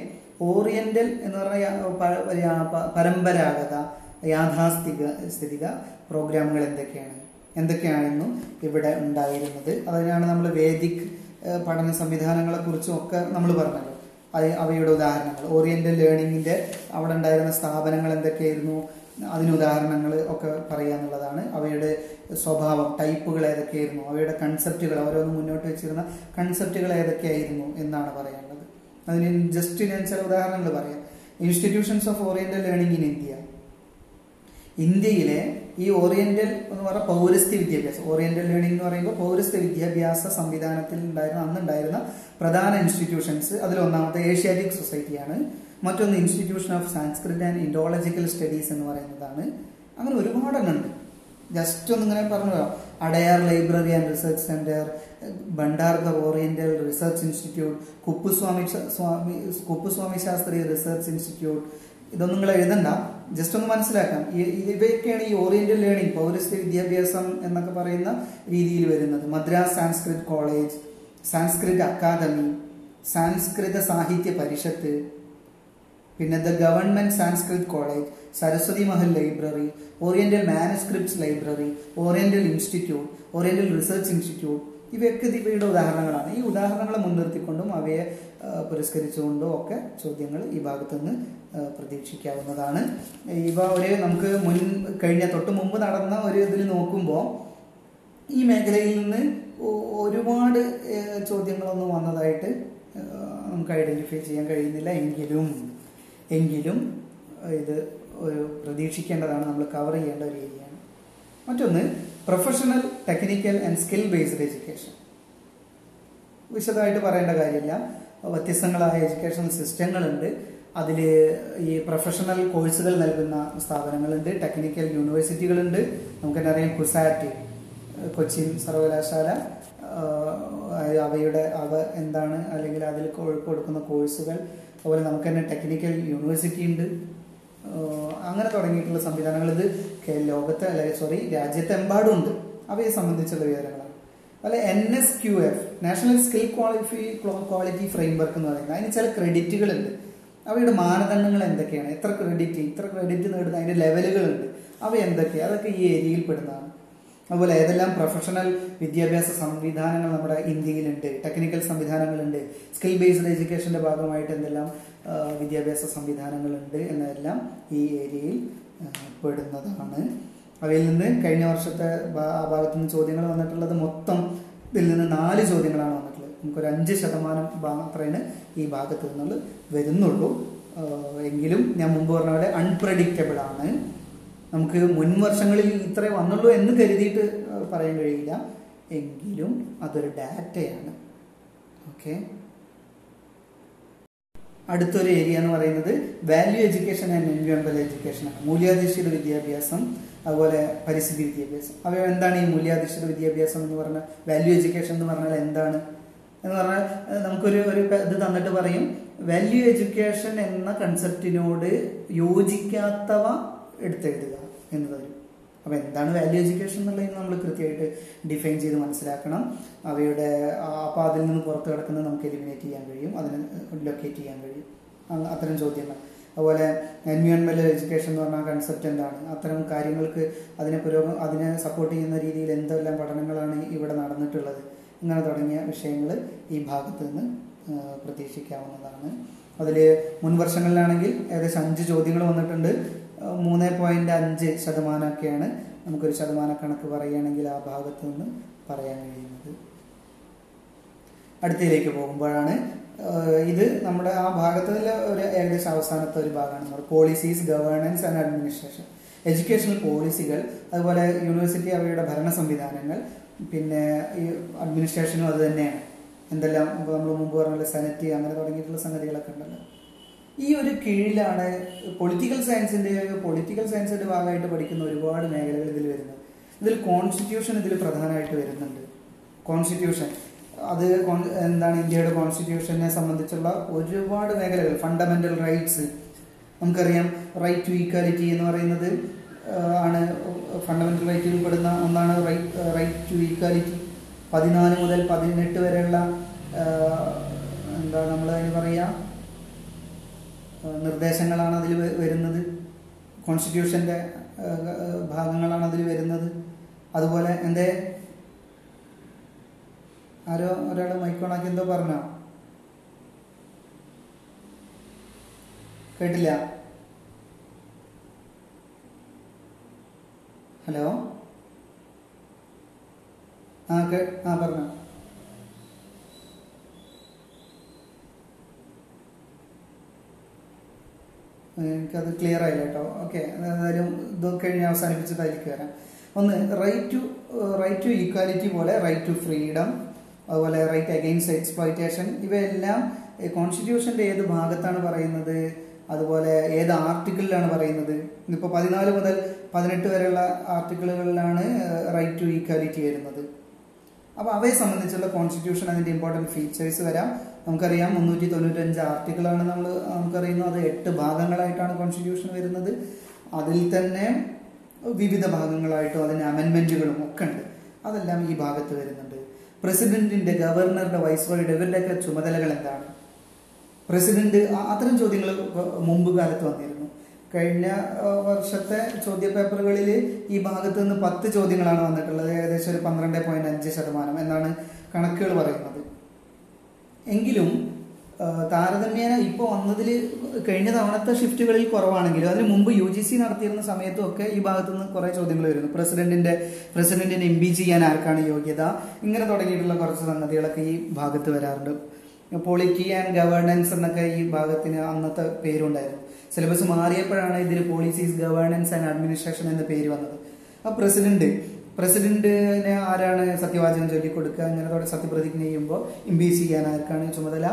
ഓറിയന്റൽ എന്ന് പറഞ്ഞ പരമ്പരാഗത യാഥാസ്ഥിക സ്ഥിതിക പ്രോഗ്രാമുകൾ എന്തൊക്കെയാണ്? എന്തൊക്കെയാണെന്നും ഇവിടെ ഉണ്ടായിരുന്നത്. അതിനാണ് നമ്മൾ വേദിക് പഠന സംവിധാനങ്ങളെ കുറിച്ചും ഒക്കെ നമ്മൾ പറഞ്ഞല്ലോ അത് അവയുടെ ഉദാഹരണങ്ങൾ. ഓറിയന്റൽ ലേണിംഗിന്റെ അവിടെ ഉണ്ടായിരുന്ന സ്ഥാപനങ്ങൾ എന്തൊക്കെയായിരുന്നു? അതിന് ഉദാഹരണങ്ങൾ ഒക്കെ പറയാന്നുള്ളതാണ് അവയുടെ സ്വഭാവം ടൈപ്പുകൾ ഏതൊക്കെയായിരുന്നു? അവയുടെ കൺസെപ്റ്റുകൾ അവരൊന്ന് മുന്നോട്ട് വെച്ചിരുന്ന കൺസെപ്റ്റുകൾ ഏതൊക്കെയായിരുന്നു എന്നാണ് പറയാനുള്ളത്. അതിന് ജസ്റ്റ് ഞാൻ ചില ഉദാഹരണങ്ങൾ പറയാം. Institutions of oriental learning in India ഇന്ത്യയിലെ ഈ ഓറിയന്റൽ എന്ന് പറഞ്ഞ പൗരസ്ത്യ വിദ്യാഭ്യാസം. ഓറിയന്റൽ ലേണിംഗ് എന്ന് പറയുമ്പോൾ പൗരസ്ത്യ വിദ്യാഭ്യാസ സംവിധാനത്തിൽ ഉണ്ടായിരുന്ന അന്നുണ്ടായിരുന്ന പ്രധാന ഇൻസ്റ്റിറ്റ്യൂഷൻസ് അതിൽ ഒന്നാമത്തെ ഏഷ്യാറ്റിക് സൊസൈറ്റിയാണ് മറ്റൊന്ന് institution of Sanskrit and Indological studies എന്ന് പറയുന്നതാണ്. അങ്ങനെ ഒരുപാട് ഉണ്ട് ജസ്റ്റ് ഒന്ന് ഇങ്ങനെ പറഞ്ഞു Adyar library and research centre Bhandarkar oriental research institute Kuppuswamy Swami Kuppuswamy Shastriya research institute ഇതൊന്നും നിങ്ങൾ എഴുതണ്ട. ജസ്റ്റ് ഒന്ന് മനസ്സിലാക്കാം. ഇവയൊക്കെയാണ് ഈ ഓറിയന്റൽ ലേണിംഗ് പൗരസ്ത്യ വിദ്യാഭ്യാസം എന്നൊക്കെ പറയുന്ന രീതിയിൽ വരുന്നത്. മദ്രാസ് സാൻസ്ക്രിത് കോളേജ് സാൻസ്ക്രിത് അക്കാദമി സാൻസ്കൃത സാഹിത്യ പരിഷത്ത് പിന്നെ the government Sanskrit college Saraswati Mahal library oriental manuscripts library oriental institute oriental research institute ഇവയൊക്കെ ഇവയുടെ ഉദാഹരണങ്ങളാണ്. ഈ ഉദാഹരണങ്ങളെ മുൻനിർത്തിക്കൊണ്ടും അവയെ പുരസ്കരിച്ചുകൊണ്ടും ഒക്കെ ചോദ്യങ്ങൾ ഈ ഭാഗത്തുനിന്ന് പ്രതീക്ഷിക്കാവുന്നതാണ്. ഇവ ഒരു നമുക്ക് മുൻ കഴിഞ്ഞ തൊട്ട് മുമ്പ് നടന്ന ഒരു ഇതിൽ നോക്കുമ്പോൾ ഈ മേഖലയിൽ നിന്ന് ഒരുപാട് ചോദ്യങ്ങളൊന്നും വന്നതായിട്ട് നമുക്ക് ഐഡന്റിഫൈ ചെയ്യാൻ കഴിയുന്നില്ല. എങ്കിലും എങ്കിലും ഇത് ഒരു പ്രതീക്ഷിക്കേണ്ടതാണ്. നമ്മൾ കവർ ചെയ്യേണ്ട ഒരു ഏരിയയാണ് മറ്റൊന്ന് professional technical and skill based education വിശദമായിട്ട് പറയേണ്ട കാര്യമില്ല. വ്യത്യസ്തങ്ങളായ എഡ്യൂക്കേഷൻ സിസ്റ്റങ്ങളുണ്ട് അതിൽ ഈ പ്രൊഫഷണൽ കോഴ്സുകൾ നൽകുന്ന സ്ഥാപനങ്ങളുണ്ട് ടെക്നിക്കൽ യൂണിവേഴ്സിറ്റികളുണ്ട് നമുക്ക് തന്നെ അറിയാം കുസാറ്റ് കൊച്ചിൻ സർവകലാശാല അവയുടെ അവ എന്താണ് അല്ലെങ്കിൽ അതിൽ കൊടുക്കുന്ന കോഴ്സുകൾ അതുപോലെ നമുക്ക് തന്നെ ടെക്നിക്കൽ യൂണിവേഴ്സിറ്റി ഉണ്ട് അങ്ങനെ തുടങ്ങിയിട്ടുള്ള സംവിധാനങ്ങൾ ഇത് ലോകത്തെ അല്ലെ സോറി രാജ്യത്തെമ്പാടും ഉണ്ട് അവയെ സംബന്ധിച്ചുള്ള വിവരങ്ങളാണ്. അല്ലെ N S Q F national skill qualifi quality framework എന്ന് പറയുന്നത്. അതിന് ചില ക്രെഡിറ്റുകൾ ഉണ്ട് അവയുടെ മാനദണ്ഡങ്ങൾ എന്തൊക്കെയാണ്? എത്ര ക്രെഡിറ്റ് ഇത്ര ക്രെഡിറ്റ് നേടുന്ന അതിന്റെ ലെവലുകളുണ്ട് അവ എന്തൊക്കെയാണ് അതൊക്കെ ഈ ഏരിയയിൽ പെടുന്നതാണ്. അതുപോലെ ഏതെല്ലാം പ്രൊഫഷണൽ വിദ്യാഭ്യാസ സംവിധാനങ്ങൾ നമ്മുടെ ഇന്ത്യയിലുണ്ട്? ടെക്നിക്കൽ സംവിധാനങ്ങളുണ്ട്. സ്കിൽ ബേസ്ഡ് എഡ്യൂക്കേഷന്റെ ഭാഗമായിട്ട് എന്തെല്ലാം വിദ്യാഭ്യാസ സംവിധാനങ്ങളുണ്ട് എന്നതെല്ലാം ഈ ഏരിയയിൽ പെടുന്നതാണ്. അവയിൽ നിന്ന് കഴിഞ്ഞ വർഷത്തെ ആ ഭാഗത്തു നിന്ന് ചോദ്യങ്ങൾ വന്നിട്ടുള്ളത് മൊത്തം ഇതിൽ നിന്ന് നാല് ചോദ്യങ്ങളാണ് വന്നിട്ടുള്ളത്. നമുക്കൊരു അഞ്ച് ശതമാനം മാത്രമേ ഈ ഭാഗത്ത് നിന്നുള്ള വരുന്നുള്ളൂ. എങ്കിലും ഞാൻ മുമ്പ് പറഞ്ഞ പോലെ അൺപ്രഡിക്റ്റബിൾ ആണ്. നമുക്ക് മുൻ വർഷങ്ങളിൽ ഇത്രേ വന്നുള്ളൂ എന്ന് കരുതിയിട്ട് പറയാൻ കഴിയില്ല. എങ്കിലും അതൊരു ഡാറ്റയാണ്. ഓക്കെ. അടുത്തൊരു ഏരിയ എന്ന് പറയുന്നത് വാല്യൂ എഡ്യൂക്കേഷൻ ആൻഡ് എൻവയോൺമെന്റൽ എഡ്യൂക്കേഷൻ ആണ്. മൂല്യാധിഷ്ഠിത വിദ്യാഭ്യാസം അതുപോലെ പരിസ്ഥിതി വിദ്യാഭ്യാസം. അവ എന്താണ് ഈ മൂല്യാധിഷ്ഠിത വിദ്യാഭ്യാസം എന്ന് പറഞ്ഞാൽ വാല്യൂ എഡ്യൂക്കേഷൻ എന്ന് പറഞ്ഞാൽ എന്താണ്? എന്ന് പറഞ്ഞാൽ നമുക്കൊരു ഒരു ഇത് തന്നിട്ട് പറയും വാല്യൂ എഡ്യൂക്കേഷൻ എന്ന കൺസെപ്റ്റിനോട് യോജിക്കാത്തവ എടുത്തെഴുതുക എന്ന് തരും അപ്പൊ എന്താണ് വാല്യൂ എഡ്യൂക്കേഷൻ എന്നുള്ളത് നമ്മൾ കൃത്യമായിട്ട് ഡിഫൈൻ ചെയ്ത് മനസ്സിലാക്കണം. അവയുടെ അപ്പോൾ അതിൽ നിന്ന് പുറത്ത് കിടക്കുന്നത് നമുക്ക് എലിമിനേറ്റ് ചെയ്യാൻ കഴിയും. അതിന് ലൊക്കേറ്റ് ചെയ്യാൻ കഴിയും. അത്തരം ചോദ്യങ്ങൾ. അതുപോലെ എൻവയോൺമെന്റൽ എഡ്യൂക്കേഷൻ എന്ന് പറഞ്ഞ കൺസെപ്റ്റ് എന്താണ്? അത്തരം കാര്യങ്ങൾക്ക് അതിനെ പുരോഗമ അതിനെ സപ്പോർട്ട് ചെയ്യുന്ന രീതിയിൽ എന്തെല്ലാം പഠനങ്ങളാണ് ഇവിടെ നടന്നിട്ടുള്ളത്? ഇങ്ങനെ തുടങ്ങിയ വിഷയങ്ങൾ ഈ ഭാഗത്ത് നിന്ന് പ്രതീക്ഷിക്കാവുന്നതാണ്. അതിൽ മുൻ വർഷങ്ങളിലാണെങ്കിൽ ഏകദേശം അഞ്ച് ചോദ്യങ്ങൾ വന്നിട്ടുണ്ട്. മൂന്ന് പോയിന്റ് അഞ്ച് ശതമാനമൊക്കെയാണ് നമുക്കൊരു ശതമാന കണക്ക് പറയുകയാണെങ്കിൽ ആ ഭാഗത്ത് നിന്ന് പറയാൻ കഴിയുന്നത്. അടുത്തയിലേക്ക് പോകുമ്പോഴാണ് ഇത് നമ്മുടെ ആ ഭാഗത്തിലെ ഒരു ഏകദേശം അവസാനത്തെ ഒരു ഭാഗമാണ്. Policies governance and administration educational പോളിസികൾ അതുപോലെ യൂണിവേഴ്സിറ്റി അവയുടെ ഭരണ സംവിധാനങ്ങൾ പിന്നെ ഈ അഡ്മിനിസ്ട്രേഷനും അത് തന്നെയാണ്. എന്തെല്ലാം നമ്മൾ മുമ്പ് പറഞ്ഞ സെനറ്റ് അങ്ങനെ തുടങ്ങിയിട്ടുള്ള സംഗതികളൊക്കെ ഉണ്ടല്ലോ. ഈ ഒരു കീഴിലാണ് പൊളിറ്റിക്കൽ സയൻസിന്റെ പൊളിറ്റിക്കൽ സയൻസിന്റെ ഭാഗമായിട്ട് പഠിക്കുന്ന ഒരുപാട് മേഖലകൾ ഇതിൽ വരുന്നത്. ഇതിൽ കോൺസ്റ്റിറ്റ്യൂഷൻ ഇതിൽ പ്രധാനമായിട്ട് വരുന്നുണ്ട്. കോൺസ്റ്റിറ്റ്യൂഷൻ അത് എന്താണ് ഇന്ത്യയുടെ കോൺസ്റ്റിറ്റ്യൂഷനെ സംബന്ധിച്ചുള്ള ഒരുപാട് മേഖലകൾ ഫണ്ടമെന്റൽ റൈറ്റ്സ് നമുക്കറിയാം റൈറ്റ് ടു ഈക്വാലിറ്റി എന്ന് പറയുന്നത് ആണ് ഫണ്ടമെന്റൽ റൈറ്റിൽ പെടുന്ന ഒന്നാണ് റൈറ്റ് റൈറ്റ് ടു ഈക്വാലിറ്റി പതിനാല് മുതൽ പതിനെട്ട് വരെയുള്ള എന്താ നമ്മൾ അതിന് പറയാ നിർദ്ദേശങ്ങളാണ് അതിൽ വരുന്നത്. ആ, ഭാഗങ്ങളാണ് അതിൽ വരുന്നത്. അതുപോലെ എന്തേ? ആരോ ഒരാൾ മൈക്കോണാക്കി എന്തോ പറഞ്ഞോ? കേട്ടില്ല. ഹലോ? ആ കേ ആ പറഞ്ഞോ. എനിക്കത് ക്ലിയർ ആയില്ല കേട്ടോ. ഓക്കെ എന്തായാലും ഇത് കഴിഞ്ഞ് അവസാനിപ്പിച്ചതായിരിക്കും വരാം. ഒന്ന് right to right to equality പോലെ റൈറ്റ് ടു ഫ്രീഡം അതുപോലെ റൈറ്റ് അഗെയിൻസ്റ്റ് എക്സ്പ്ലോയിറ്റേഷൻ ഇവയെല്ലാം കോൺസ്റ്റിറ്റ്യൂഷന്റെ ഏത് ഭാഗത്താണ് പറയുന്നത്? അതുപോലെ ഏത് ആർട്ടിക്കിളിലാണ് പറയുന്നത്? ഇപ്പോൾ പതിനാല് മുതൽ പതിനെട്ട് വരെയുള്ള ആർട്ടിക്കിളുകളിലാണ് റൈറ്റ് ടു ഈക്വാലിറ്റി വരുന്നത്. അപ്പോൾ അവയെ സംബന്ധിച്ചുള്ള കോൺസ്റ്റിറ്റ്യൂഷൻ അതിന്റെ ഇമ്പോർട്ടന്റ് ഫീച്ചേഴ്സ് വരാം. നമുക്കറിയാം മുന്നൂറ്റി തൊണ്ണൂറ്റഞ്ച് ആർട്ടിക്കിളാണ് നമ്മൾ നമുക്കറിയുന്നത് അത് എട്ട് ഭാഗങ്ങളായിട്ടാണ് കോൺസ്റ്റിറ്റ്യൂഷൻ വരുന്നത്. അതിൽ തന്നെ വിവിധ ഭാഗങ്ങളായിട്ടും അതിന് അമെൻമെന്റുകളും ഒക്കെ ഉണ്ട്. അതെല്ലാം ഈ ഭാഗത്ത് വരുന്നുണ്ട്. പ്രസിഡന്റിന്റെ ഗവർണറുടെ വൈസ് വൈസ്രോയുടെ ഇവരുടെയൊക്കെ ചുമതലകൾ എന്താണ്? പ്രസിഡന്റ് അത്തരം ചോദ്യങ്ങൾ മുമ്പ് കാലത്ത് വന്നിരുന്നു. കഴിഞ്ഞ വർഷത്തെ ചോദ്യ പേപ്പറുകളിൽ ഈ ഭാഗത്ത് നിന്ന് പത്ത് ചോദ്യങ്ങളാണ് വന്നിട്ടുള്ളത്. ഏകദേശം ഒരു പന്ത്രണ്ട് പോയിന്റ് അഞ്ച് ശതമാനം എന്നാണ് കണക്കുകൾ പറയുന്നത്. എങ്കിലും താരതമ്യേന ഇപ്പോൾ വന്നതിൽ കഴിഞ്ഞ തവണത്തെ ഷിഫ്റ്റുകളിൽ കുറവാണെങ്കിലും അതിന് മുമ്പ് യു ജി സി നടത്തിയിരുന്ന സമയത്തും ഒക്കെ ഈ ഭാഗത്തു നിന്ന് കുറേ ചോദ്യങ്ങൾ വരുന്നു. പ്രസിഡന്റിന്റെ പ്രസിഡന്റിനെ ഇംപീച്ച് ചെയ്യാൻ ആർക്കാണ് യോഗ്യത? ഇങ്ങനെ തുടങ്ങിയിട്ടുള്ള കുറച്ച് സംഗതികളൊക്കെ ഈ ഭാഗത്ത് വരാറുണ്ട്. പോളിറ്റി ആൻഡ് ഗവേണൻസ് എന്നൊക്കെ ഈ ഭാഗത്തിന് അന്നത്തെ പേരുണ്ടായിരുന്നു. സിലബസ് മാറിയപ്പോഴാണ് ഇതിന് പോളിസീസ് ഗവേണൻസ് ആൻഡ് അഡ്മിനിസ്ട്രേഷൻ എന്ന പേര് വന്നത്. ആ പ്രസിഡന്റ് പ്രസിഡന്റിനെ ആരാണ് സത്യവാചകം ചൊല്ലിക്കൊടുക്കുക? അങ്ങനെ തുടങ്ങി സത്യപ്രതിജ്ഞ ചെയ്യുമ്പോൾ ഇംപീച്ച് ചെയ്യാൻ ആർക്കാണ് ചുമതല?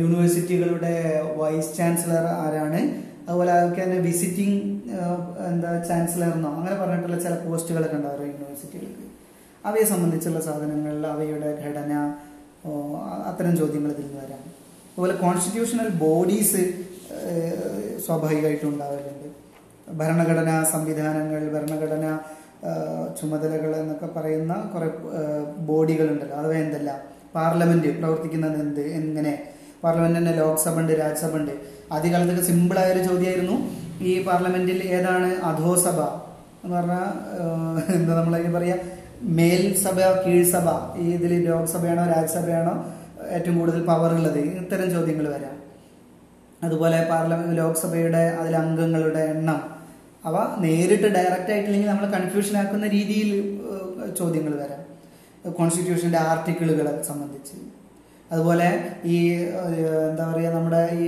യൂണിവേഴ്സിറ്റികളുടെ വൈസ് ചാൻസലർ ആരാണ്? അതുപോലെ അതൊക്കെ തന്നെ വിസിറ്റിംഗ് എന്താ ചാൻസലർ എന്നോ അങ്ങനെ പറഞ്ഞിട്ടുള്ള ചില പോസ്റ്റുകളൊക്കെ ഉണ്ടാവും യൂണിവേഴ്സിറ്റികൾക്ക് അവയെ സംബന്ധിച്ചുള്ള സാധനങ്ങൾ അവയുടെ ഘടന അത്തരം ചോദ്യങ്ങൾ ഇതിൽ നിന്ന് വരാം. അതുപോലെ കോൺസ്റ്റിറ്റ്യൂഷണൽ ബോഡീസ് സ്വാഭാവികമായിട്ടും ഉണ്ടാവലുണ്ട് ഭരണഘടനാ സംവിധാനങ്ങൾ ഭരണഘടന ചുമതലകൾ എന്നൊക്കെ പറയുന്ന കുറെ ബോഡികളുണ്ടല്ലോ. അവ എന്തെല്ലാം? പാർലമെന്റ് പ്രവർത്തിക്കുന്നത് എന്ത്? എങ്ങനെ? പാർലമെന്റ് തന്നെ ലോക്സഭ ഉണ്ട് രാജ്യസഭ ഉണ്ട് ആദ്യകാലത്തൊക്കെ സിമ്പിൾ ആയ ഒരു ചോദ്യമായിരുന്നു. ഈ പാർലമെന്റിൽ ഏതാണ് അധോസഭ? എന്ന് പറഞ്ഞാൽ എന്താ നമ്മളതിന് പറയാ? മേൽസഭ കീഴ്സഭ. ഈ ഇതിൽ ലോക്സഭയാണോ രാജ്യസഭയാണോ ഏറ്റവും കൂടുതൽ പവർ ഉള്ളത്? ഇത്തരം ചോദ്യങ്ങൾ വരാം. അതുപോലെ പാർലമെന്റ് ലോക്സഭയുടെ അതിലെ അംഗങ്ങളുടെ എണ്ണം. അവ നേരിട്ട് ഡയറക്റ്റ് ആയിട്ടില്ലെങ്കിൽ നമ്മൾ കൺഫ്യൂഷൻ ആക്കുന്ന രീതിയിൽ ചോദ്യങ്ങൾ വരാം. കോൺസ്റ്റിറ്റ്യൂഷന്റെ ആർട്ടിക്കിളുകളെ സംബന്ധിച്ച്. അതുപോലെ ഈ എന്താ പറയുക നമ്മുടെ ഈ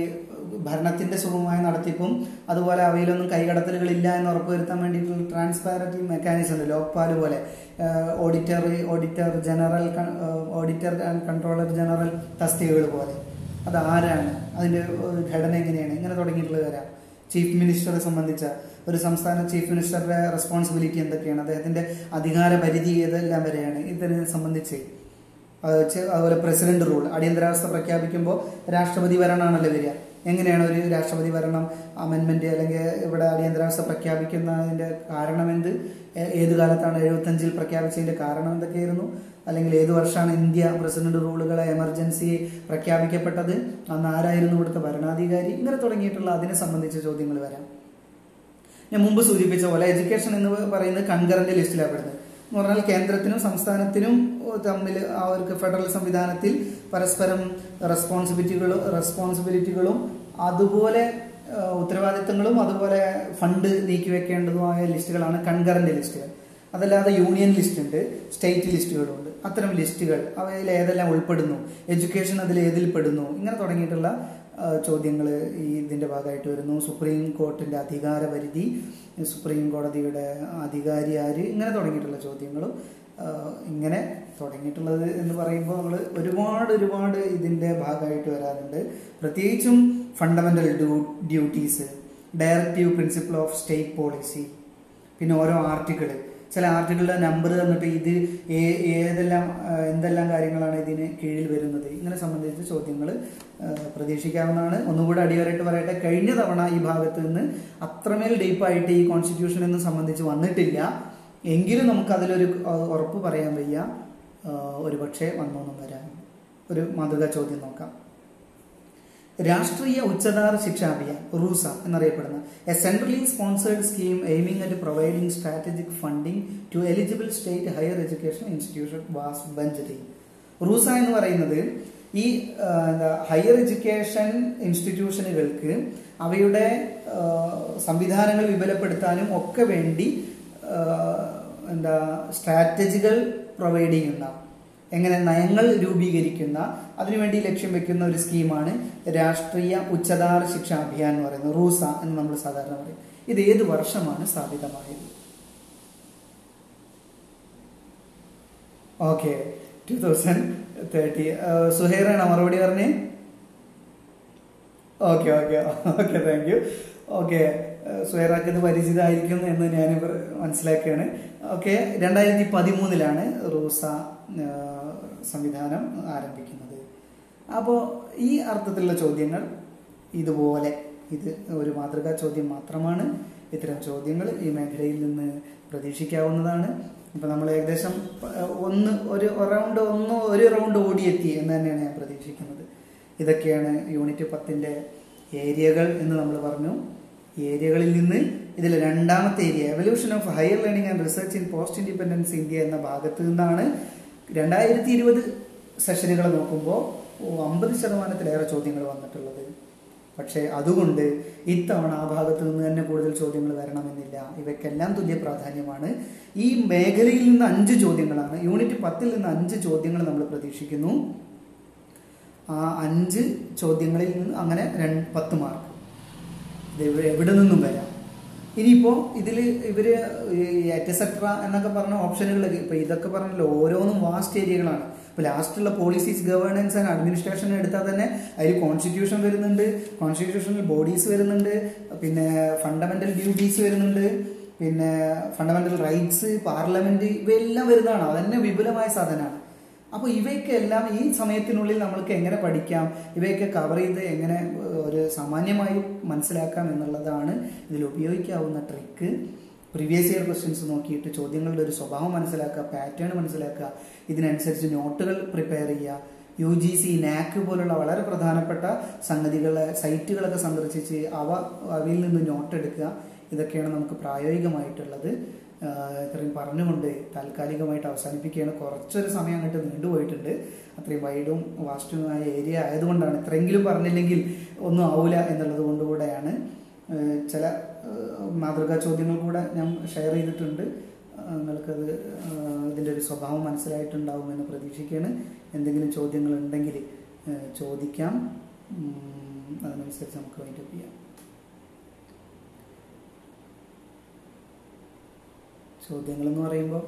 ഭരണത്തിന്റെ സുഗമമായ നടത്തിപ്പും അതുപോലെ അവയിലൊന്നും കൈകടത്തലുകളില്ല എന്ന് ഉറപ്പുവരുത്താൻ വേണ്ടിയിട്ടുള്ള ട്രാൻസ്പാരൻസി മെക്കാനിസം ഉണ്ട്. ലോക്പാൽ പോലെ auditor auditor general auditor and controller general തസ്തികകൾ പോലെ. അത് ആരാണ് അതിന്റെ ഘടന എങ്ങനെയാണ്? ഇങ്ങനെ തുടങ്ങിയിട്ടുള്ള വരാം. ചീഫ് മിനിസ്റ്ററെ സംബന്ധിച്ച ഒരു സംസ്ഥാന ചീഫ് മിനിസ്റ്ററുടെ റെസ്പോൺസിബിലിറ്റി എന്തൊക്കെയാണ്? അദ്ദേഹത്തിന്റെ അധികാര പരിധി ഏതെല്ലാം വരെയാണ്? ഇതിനെ സംബന്ധിച്ച് അതുപോലെ പ്രസിഡന്റ് റൂൾ അടിയന്തരാവസ്ഥ പ്രഖ്യാപിക്കുമ്പോൾ രാഷ്ട്രപതി ഭരണമാണല്ലോ വരിക? എങ്ങനെയാണ് ഒരു രാഷ്ട്രപതി ഭരണം അമെന്റ്മെന്റ് അല്ലെങ്കിൽ ഇവിടെ അടിയന്തരാവസ്ഥ പ്രഖ്യാപിക്കുന്നതിന്റെ കാരണം എന്ത് ഏ- ഏത് കാലത്താണ് എഴുപത്തഞ്ചിൽ പ്രഖ്യാപിച്ചതിന്റെ കാരണം എന്തൊക്കെയായിരുന്നു? അല്ലെങ്കിൽ ഏത് വർഷമാണ് ഇന്ത്യ പ്രസിഡന്റ് റൂളുകളെ എമർജൻസി പ്രഖ്യാപിക്കപ്പെട്ടത്? അന്ന് ആരായിരുന്നു ഇവിടുത്തെ ഭരണാധികാരി? ഇങ്ങനെ തുടങ്ങിയിട്ടുള്ള അതിനെ സംബന്ധിച്ച ചോദ്യങ്ങൾ വരാം. ഞാൻ മുമ്പ് സൂചിപ്പിച്ച പോലെ എഡ്യൂക്കേഷൻ എന്ന് പറയുന്നത് കൺകറന്റ് ലിസ്റ്റിലാണ് പെടുന്നത്. എന്ന് പറഞ്ഞാൽ കേന്ദ്രത്തിനും സംസ്ഥാനത്തിനും തമ്മിൽ അവർക്ക് ഫെഡറൽ സംവിധാനത്തിൽ പരസ്പരം റെസ്പോൺസിബിലിറ്റികളും റെസ്പോൺസിബിലിറ്റികളും അതുപോലെ ഉത്തരവാദിത്തങ്ങളും അതുപോലെ ഫണ്ട് നീക്കി വെക്കേണ്ടതുമായ ലിസ്റ്റുകളാണ് കൺകറന്റ് ലിസ്റ്റുകൾ. അതല്ലാതെ യൂണിയൻ ലിസ്റ്റ് ഉണ്ട് സ്റ്റേറ്റ് ലിസ്റ്റുകളുണ്ട്. അത്തരം ലിസ്റ്റുകൾ അവയിൽ ഏതെല്ലാം ഉൾപ്പെടുന്നു എഡ്യൂക്കേഷൻ അതിൽ ഏതിൽ പെടുന്നു ഇങ്ങനെ തുടങ്ങിയിട്ടുള്ള ചോദ്യങ്ങൾ ഈ ഇതിന്റെ ഭാഗമായിട്ട് വരുന്നു. സുപ്രീം കോർട്ടിന്റെ അധികാര പരിധി സുപ്രീം കോടതിയുടെ അധികാരി ആര് ഇങ്ങനെ തുടങ്ങിയിട്ടുള്ള ചോദ്യങ്ങളും ഇങ്ങനെ തുടങ്ങിയിട്ടുള്ളത് എന്ന് പറയുമ്പോൾ നമ്മൾ ഒരുപാട് ഒരുപാട് ഇതിന്റെ ഭാഗമായിട്ട് വരാറുണ്ട്. പ്രത്യേകിച്ചും fundamental duties directive principle of state policy പിന്നെ ഓരോ ആർട്ടിക്കിൾ ചില ആർട്ടിക്കിളുടെ നമ്പർ തന്നിട്ട് ഇത് ഏതെല്ലാം എന്തെല്ലാം കാര്യങ്ങളാണ് ഇതിന് കീഴിൽ വരുന്നത്? ഇങ്ങനെ സംബന്ധിച്ച ചോദ്യങ്ങൾ പ്രതീക്ഷിക്കാവുന്നതാണ്. ഒന്നുകൂടെ അടിവരായിട്ട് പറയട്ടെ കഴിഞ്ഞ തവണ ഈ ഭാഗത്ത് നിന്ന് അത്രമേൽ ഡീപ്പായിട്ട് ഈ കോൺസ്റ്റിറ്റ്യൂഷനെന്ന് സംബന്ധിച്ച് വന്നിട്ടില്ല. എങ്കിലും നമുക്ക് അതിലൊരു ഉറപ്പ് പറയാൻ വയ്യ. ആ, ഒരു പക്ഷേ വന്നോന്നും വരാം. ഒരു മാതൃകാ ചോദ്യം നോക്കാം. രാഷ്ട്രീയ ഉച്ചതാർ ശിക്ഷ അഭിയാൻ റൂസ എന്നറിയപ്പെടുന്ന a centrally sponsored scheme aiming at providing strategic funding to eligible state higher education institution was ബഞ്ചറി RUSA എന്ന് പറയുന്നത് ഈ എന്താ ഹയർ എഡ്യൂക്കേഷൻ ഇൻസ്റ്റിറ്റ്യൂഷനുകൾക്ക് അവയുടെ സംവിധാനങ്ങൾ വിപുലപ്പെടുത്താനും ഒക്കെ വേണ്ടി എന്താ സ്ട്രാറ്റജികൾ പ്രൊവൈഡ് ചെയ്യുന്ന എങ്ങനെ നയങ്ങൾ രൂപീകരിക്കുന്ന അതിനുവേണ്ടി ലക്ഷ്യം വെക്കുന്ന ഒരു സ്കീമാണ് രാഷ്ട്രീയ ഉച്ചതാർ ശിക്ഷാ അഭിയാൻ എന്ന് പറയുന്നത്. റൂസ എന്ന് നമ്മൾ സാധാരണ പറയും. ഇത് ഏത് വർഷമാണ് സ്ഥാപിതമായത്? ഓക്കെ. ടു തൗസൻഡ് തേർട്ടി സുഹേറാണ് മറുപടി പറഞ്ഞേ? Okay okay okay thank you. Okay. സുഹൈറാക്ക് ഇത് പരിചിതമായിരിക്കും എന്ന് ഞാൻ മനസ്സിലാക്കുകയാണ്. ഓക്കെ രണ്ടായിരത്തി പതിമൂന്നിലാണ് റൂസ സംവിധാനം ആരംഭിക്കുന്നത്. അപ്പോൾ ഈ അർത്ഥത്തിലുള്ള ചോദ്യങ്ങൾ ഇതുപോലെ ഇത് ഒരു മാതൃകാ ചോദ്യം മാത്രമാണ്. ഇത്തരം ചോദ്യങ്ങൾ ഈ മേഖലയിൽ നിന്ന് പ്രതീക്ഷിക്കാവുന്നതാണ്. ഇപ്പം നമ്മൾ ഏകദേശം ഒന്ന് ഒരു റൗണ്ട് ഒന്ന് ഒരു റൗണ്ട് ഓടിയെത്തി എന്ന് തന്നെയാണ് ഞാൻ പ്രതീക്ഷിക്കുന്നത്. ഇതൊക്കെയാണ് യൂണിറ്റ് പത്തിന്റെ ഏരിയകൾ എന്ന് നമ്മൾ പറഞ്ഞു. ഏരിയകളിൽ നിന്ന് ഇതിൽ രണ്ടാമത്തെ area evolution of higher learning and research in post independence India എന്ന ഭാഗത്ത് നിന്നാണ് രണ്ടായിരത്തി ഇരുപത് സെഷനുകൾ നോക്കുമ്പോൾ അമ്പത് ശതമാനത്തിലേറെ ചോദ്യങ്ങൾ വന്നിട്ടുള്ളത്. പക്ഷേ അതുകൊണ്ട് ഇത്തവണ ആ ഭാഗത്ത് നിന്ന് തന്നെ കൂടുതൽ ചോദ്യങ്ങൾ വരണമെന്നില്ല. ഇവയ്ക്കെല്ലാം തുല്യ പ്രാധാന്യമാണ്. ഈ മേഖലയിൽ നിന്ന് അഞ്ച് ചോദ്യങ്ങളാണ്. യൂണിറ്റ് പത്തിൽ നിന്ന് അഞ്ച് ചോദ്യങ്ങൾ നമ്മൾ പ്രതീക്ഷിക്കുന്നു. ആ അഞ്ച് ചോദ്യങ്ങളിൽ നിന്ന് അങ്ങനെ രണ്ട് പത്ത് മാർക്ക്. എവിടെ- നിന്നും വരാം? ഇനിയിപ്പോ ഇതിൽ ഇവർ എറ്റസെട്ര എന്നൊക്കെ പറഞ്ഞ ഓപ്ഷനുകൾ ഇപ്പൊ ഇതൊക്കെ പറഞ്ഞല്ലോ ഓരോന്നും വാസ്റ്റ് ഏരിയകളാണ്. ഇപ്പൊ ലാസ്റ്റുള്ള പോളിസീസ് ഗവേണൻസ് ആൻഡ് അഡ്മിനിസ്ട്രേഷൻ എടുത്താൽ തന്നെ അതിൽ കോൺസ്റ്റിറ്റ്യൂഷൻ വരുന്നുണ്ട് കോൺസ്റ്റിറ്റ്യൂഷണൽ ബോഡീസ് വരുന്നുണ്ട് പിന്നെ ഫണ്ടമെന്റൽ ഡ്യൂട്ടീസ് വരുന്നുണ്ട് പിന്നെ ഫണ്ടമെന്റൽ റൈറ്റ്സ് പാർലമെന്റ് ഇവയെല്ലാം വരുന്നതാണ്. അതന്നെ വിപുലമായ സാധനമാണ്. അപ്പോൾ ഇവയ്ക്കെല്ലാം ഈ സമയത്തിനുള്ളിൽ നമ്മൾക്ക് എങ്ങനെ പഠിക്കാം? ഇവയൊക്കെ കവർ ചെയ്ത് എങ്ങനെ ഒരു സാമാന്യമായി മനസ്സിലാക്കാം എന്നുള്ളതാണ് ഇതിൽ ഉപയോഗിക്കാവുന്ന ട്രിക്ക് പ്രീവിയസ് ഇയർ ക്വസ്റ്റ്യൻസ് നോക്കിയിട്ട് ചോദ്യങ്ങളുടെ ഒരു സ്വഭാവം മനസ്സിലാക്കുക പാറ്റേൺ മനസ്സിലാക്കുക ഇതിനനുസരിച്ച് നോട്ടുകൾ പ്രിപ്പയർ ചെയ്യുക. യു ജി സി നാക്ക് പോലുള്ള വളരെ പ്രധാനപ്പെട്ട സംഗതികളെ സൈറ്റുകളൊക്കെ സന്ദർശിച്ച് അവ അവയിൽ നിന്ന് നോട്ട് എടുക്കുക. ഇതൊക്കെയാണ് നമുക്ക് പ്രായോഗികമായിട്ടുള്ളത്. ഇത്രയും പറഞ്ഞുകൊണ്ട് താൽക്കാലികമായിട്ട് അവസാനിപ്പിക്കുകയാണ്. കുറച്ചൊരു സമയം അങ്ങോട്ട് നീണ്ടുപോയിട്ടുണ്ട് അത്രയും വൈഡും വാസ്റ്റുമായ ഏരിയ ആയതുകൊണ്ടാണ്. ഇത്രയെങ്കിലും പറഞ്ഞില്ലെങ്കിൽ ഒന്നും ആവില്ല എന്നുള്ളത് കൊണ്ടുകൂടെയാണ്. ചില മാതൃകാ ചോദ്യങ്ങൾ കൂടെ ഞാൻ ഷെയർ ചെയ്തിട്ടുണ്ട്. നിങ്ങൾക്കത് ഇതിന്റെ ഒരു സ്വഭാവം മനസ്സിലായിട്ടുണ്ടാവുമെന്ന് പ്രതീക്ഷിക്കുകയാണ്. എന്തെങ്കിലും ചോദ്യങ്ങൾ ഉണ്ടെങ്കിൽ ചോദിക്കാം. അതിനനുസരിച്ച് നമുക്ക് വൈൻഡപ്പ് ചെയ്യാം. ചോദ്യങ്ങൾ എന്ന് പറയുമ്പോൾ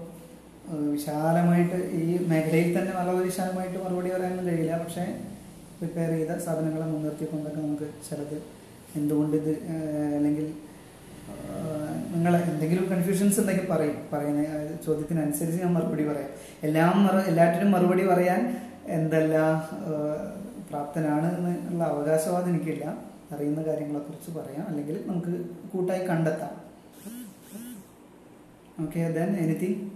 വിശാലമായിട്ട് ഈ മേഖലയിൽ തന്നെ വളരെ വിശാലമായിട്ട് മറുപടി പറയാനൊന്നും കഴിയില്ല. പക്ഷേ പ്രിപ്പയർ ചെയ്ത സാധനങ്ങളെ മുൻനിർത്തിക്കൊണ്ടൊക്കെ നമുക്ക് ചിലത് എന്തുകൊണ്ട് ഇത് അല്ലെങ്കിൽ നിങ്ങൾ എന്തെങ്കിലും കൺഫ്യൂഷൻസ് ഉണ്ടെങ്കിൽ പറയും. പറയുന്ന ചോദ്യത്തിനനുസരിച്ച് ഞാൻ മറുപടി പറയാം. എല്ലാം മറു എല്ലാറ്റിനും മറുപടി പറയാൻ എന്തെല്ലാം പ്രാപ്തനാണ് എന്നുള്ള അവകാശവാദം എനിക്കില്ല. അറിയുന്ന കാര്യങ്ങളെക്കുറിച്ച് പറയാം. അല്ലെങ്കിൽ നമുക്ക് കൂട്ടായി കണ്ടെത്താം. Okay, then anything?